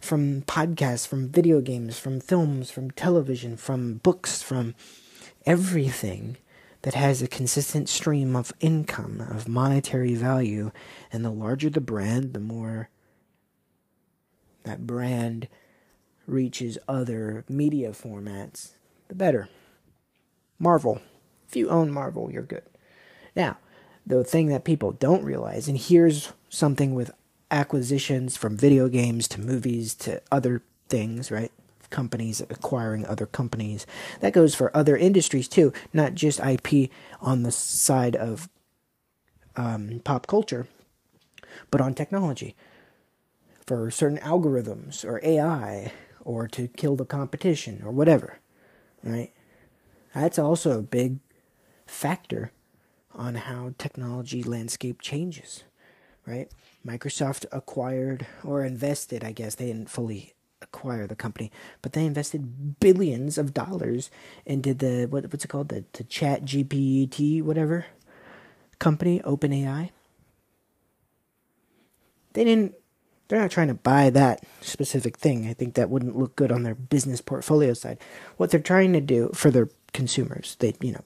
from podcasts, from video games, from films, from television, from books, from everything that has a consistent stream of income, of monetary value. And the larger the brand, the more that brand reaches other media formats, the better. Marvel. If you own Marvel, you're good. Now, the thing that people don't realize, and here's something with acquisitions from video games to movies to other things, right? Companies acquiring other companies. That goes for other industries too, not just IP on the side of um, pop culture, but on technology. For certain algorithms or AI or to kill the competition or whatever, right? That's also a big factor on how technology landscape changes, right? Microsoft acquired or invested, I guess they didn't fully acquire the company, but they invested billions of dollars into the what what's it called the the Chat GPT whatever company OpenAI. They didn't. They're not trying to buy that specific thing. I think that wouldn't look good on their business portfolio side. What they're trying to do for their consumers, they you know,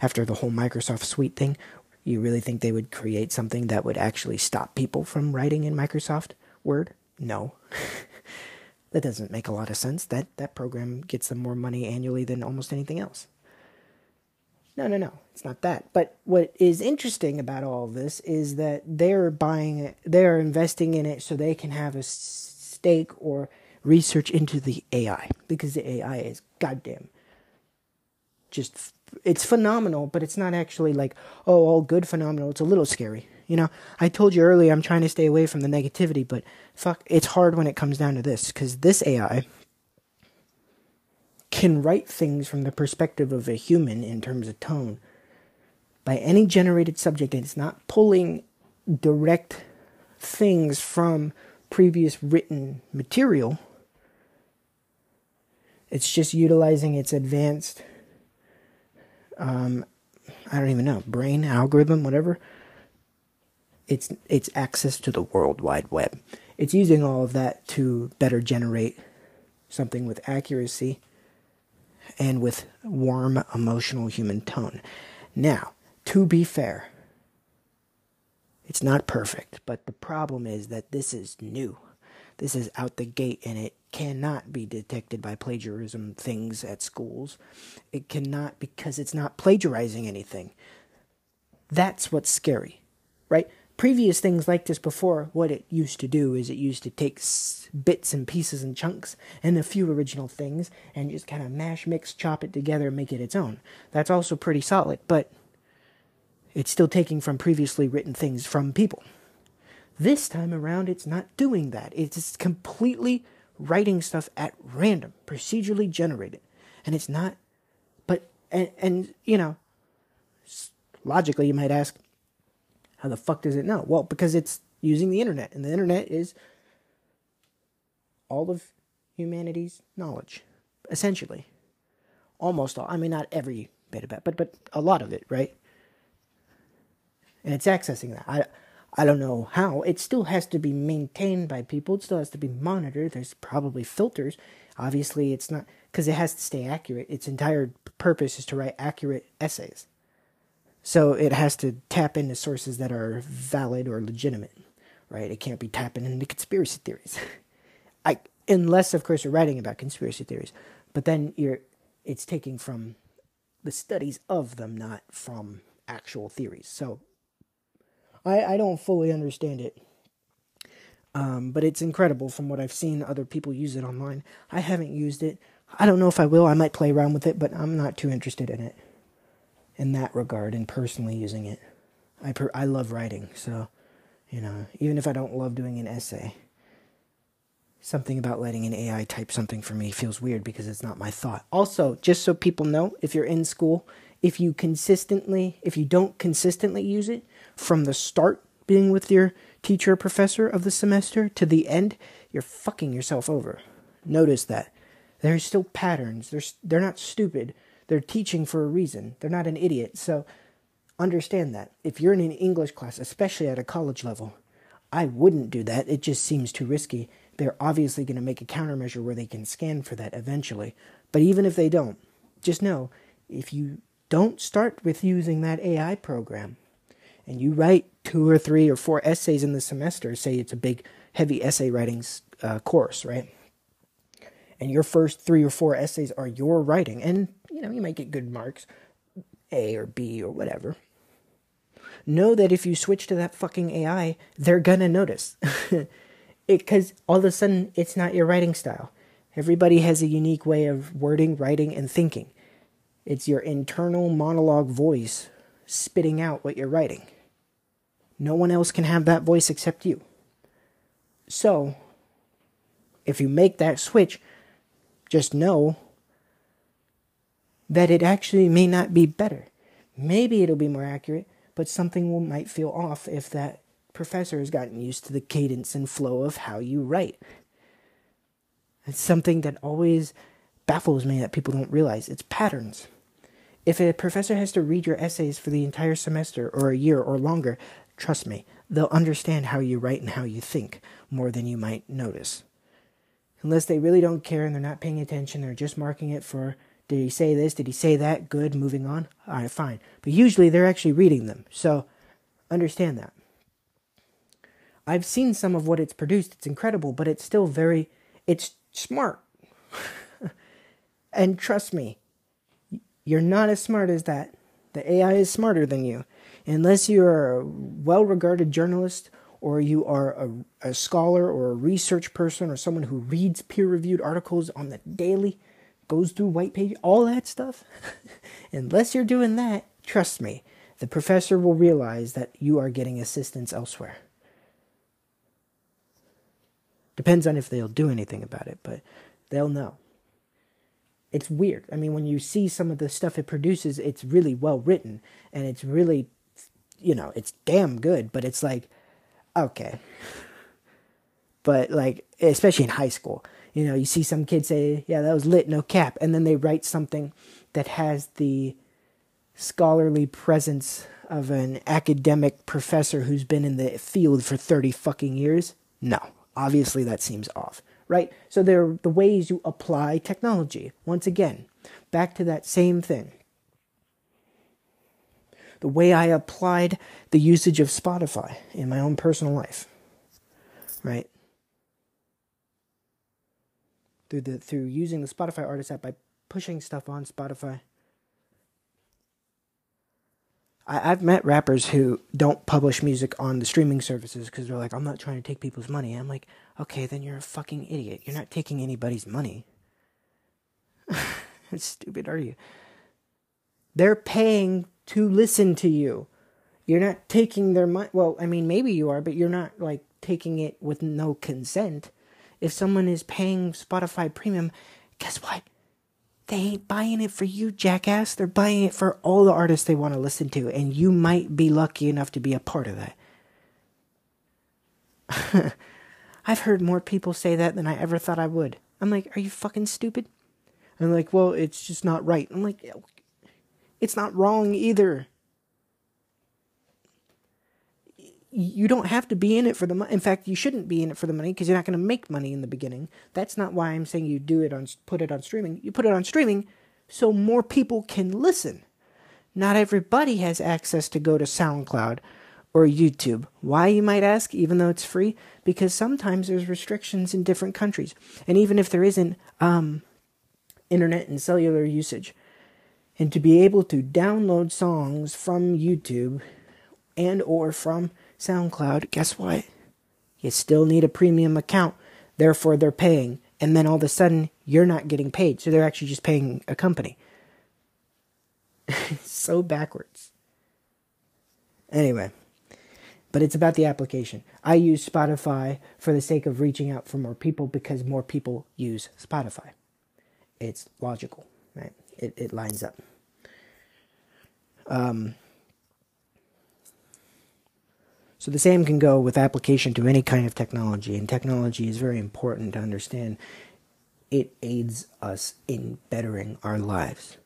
after the whole Microsoft Suite thing, you really think they would create something that would actually stop people from writing in Microsoft Word? No. that doesn't make a lot of sense. That that program gets them more money annually than almost anything else. No, no, no. It's not that. But what is interesting about all of this is that they're buying it, they're investing in it so they can have a stake or research into the AI because the AI is goddamn just it's phenomenal, but it's not actually like, oh, all good phenomenal. It's a little scary. You know, I told you earlier I'm trying to stay away from the negativity, but fuck, it's hard when it comes down to this because this AI can write things from the perspective of a human in terms of tone by any generated subject, and it's not pulling direct things from previous written material. It's just utilizing its advanced um, I don't even know, brain algorithm, whatever. It's it's access to the World Wide Web. It's using all of that to better generate something with accuracy and with warm emotional human tone. Now, to be fair, it's not perfect, but the problem is that this is new. This is out the gate and it cannot be detected by plagiarism things at schools. It cannot because it's not plagiarizing anything. That's what's scary, right? Previous things like this before, what it used to do is it used to take bits and pieces and chunks and a few original things and just kind of mash, mix, chop it together and make it its own. That's also pretty solid, but it's still taking from previously written things from people. This time around, it's not doing that. It's completely writing stuff at random, procedurally generated. And it's not, but, and, and, you know, logically you might ask, how the fuck does it know? Well, because it's using the internet, and the internet is all of humanity's knowledge, essentially. Almost all. I mean, not every bit of it, but but a lot of it, right? And it's accessing that. I I don't know how. It still has to be maintained by people. It still has to be monitored. There's probably filters. Obviously, it's not because it has to stay accurate. Its entire purpose is to write accurate essays. So it has to tap into sources that are valid or legitimate, right? It can't be tapping into conspiracy theories. I unless of course you're writing about conspiracy theories. But then you're it's taking from the studies of them, not from actual theories. So I, I don't fully understand it. Um, but it's incredible from what I've seen other people use it online. I haven't used it. I don't know if I will. I might play around with it, but I'm not too interested in it in that regard and personally using it. I per- I love writing, so you know, even if I don't love doing an essay, something about letting an AI type something for me feels weird because it's not my thought. Also, just so people know, if you're in school, if you consistently, if you don't consistently use it from the start being with your teacher or professor of the semester to the end, you're fucking yourself over. Notice that. There's still patterns. They're, they're not stupid. They're teaching for a reason. They're not an idiot. So understand that. If you're in an English class, especially at a college level, I wouldn't do that. It just seems too risky. They're obviously going to make a countermeasure where they can scan for that eventually. But even if they don't, just know if you don't start with using that AI program and you write two or three or four essays in the semester, say it's a big, heavy essay writing uh, course, right? And your first three or four essays are your writing, and you know, you might get good marks, A or B or whatever. Know that if you switch to that fucking AI, they're gonna notice. Because all of a sudden, it's not your writing style. Everybody has a unique way of wording, writing, and thinking. It's your internal monologue voice spitting out what you're writing. No one else can have that voice except you. So, if you make that switch, just know that it actually may not be better. Maybe it'll be more accurate, but something will, might feel off if that professor has gotten used to the cadence and flow of how you write. It's something that always baffles me that people don't realize. It's patterns. If a professor has to read your essays for the entire semester or a year or longer, trust me, they'll understand how you write and how you think more than you might notice. Unless they really don't care and they're not paying attention, they're just marking it for did he say this? Did he say that? Good, moving on. All right, fine. But usually they're actually reading them. So understand that. I've seen some of what it's produced. It's incredible, but it's still very it's smart. and trust me, you're not as smart as that. The AI is smarter than you. Unless you're a well regarded journalist or you are a, a, scholar or a research person or someone who reads peer reviewed articles on the daily, goes through white page, all that stuff. Unless you're doing that, trust me, the professor will realize that you are getting assistance elsewhere. Depends on if they'll do anything about it, but they'll know it's weird. I mean, when you see some of the stuff it produces, it's really well written and it's really, you know, it's damn good, but it's like, okay. But like, especially in high school, you know, you see some kids say, yeah, that was lit, no cap. And then they write something that has the scholarly presence of an academic professor who's been in the field for 30 fucking years. No, obviously that seems off right? So they're the ways you apply technology. Once again, back to that same thing. The way I applied the usage of Spotify in my own personal life, right? Through the through using the Spotify artist app by pushing stuff on Spotify I, have met rappers who don't publish music on the streaming services because they're like, I'm not trying to take people's money. I'm like, okay, then you're a fucking idiot. You're not taking anybody's money. How stupid are you? They're paying to listen to you. You're not taking their money. Well, I mean, maybe you are, but you're not like taking it with no consent. If someone is paying Spotify Premium, guess what? They ain't buying it for you, jackass. They're buying it for all the artists they want to listen to, and you might be lucky enough to be a part of that. I've heard more people say that than I ever thought I would. I'm like, are you fucking stupid? I'm like, well, it's just not right. I'm like, it's not wrong either. You don't have to be in it for the money. In fact, you shouldn't be in it for the money because you're not going to make money in the beginning. That's not why I'm saying you do it on put it on streaming. You put it on streaming so more people can listen. Not everybody has access to go to SoundCloud or YouTube. Why you might ask, even though it's free? Because sometimes there's restrictions in different countries. And even if there isn't um, internet and cellular usage, and to be able to download songs from YouTube and or from SoundCloud, guess what? You still need a premium account. Therefore, they're paying. And then all of a sudden, you're not getting paid. So they're actually just paying a company. so backwards. Anyway, but it's about the application. I use Spotify for the sake of reaching out for more people because more people use Spotify. It's logical, right? It, it lines up. Um, so the same can go with application to any kind of technology, and technology is very important to understand. It aids us in bettering our lives.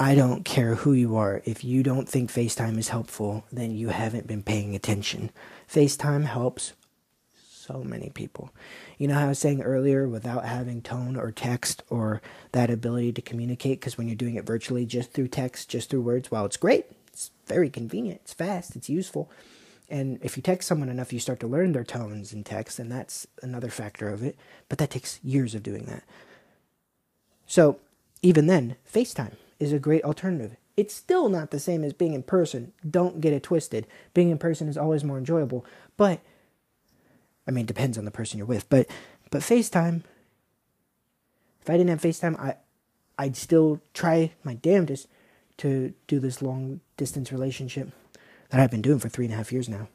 I don't care who you are. If you don't think FaceTime is helpful, then you haven't been paying attention. FaceTime helps so many people. You know how I was saying earlier, without having tone or text or that ability to communicate, because when you're doing it virtually, just through text, just through words, while it's great, very convenient, it's fast, it's useful. And if you text someone enough, you start to learn their tones in text, and that's another factor of it. But that takes years of doing that. So even then, FaceTime is a great alternative. It's still not the same as being in person. Don't get it twisted. Being in person is always more enjoyable. But I mean, it depends on the person you're with. But but FaceTime. If I didn't have FaceTime, I I'd still try my damnedest to do this long distance relationship that I've been doing for three and a half years now.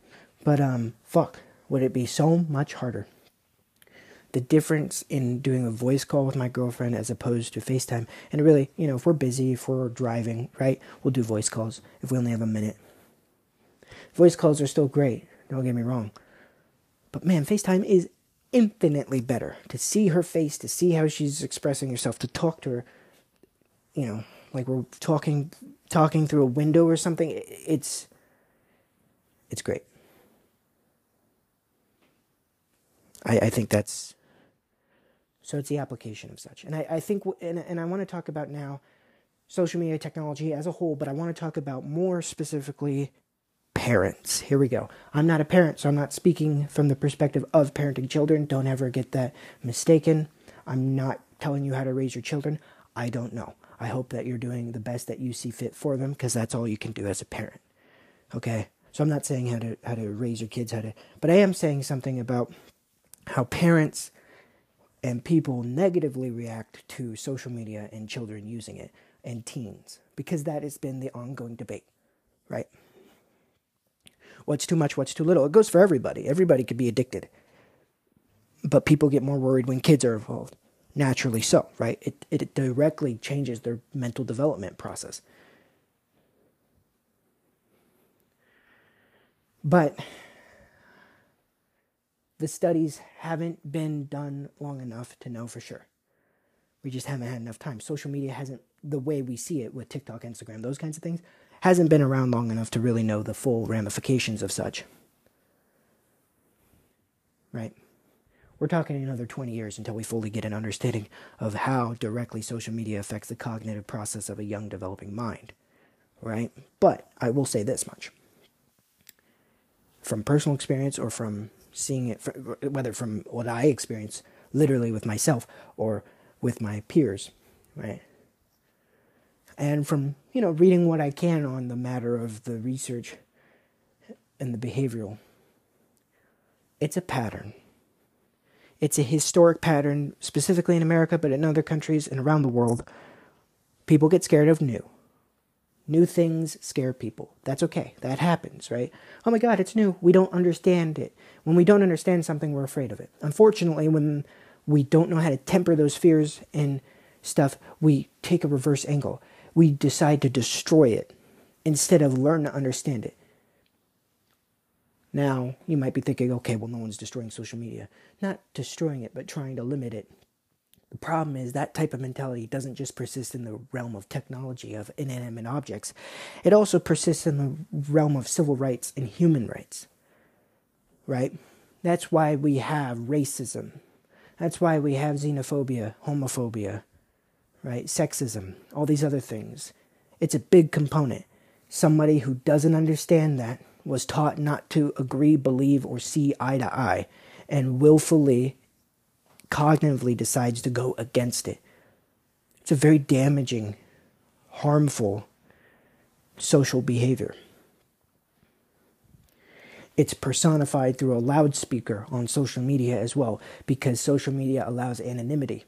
But um, fuck, would it be so much harder? The difference in doing a voice call with my girlfriend as opposed to FaceTime, and really, you know, if we're busy, if we're driving, right, we'll do voice calls if we only have a minute. Voice calls are still great, don't get me wrong. But man, FaceTime is infinitely better to see her face, to see how she's expressing herself, to talk to her, you know, like we're talking talking through a window or something. It's it's great. I, I think that's so it's the application of such. And I, I think, and, and I want to talk about now social media technology as a whole, but I want to talk about more specifically parents. Here we go. I'm not a parent, so I'm not speaking from the perspective of parenting children. Don't ever get that mistaken. I'm not telling you how to raise your children. I don't know. I hope that you're doing the best that you see fit for them because that's all you can do as a parent. Okay? So I'm not saying how to how to raise your kids, how to but I am saying something about how parents and people negatively react to social media and children using it and teens because that has been the ongoing debate, right? What's too much, what's too little? It goes for everybody. Everybody could be addicted. But people get more worried when kids are involved. Naturally so, right? It it directly changes their mental development process. But the studies haven't been done long enough to know for sure. We just haven't had enough time. Social media hasn't, the way we see it with TikTok, Instagram, those kinds of things, hasn't been around long enough to really know the full ramifications of such. Right? We're talking another 20 years until we fully get an understanding of how directly social media affects the cognitive process of a young developing mind. Right? But I will say this much from personal experience or from seeing it, whether from what I experience literally with myself or with my peers, right? And from, you know, reading what I can on the matter of the research and the behavioral, it's a pattern. It's a historic pattern, specifically in America, but in other countries and around the world. People get scared of new. New things scare people. That's okay. That happens, right? Oh my God, it's new. We don't understand it. When we don't understand something, we're afraid of it. Unfortunately, when we don't know how to temper those fears and stuff, we take a reverse angle. We decide to destroy it instead of learn to understand it. Now, you might be thinking, okay, well, no one's destroying social media. Not destroying it, but trying to limit it the problem is that type of mentality doesn't just persist in the realm of technology, of inanimate objects. It also persists in the realm of civil rights and human rights. Right? That's why we have racism. That's why we have xenophobia, homophobia, right? Sexism, all these other things. It's a big component. Somebody who doesn't understand that was taught not to agree, believe, or see eye to eye, and willfully cognitively decides to go against it. It's a very damaging, harmful social behavior. It's personified through a loudspeaker on social media as well, because social media allows anonymity.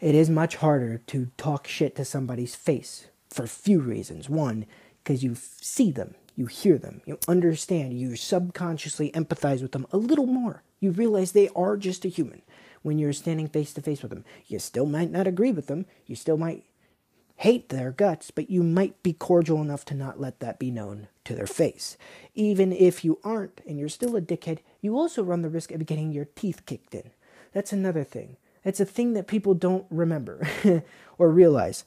It is much harder to talk shit to somebody's face for a few reasons. One, because you see them, you hear them, you understand, you subconsciously empathize with them a little more. You realize they are just a human when you're standing face to face with them. You still might not agree with them, you still might hate their guts, but you might be cordial enough to not let that be known to their face. Even if you aren't and you're still a dickhead, you also run the risk of getting your teeth kicked in. That's another thing. It's a thing that people don't remember or realize.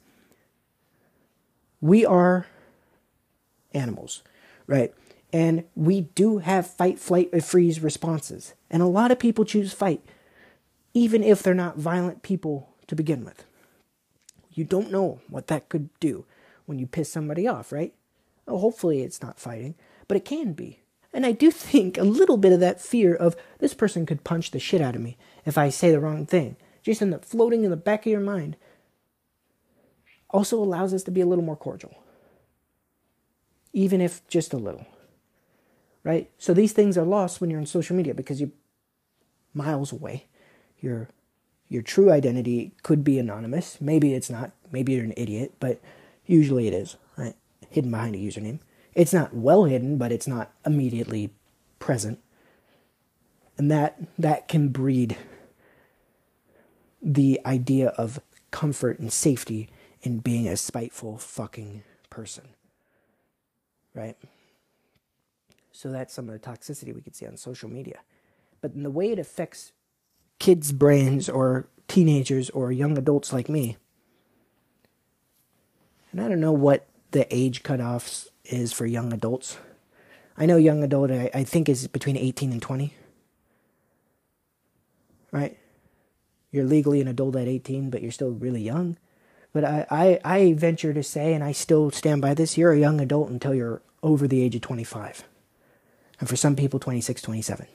We are animals, right? And we do have fight, flight, or freeze responses. And a lot of people choose fight, even if they're not violent people to begin with. You don't know what that could do when you piss somebody off, right? Oh, hopefully it's not fighting, but it can be. And I do think a little bit of that fear of this person could punch the shit out of me if I say the wrong thing, just in the floating in the back of your mind, also allows us to be a little more cordial. Even if just a little. Right? So these things are lost when you're on social media because you're miles away. You're your true identity could be anonymous. Maybe it's not. Maybe you're an idiot, but usually it is, right? Hidden behind a username. It's not well hidden, but it's not immediately present. And that that can breed the idea of comfort and safety in being a spiteful fucking person. Right? So that's some of the toxicity we could see on social media. But in the way it affects kids' brains or teenagers or young adults like me. And I don't know what the age cutoffs is for young adults. I know young adult, I, I think, is between 18 and 20. Right? You're legally an adult at 18, but you're still really young. But I, I, I venture to say, and I still stand by this, you're a young adult until you're over the age of 25. And for some people, 26, 27.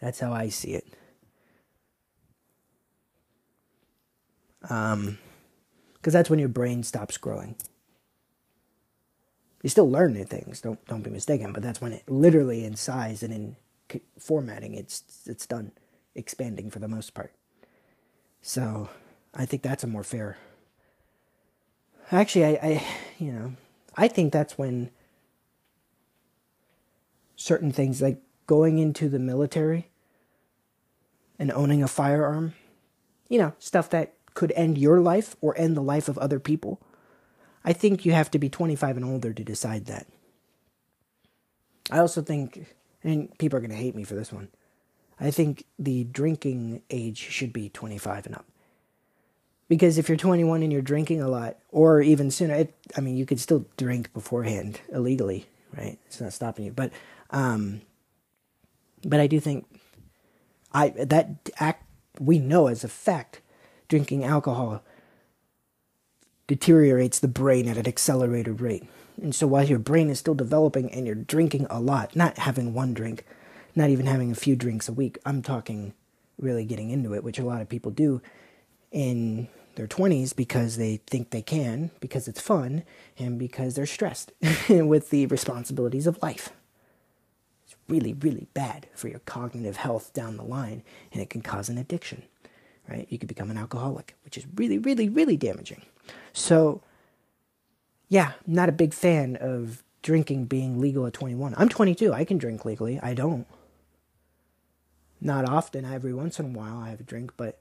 That's how I see it. Um, because that's when your brain stops growing. You still learn new things. Don't don't be mistaken, but that's when it literally in size and in formatting it's it's done expanding for the most part. So, I think that's a more fair. Actually, I, I you know, I think that's when certain things like going into the military and owning a firearm. You know, stuff that could end your life or end the life of other people. I think you have to be 25 and older to decide that. I also think, and people are going to hate me for this one, I think the drinking age should be 25 and up. Because if you're 21 and you're drinking a lot, or even sooner, it, I mean, you could still drink beforehand illegally, right? It's not stopping you. But, um, but I do think I that act we know as a fact, drinking alcohol deteriorates the brain at an accelerated rate. And so while your brain is still developing and you're drinking a lot, not having one drink, not even having a few drinks a week, I'm talking really getting into it, which a lot of people do in their 20s because they think they can, because it's fun, and because they're stressed with the responsibilities of life It's really, really bad for your cognitive health down the line, and it can cause an addiction, right? You could become an alcoholic, which is really, really, really damaging. So, yeah, not a big fan of drinking being legal at 21. I'm 22. I can drink legally. I don't. Not often. Every once in a while, I have a drink, but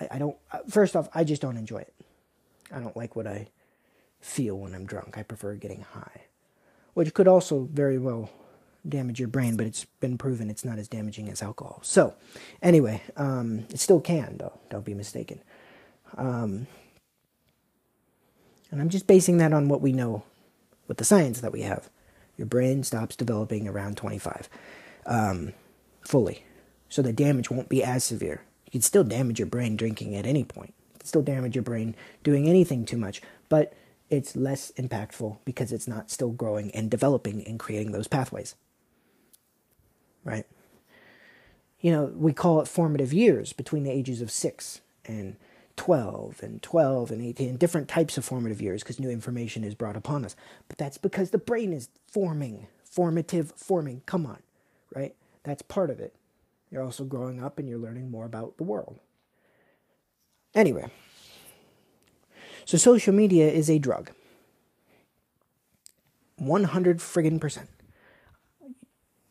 I, I don't. Uh, first off, I just don't enjoy it. I don't like what I feel when I'm drunk. I prefer getting high, which could also very well damage your brain, but it's been proven it's not as damaging as alcohol. So, anyway, um, it still can, though. Don't be mistaken. Um, and I'm just basing that on what we know with the science that we have. Your brain stops developing around 25 um, fully. So the damage won't be as severe. You can still damage your brain drinking at any point. You can still damage your brain doing anything too much. But it's less impactful because it's not still growing and developing and creating those pathways right? You know, we call it formative years between the ages of 6 and 12 and 12 and 18, different types of formative years because new information is brought upon us. But that's because the brain is forming, formative forming. Come on, right? That's part of it. You're also growing up and you're learning more about the world. Anyway, So social media is a drug. 100 friggin' percent.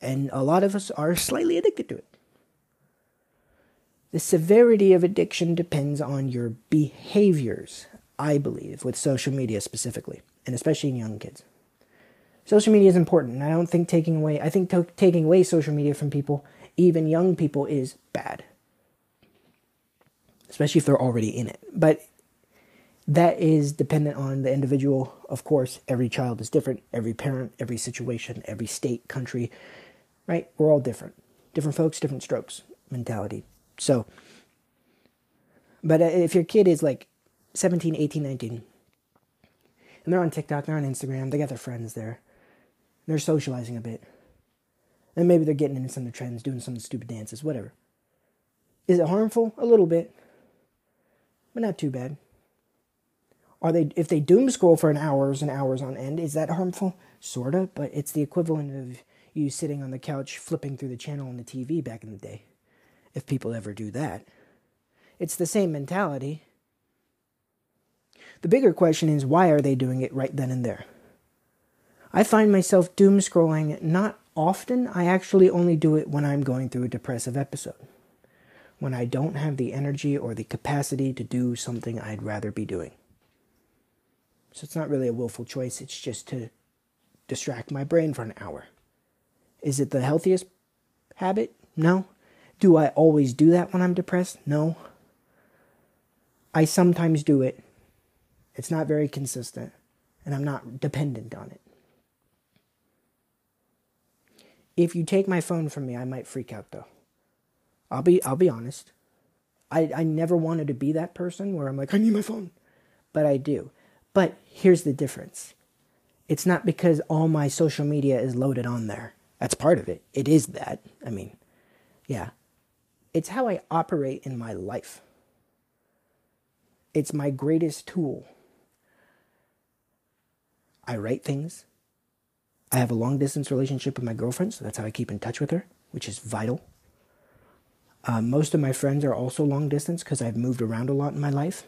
And a lot of us are slightly addicted to it. The severity of addiction depends on your behaviors, I believe, with social media specifically, and especially in young kids. Social media is important, and I don't think taking away, I think to- taking away social media from people, even young people, is bad. Especially if they're already in it. But that is dependent on the individual. Of course, every child is different, every parent, every situation, every state, country, right? We're all different. Different folks, different strokes mentality. So, but uh, if your kid is like 17, 18, 19, and they're on TikTok, they're on Instagram, they got their friends there, they're socializing a bit, and maybe they're getting into some of the trends, doing some of the stupid dances, whatever. Is it harmful? A little bit, but not too bad. Are they if they doom scroll for an hours and hours on end? Is that harmful? Sorta, but it's the equivalent of you sitting on the couch flipping through the channel on the TV back in the day. If people ever do that, it's the same mentality. The bigger question is why are they doing it right then and there? I find myself doom scrolling not often. I actually only do it when I'm going through a depressive episode. When I don't have the energy or the capacity to do something I'd rather be doing. So it's not really a willful choice, it's just to distract my brain for an hour. Is it the healthiest habit? No. Do I always do that when I'm depressed? No. I sometimes do it. It's not very consistent, and I'm not dependent on it. If you take my phone from me, I might freak out though. I'll be I'll be honest. I, I never wanted to be that person where I'm like, I need my phone. But I do. But here's the difference it's not because all my social media is loaded on there. That's part of it. It is that. I mean, yeah. It's how I operate in my life. It's my greatest tool. I write things. I have a long distance relationship with my girlfriend, so that's how I keep in touch with her, which is vital. Uh, most of my friends are also long distance because I've moved around a lot in my life.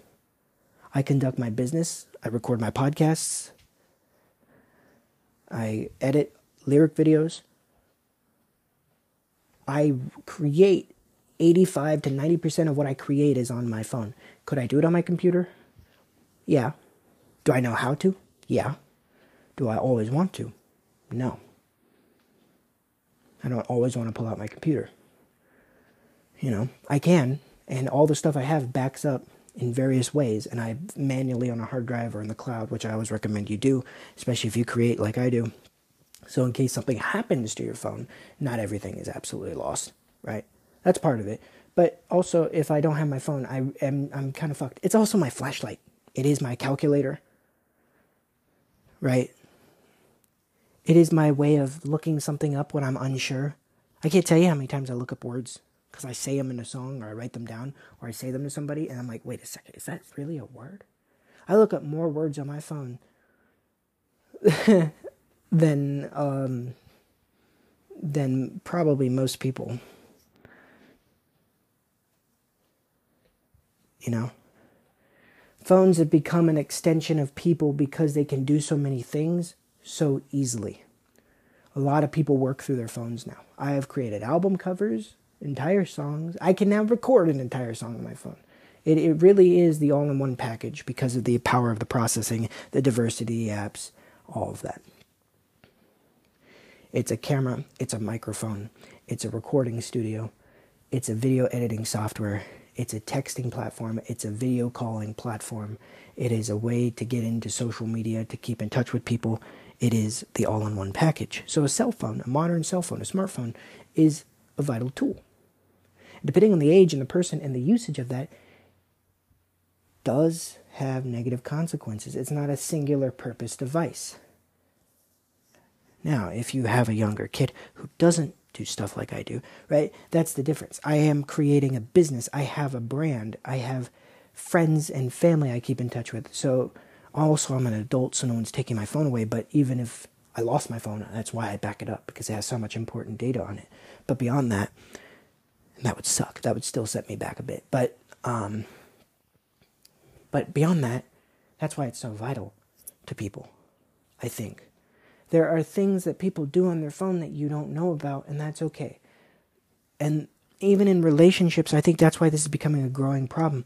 I conduct my business, I record my podcasts, I edit lyric videos. I create 85 to 90% of what I create is on my phone. Could I do it on my computer? Yeah. Do I know how to? Yeah. Do I always want to? No. I don't always want to pull out my computer. You know, I can, and all the stuff I have backs up in various ways, and I manually on a hard drive or in the cloud, which I always recommend you do, especially if you create like I do. So, in case something happens to your phone, not everything is absolutely lost, right? That's part of it. But also, if I don't have my phone, I am I'm kind of fucked. It's also my flashlight. It is my calculator, right? It is my way of looking something up when I'm unsure. I can't tell you how many times I look up words because I say them in a song or I write them down or I say them to somebody and I'm like, wait a second, is that really a word? I look up more words on my phone than um, than probably most people. You know, phones have become an extension of people because they can do so many things so easily. A lot of people work through their phones now. I have created album covers entire songs. I can now record an entire song on my phone. It, it really is the all in one package because of the power of the processing, the diversity apps, all of that. It's a camera, it's a microphone, it's a recording studio, it's a video editing software, it's a texting platform, it's a video calling platform. It is a way to get into social media, to keep in touch with people. It is the all in one package. So, a cell phone, a modern cell phone, a smartphone, is a vital tool depending on the age and the person and the usage of that, does have negative consequences. It's not a singular purpose device. Now, if you have a younger kid who doesn't do stuff like I do, right? That's the difference. I am creating a business. I have a brand. I have friends and family I keep in touch with. So also I'm an adult, so no one's taking my phone away. But even if I lost my phone, that's why I back it up because it has so much important data on it. But beyond that, that would suck. That would still set me back a bit. But um, but beyond that, That's why it's so vital to people, I think. There are things that people do on their phone that you don't know about, and that's okay. And even in relationships, I think that's why this is becoming a growing problem.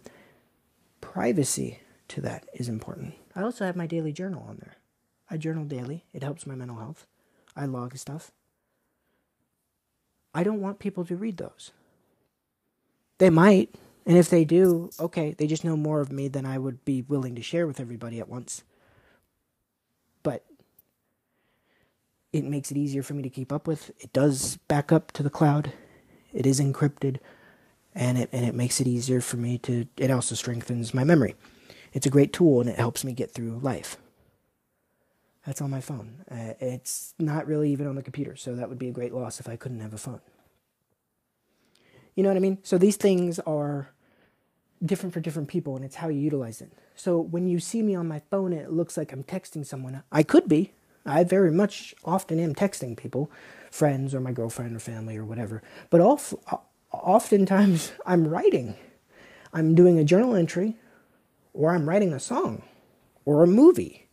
Privacy to that is important. I also have my daily journal on there. I journal daily, it helps my mental health. I log stuff. I don't want people to read those. They might, and if they do, okay, they just know more of me than I would be willing to share with everybody at once. But it makes it easier for me to keep up with. It does back up to the cloud. It is encrypted and it and it makes it easier for me to it also strengthens my memory. It's a great tool and it helps me get through life. That's on my phone. Uh, it's not really even on the computer, so that would be a great loss if I couldn't have a phone. You know what I mean? So these things are different for different people, and it's how you utilize it. So when you see me on my phone and it looks like I'm texting someone, I could be. I very much often am texting people, friends or my girlfriend or family or whatever. But oftentimes I'm writing. I'm doing a journal entry, or I'm writing a song, or a movie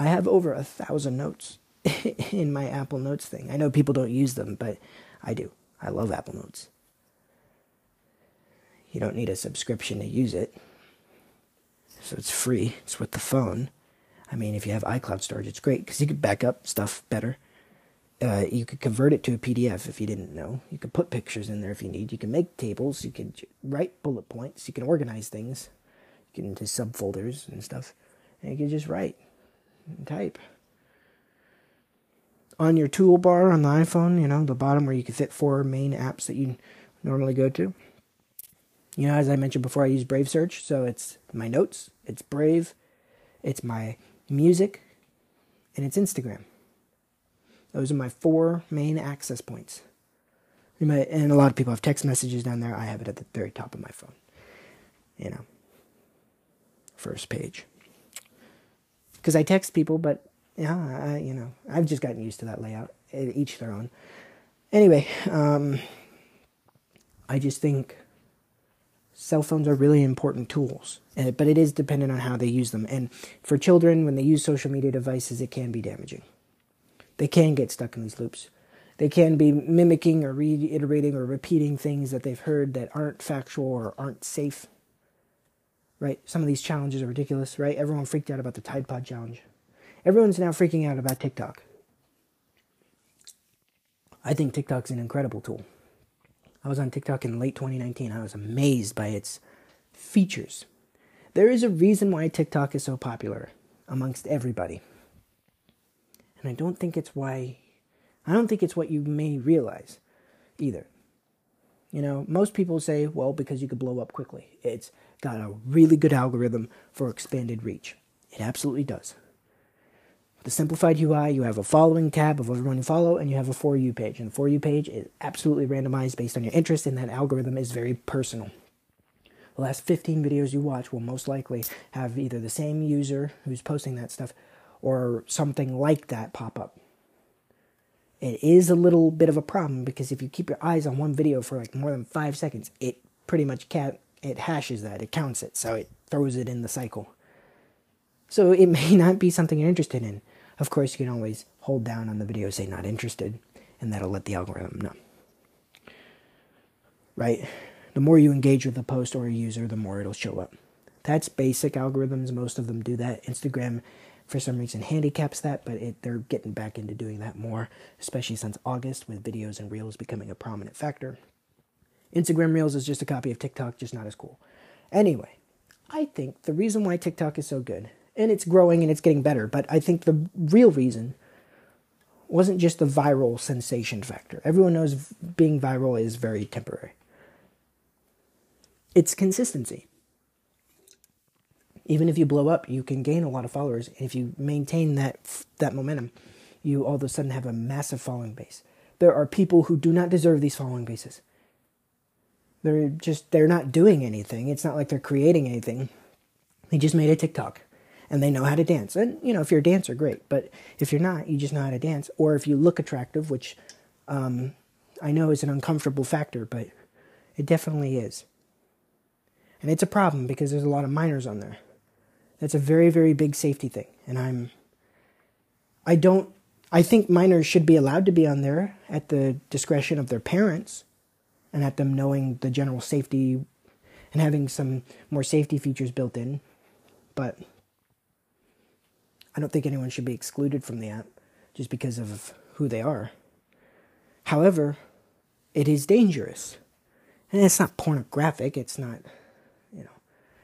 I have over a thousand notes in my Apple Notes thing. I know people don't use them, but I do. I love Apple Notes. You don't need a subscription to use it. So it's free. It's with the phone. I mean, if you have iCloud storage, it's great because you can back up stuff better. Uh, you could convert it to a PDF if you didn't know. You could put pictures in there if you need. You can make tables. You can write bullet points. You can organize things. Can into subfolders and stuff. And you can just write type. On your toolbar on the iPhone, you know, the bottom where you can fit four main apps that you normally go to. You know, as I mentioned before, I use Brave Search, so it's my notes, it's Brave, it's my music, and it's Instagram. Those are my four main access points. And a lot of people have text messages down there. I have it at the very top of my phone. You know, first page because I text people, but yeah, I, you know, I've just gotten used to that layout. Each their own. Anyway, um, I just think cell phones are really important tools, but it is dependent on how they use them. And for children, when they use social media devices, it can be damaging. They can get stuck in these loops. They can be mimicking or reiterating or repeating things that they've heard that aren't factual or aren't safe right? Some of these challenges are ridiculous, right? Everyone freaked out about the Tide Pod challenge. Everyone's now freaking out about TikTok. I think TikTok's an incredible tool. I was on TikTok in late 2019. I was amazed by its features. There is a reason why TikTok is so popular amongst everybody. And I don't think it's why I don't think it's what you may realize either. You know, most people say, well, because you could blow up quickly. It's got a really good algorithm for expanded reach. It absolutely does. The simplified UI, you have a following tab of everyone you follow, and you have a For You page. And the For You page is absolutely randomized based on your interest, and that algorithm is very personal. The last 15 videos you watch will most likely have either the same user who's posting that stuff or something like that pop up. It is a little bit of a problem because if you keep your eyes on one video for like more than five seconds, it pretty much can't it hashes that, it counts it, so it throws it in the cycle. So it may not be something you're interested in. Of course, you can always hold down on the video, say not interested, and that'll let the algorithm know. Right? The more you engage with a post or a user, the more it'll show up. That's basic algorithms. Most of them do that. Instagram, for some reason, handicaps that, but it, they're getting back into doing that more, especially since August with videos and reels becoming a prominent factor. Instagram Reels is just a copy of TikTok, just not as cool. Anyway, I think the reason why TikTok is so good, and it's growing and it's getting better, but I think the real reason wasn't just the viral sensation factor. Everyone knows being viral is very temporary. It's consistency. Even if you blow up, you can gain a lot of followers. And if you maintain that that momentum, you all of a sudden have a massive following base. There are people who do not deserve these following bases. They're just they're not doing anything. It's not like they're creating anything. They just made a TikTok and they know how to dance. And you know, if you're a dancer, great. But if you're not, you just know how to dance. Or if you look attractive, which um, I know is an uncomfortable factor, but it definitely is. And it's a problem because there's a lot of minors on there. That's a very, very big safety thing. And I'm, I don't, I think minors should be allowed to be on there at the discretion of their parents and at them knowing the general safety and having some more safety features built in. But I don't think anyone should be excluded from the app just because of who they are. However, it is dangerous. And it's not pornographic, it's not,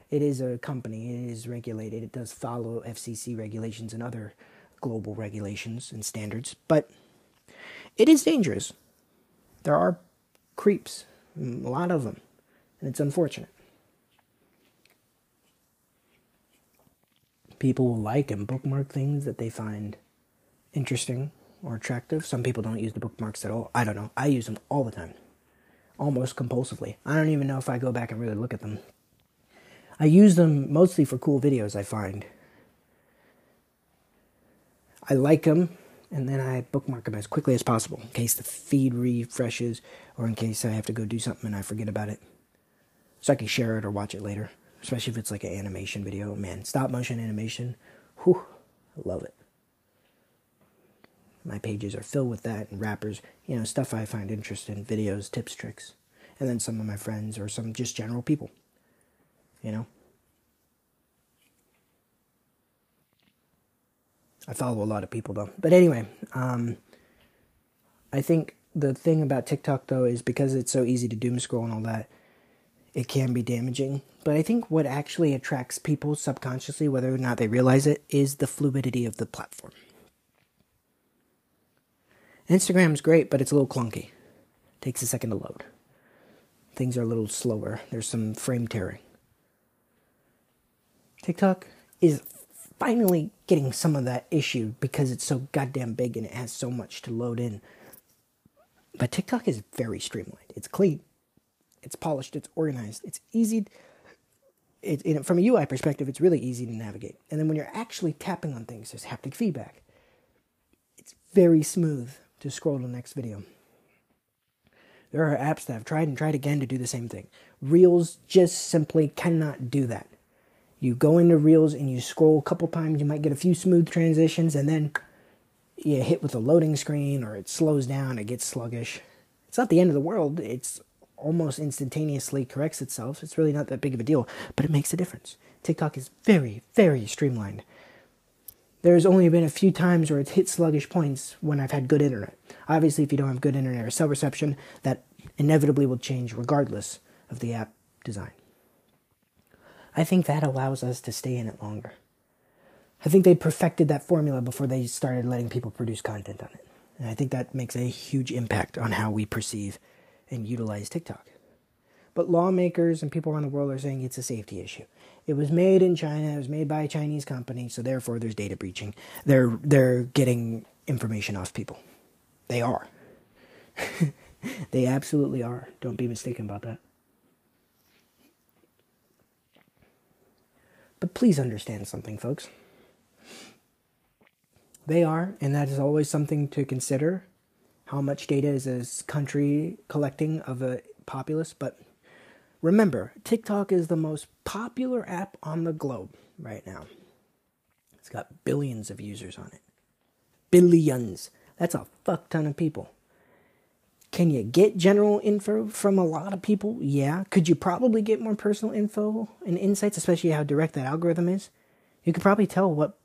it is a company, it is regulated, it does follow FCC regulations and other global regulations and standards, but it is dangerous. There are creeps, mm, a lot of them, and it's unfortunate. People will like and bookmark things that they find interesting or attractive. Some people don't use the bookmarks at all. I don't know. I use them all the time, almost compulsively. I don't even know if I go back and really look at them. I use them mostly for cool videos I find. I like them and then I bookmark them as quickly as possible in case the feed refreshes or in case I have to go do something and I forget about it. So I can share it or watch it later especially if it's like an animation video. Man, stop motion animation, whew, I love it. My pages are filled with that and rappers, you know, stuff I find interesting, videos, tips, tricks, and then some of my friends or some just general people, you know. I follow a lot of people though. But anyway, um, I think the thing about TikTok though is because it's so easy to doom scroll and all that, it can be damaging. But I think what actually attracts people subconsciously, whether or not they realize it, is the fluidity of the platform. Instagram's great, but it's a little clunky. It takes a second to load. Things are a little slower. There's some frame tearing. TikTok is finally getting some of that issue because it's so goddamn big and it has so much to load in. But TikTok is very streamlined. It's clean it's polished, it's organized, it's easy. It, from a UI perspective, it's really easy to navigate. And then when you're actually tapping on things, there's haptic feedback. It's very smooth to scroll to the next video. There are apps that I've tried and tried again to do the same thing. Reels just simply cannot do that. You go into Reels and you scroll a couple times, you might get a few smooth transitions, and then you hit with a loading screen or it slows down, it gets sluggish. It's not the end of the world. It's almost instantaneously corrects itself. It's really not that big of a deal, but it makes a difference. TikTok is very, very streamlined. There's only been a few times where it's hit sluggish points when I've had good internet. Obviously, if you don't have good internet or cell reception, that inevitably will change regardless of the app design. I think that allows us to stay in it longer. I think they perfected that formula before they started letting people produce content on it. And I think that makes a huge impact on how we perceive and utilize TikTok. But lawmakers and people around the world are saying it's a safety issue. It was made in China, it was made by a Chinese company, so therefore there's data breaching. They're they're getting information off people. They are. they absolutely are. Don't be mistaken about that. But please understand something, folks. They are, and that is always something to consider how much data is a country collecting of a populace, but remember, TikTok is the most popular app on the globe right now. It's got billions of users on it. Billions. That's a fuck ton of people. Can you get general info from a lot of people? Yeah. Could you probably get more personal info and insights, especially how direct that algorithm is? You could probably tell what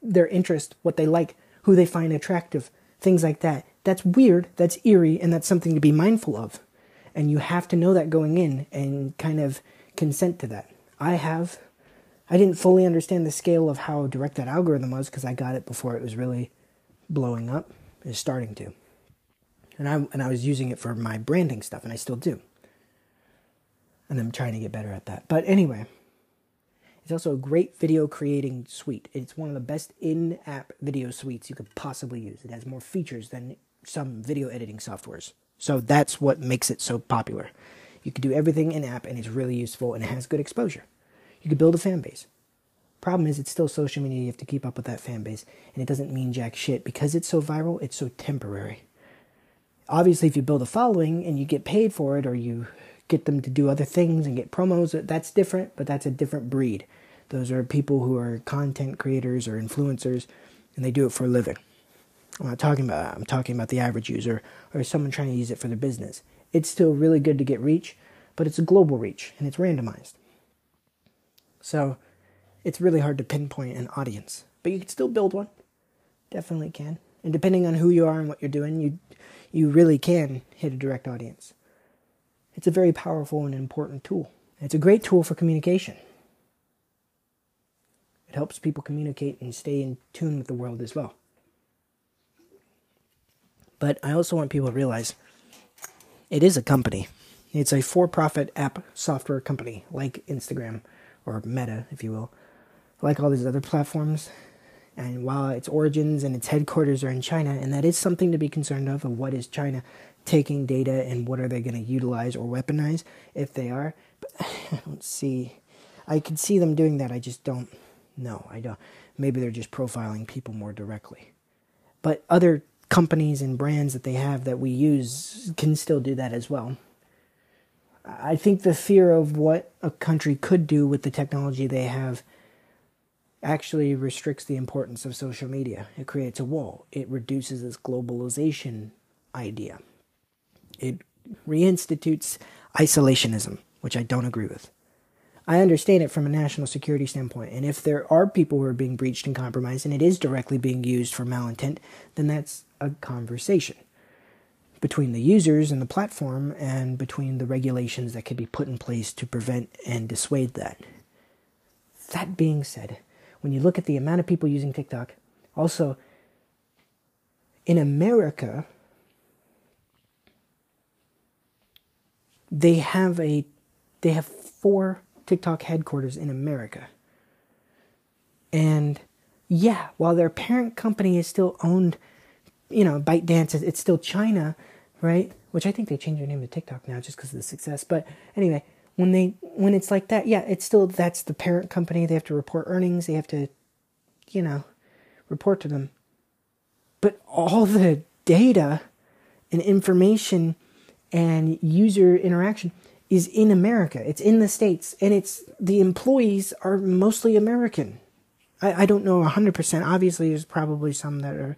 their interest, what they like, who they find attractive, things like that. That's weird, that's eerie, and that's something to be mindful of. And you have to know that going in and kind of consent to that. I have. I didn't fully understand the scale of how direct that algorithm was because I got it before it was really blowing up. It's starting to. And I and I was using it for my branding stuff, and I still do. And I'm trying to get better at that. But anyway, it's also a great video creating suite. It's one of the best in app video suites you could possibly use. It has more features than some video editing softwares. So that's what makes it so popular. You can do everything in app and it's really useful and it has good exposure. You could build a fan base. Problem is, it's still social media. You have to keep up with that fan base, and it doesn't mean jack shit because it's so viral. It's so temporary. Obviously, if you build a following and you get paid for it, or you get them to do other things and get promos, that's different. But that's a different breed. Those are people who are content creators or influencers, and they do it for a living. I'm not talking about that. I'm talking about the average user or someone trying to use it for their business. It's still really good to get reach, but it's a global reach and it's randomized. So it's really hard to pinpoint an audience, but you can still build one. Definitely can. And depending on who you are and what you're doing, you you really can hit a direct audience. It's a very powerful and important tool. It's a great tool for communication. It helps people communicate and stay in tune with the world as well. But I also want people to realize it is a company. It's a for profit app software company like Instagram or Meta, if you will, like all these other platforms. And while its origins and its headquarters are in China, and that is something to be concerned of, of what is China taking data and what are they going to utilize or weaponize if they are. But I don't see, I can see them doing that. I just don't know. I don't. Maybe they're just profiling people more directly. But other companies and brands that they have that we use can still do that as well. I think the fear of what a country could do with the technology they have actually restricts the importance of social media. It creates a wall. It reduces this globalization idea. It reinstitutes isolationism, which I don't agree with. I understand it from a national security standpoint, and if there are people who are being breached and compromised, and it is directly being used for malintent, then that's a conversation between the users and the platform and between the regulations that could be put in place to prevent and dissuade that. That being said, when you look at the amount of people using TikTok, also in America, they have a they have four TikTok headquarters in America. And yeah, while their parent company is still owned you know, ByteDance, it's still China, right? Which I think they changed their name to TikTok now just because of the success. But anyway, when they when it's like that, yeah, it's still that's the parent company. They have to report earnings. They have to, you know, report to them. But all the data and information and user interaction is in America. It's in the States. And it's the employees are mostly American. I, I don't know 100%. Obviously, there's probably some that are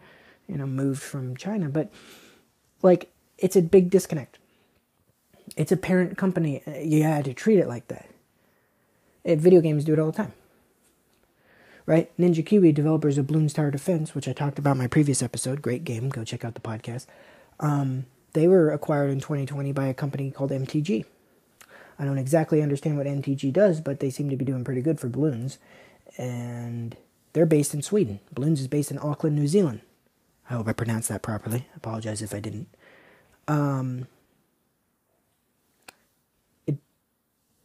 you know, moved from China. But like, it's a big disconnect. It's a parent company. You had to treat it like that. And video games do it all the time. Right? Ninja Kiwi, developers of Bloons Tower Defense, which I talked about in my previous episode, great game, go check out the podcast. Um, they were acquired in 2020 by a company called MTG. I don't exactly understand what MTG does, but they seem to be doing pretty good for Bloons. And they're based in Sweden. Bloons is based in Auckland, New Zealand. I hope I pronounced that properly. Apologize if I didn't. Um,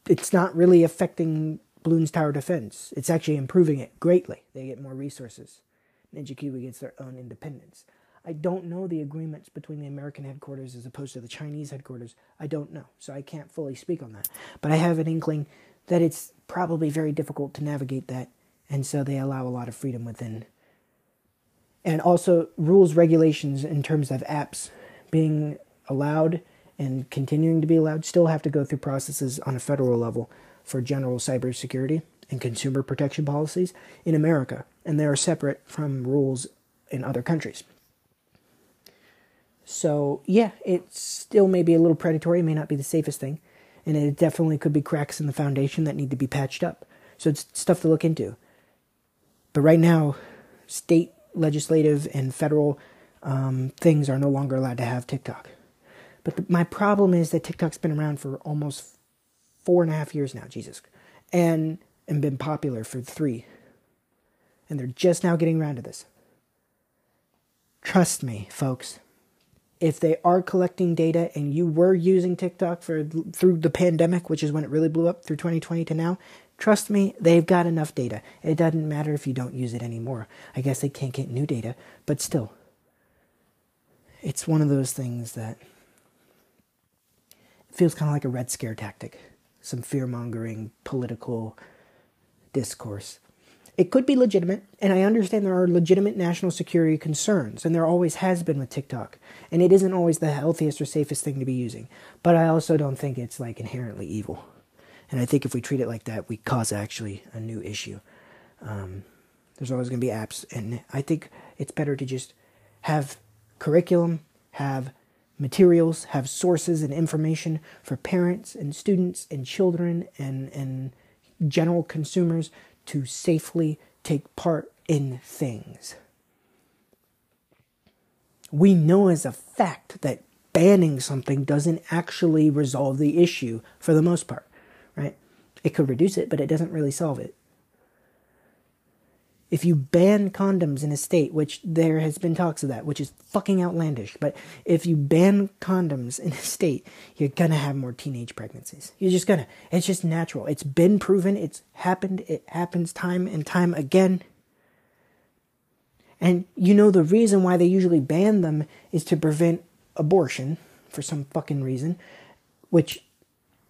it's not really affecting Bloons Tower Defense. It's actually improving it greatly. They get more resources. Ninja Kiwi gets their own independence. I don't know the agreements between the American headquarters as opposed to the Chinese headquarters. I don't know, so I can't fully speak on that. But I have an inkling that it's probably very difficult to navigate that, and so they allow a lot of freedom within and also rules regulations in terms of apps being allowed and continuing to be allowed still have to go through processes on a federal level for general cybersecurity and consumer protection policies in America, and they are separate from rules in other countries. So, yeah, it still may be a little predatory, may not be the safest thing, and it definitely could be cracks in the foundation that need to be patched up. So, it's stuff to look into. But right now, state legislative and federal um, things are no longer allowed to have TikTok. But the, my problem is that TikTok's been around for almost four and a half years now, Jesus, and and been popular for three. And they're just now getting around to this. Trust me, folks. If they are collecting data and you were using TikTok for through the pandemic, which is when it really blew up through 2020 to now, Trust me, they've got enough data. It doesn't matter if you don't use it anymore. I guess they can't get new data, but still. It's one of those things that feels kind of like a red scare tactic, some fear mongering political discourse. It could be legitimate, and I understand there are legitimate national security concerns, and there always has been with TikTok. And it isn't always the healthiest or safest thing to be using. But I also don't think it's like inherently evil. And I think if we treat it like that, we cause actually a new issue. Um, there's always going to be apps, and I think it's better to just have curriculum, have materials, have sources and information for parents and students and children and, and general consumers to safely take part in things. We know as a fact that banning something doesn't actually resolve the issue for the most part, right? It could reduce it, but it doesn't really solve it. If you ban condoms in a state, which there has been talks of that, which is fucking outlandish, but if you ban condoms in a state, you're gonna have more teenage pregnancies. You're just gonna. It's just natural. It's been proven. It's happened. It happens time and time again. And you know the reason why they usually ban them is to prevent abortion for some fucking reason, which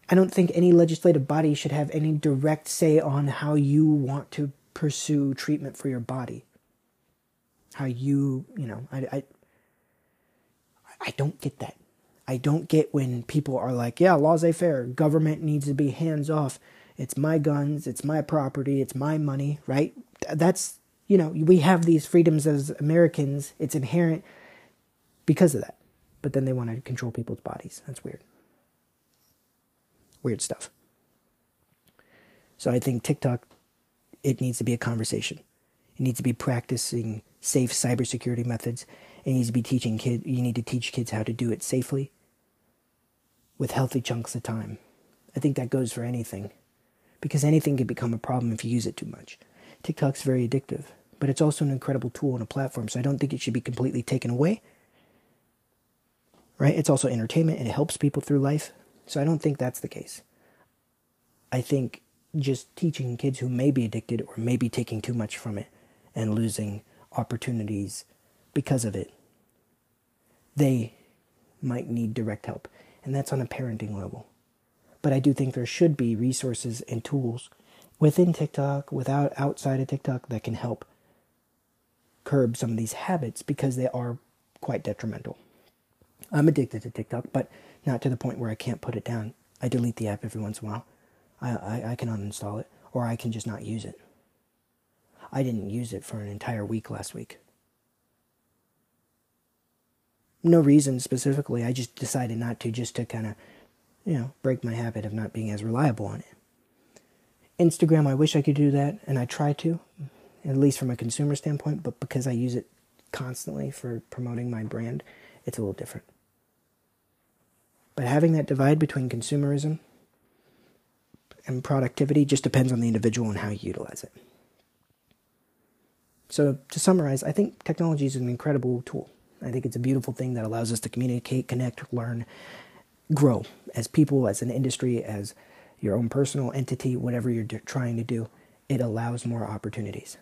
I don't think any legislative body should have any direct say on how you want to pursue treatment for your body. How you, you know, I, I, I don't get that. I don't get when people are like, yeah, laissez faire, government needs to be hands off. It's my guns, it's my property, it's my money, right? That's, you know, we have these freedoms as Americans. It's inherent because of that. But then they want to control people's bodies. That's weird. Weird stuff. So I think TikTok it needs to be a conversation. It needs to be practicing safe cybersecurity methods. It needs to be teaching kids. You need to teach kids how to do it safely, with healthy chunks of time. I think that goes for anything, because anything can become a problem if you use it too much. TikTok's very addictive, but it's also an incredible tool and a platform. So I don't think it should be completely taken away. Right? It's also entertainment and it helps people through life. So I don't think that's the case. I think just teaching kids who may be addicted or may be taking too much from it and losing opportunities because of it. They might need direct help, and that's on a parenting level. But I do think there should be resources and tools within TikTok, without outside of TikTok, that can help curb some of these habits because they are quite detrimental. I'm addicted to TikTok, but not to the point where I can't put it down. I delete the app every once in a while. I, I, I can uninstall it, or I can just not use it. I didn't use it for an entire week last week. No reason specifically, I just decided not to, just to kind of, you know, break my habit of not being as reliable on it. Instagram, I wish I could do that, and I try to, at least from a consumer standpoint, but because I use it constantly for promoting my brand, it's a little different. But having that divide between consumerism and productivity just depends on the individual and how you utilize it. So, to summarize, I think technology is an incredible tool. I think it's a beautiful thing that allows us to communicate, connect, learn, grow as people, as an industry, as your own personal entity, whatever you're trying to do. It allows more opportunities.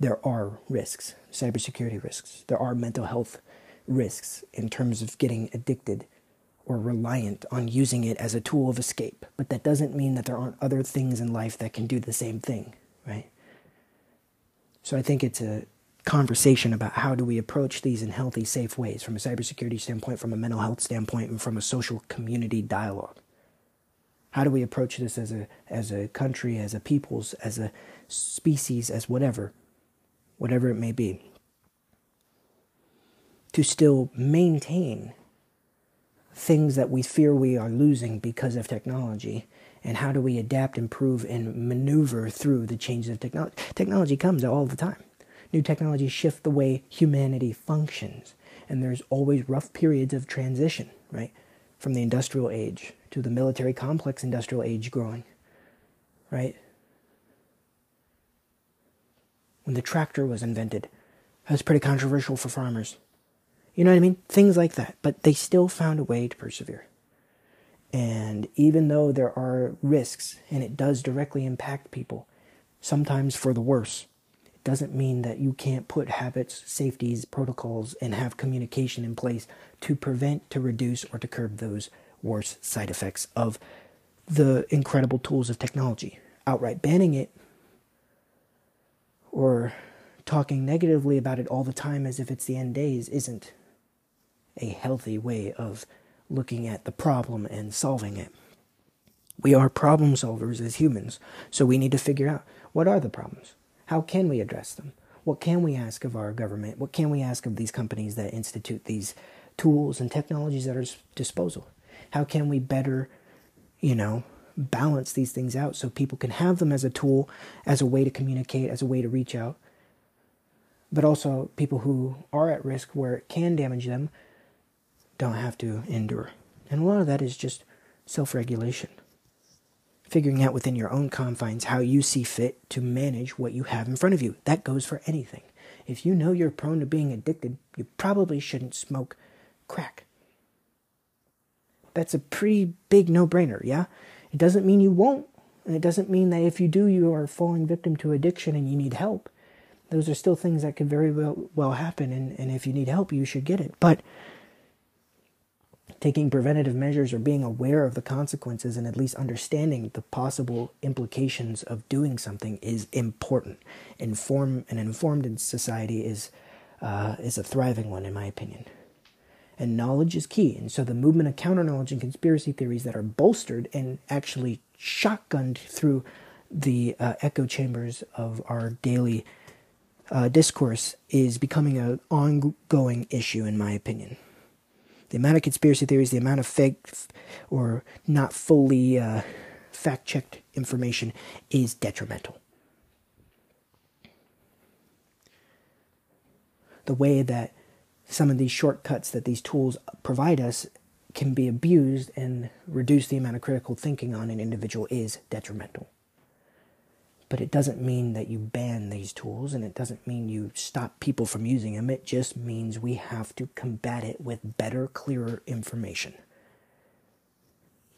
There are risks, cybersecurity risks. There are mental health risks in terms of getting addicted or reliant on using it as a tool of escape. But that doesn't mean that there aren't other things in life that can do the same thing, right? So I think it's a conversation about how do we approach these in healthy, safe ways from a cybersecurity standpoint, from a mental health standpoint, and from a social community dialogue. How do we approach this as a as a country, as a peoples, as a species, as whatever, whatever it may be, to still maintain things that we fear we are losing because of technology and how do we adapt, improve, and maneuver through the changes of technology. Technology comes all the time. New technologies shift the way humanity functions, and there's always rough periods of transition, right? From the industrial age to the military complex industrial age growing, right? When the tractor was invented, that was pretty controversial for farmers. You know what I mean? Things like that. But they still found a way to persevere. And even though there are risks and it does directly impact people, sometimes for the worse, it doesn't mean that you can't put habits, safeties, protocols, and have communication in place to prevent, to reduce, or to curb those worse side effects of the incredible tools of technology. Outright banning it or talking negatively about it all the time as if it's the end days isn't a healthy way of looking at the problem and solving it. We are problem solvers as humans, so we need to figure out what are the problems? How can we address them? What can we ask of our government? What can we ask of these companies that institute these tools and technologies at our disposal? How can we better, you know, balance these things out so people can have them as a tool, as a way to communicate, as a way to reach out? But also, people who are at risk where it can damage them don't have to endure. And a lot of that is just self regulation. Figuring out within your own confines how you see fit to manage what you have in front of you. That goes for anything. If you know you're prone to being addicted, you probably shouldn't smoke crack. That's a pretty big no brainer, yeah? It doesn't mean you won't. And it doesn't mean that if you do, you are falling victim to addiction and you need help. Those are still things that could very well, well happen. And, and if you need help, you should get it. But taking preventative measures or being aware of the consequences and at least understanding the possible implications of doing something is important. Inform an informed society is uh, is a thriving one, in my opinion. And knowledge is key. And so the movement of counter knowledge and conspiracy theories that are bolstered and actually shotgunned through the uh, echo chambers of our daily uh, discourse is becoming an ongoing issue, in my opinion the amount of conspiracy theories, the amount of fake or not fully uh, fact checked information is detrimental. The way that some of these shortcuts that these tools provide us can be abused and reduce the amount of critical thinking on an individual is detrimental. But it doesn't mean that you ban these tools and it doesn't mean you stop people from using them. It just means we have to combat it with better, clearer information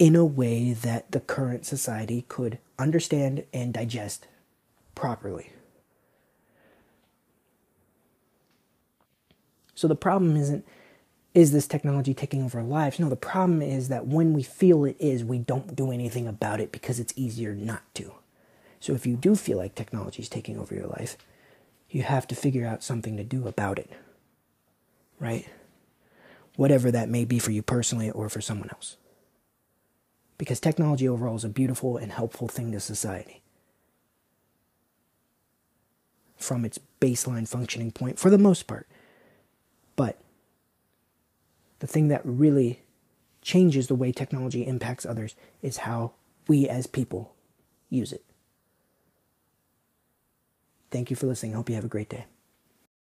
in a way that the current society could understand and digest properly. So the problem isn't is this technology taking over our lives? No, the problem is that when we feel it is, we don't do anything about it because it's easier not to. So if you do feel like technology is taking over your life, you have to figure out something to do about it. Right? Whatever that may be for you personally or for someone else. Because technology overall is a beautiful and helpful thing to society. From its baseline functioning point, for the most part. But the thing that really changes the way technology impacts others is how we as people use it. Thank you for listening. Hope you have a great day.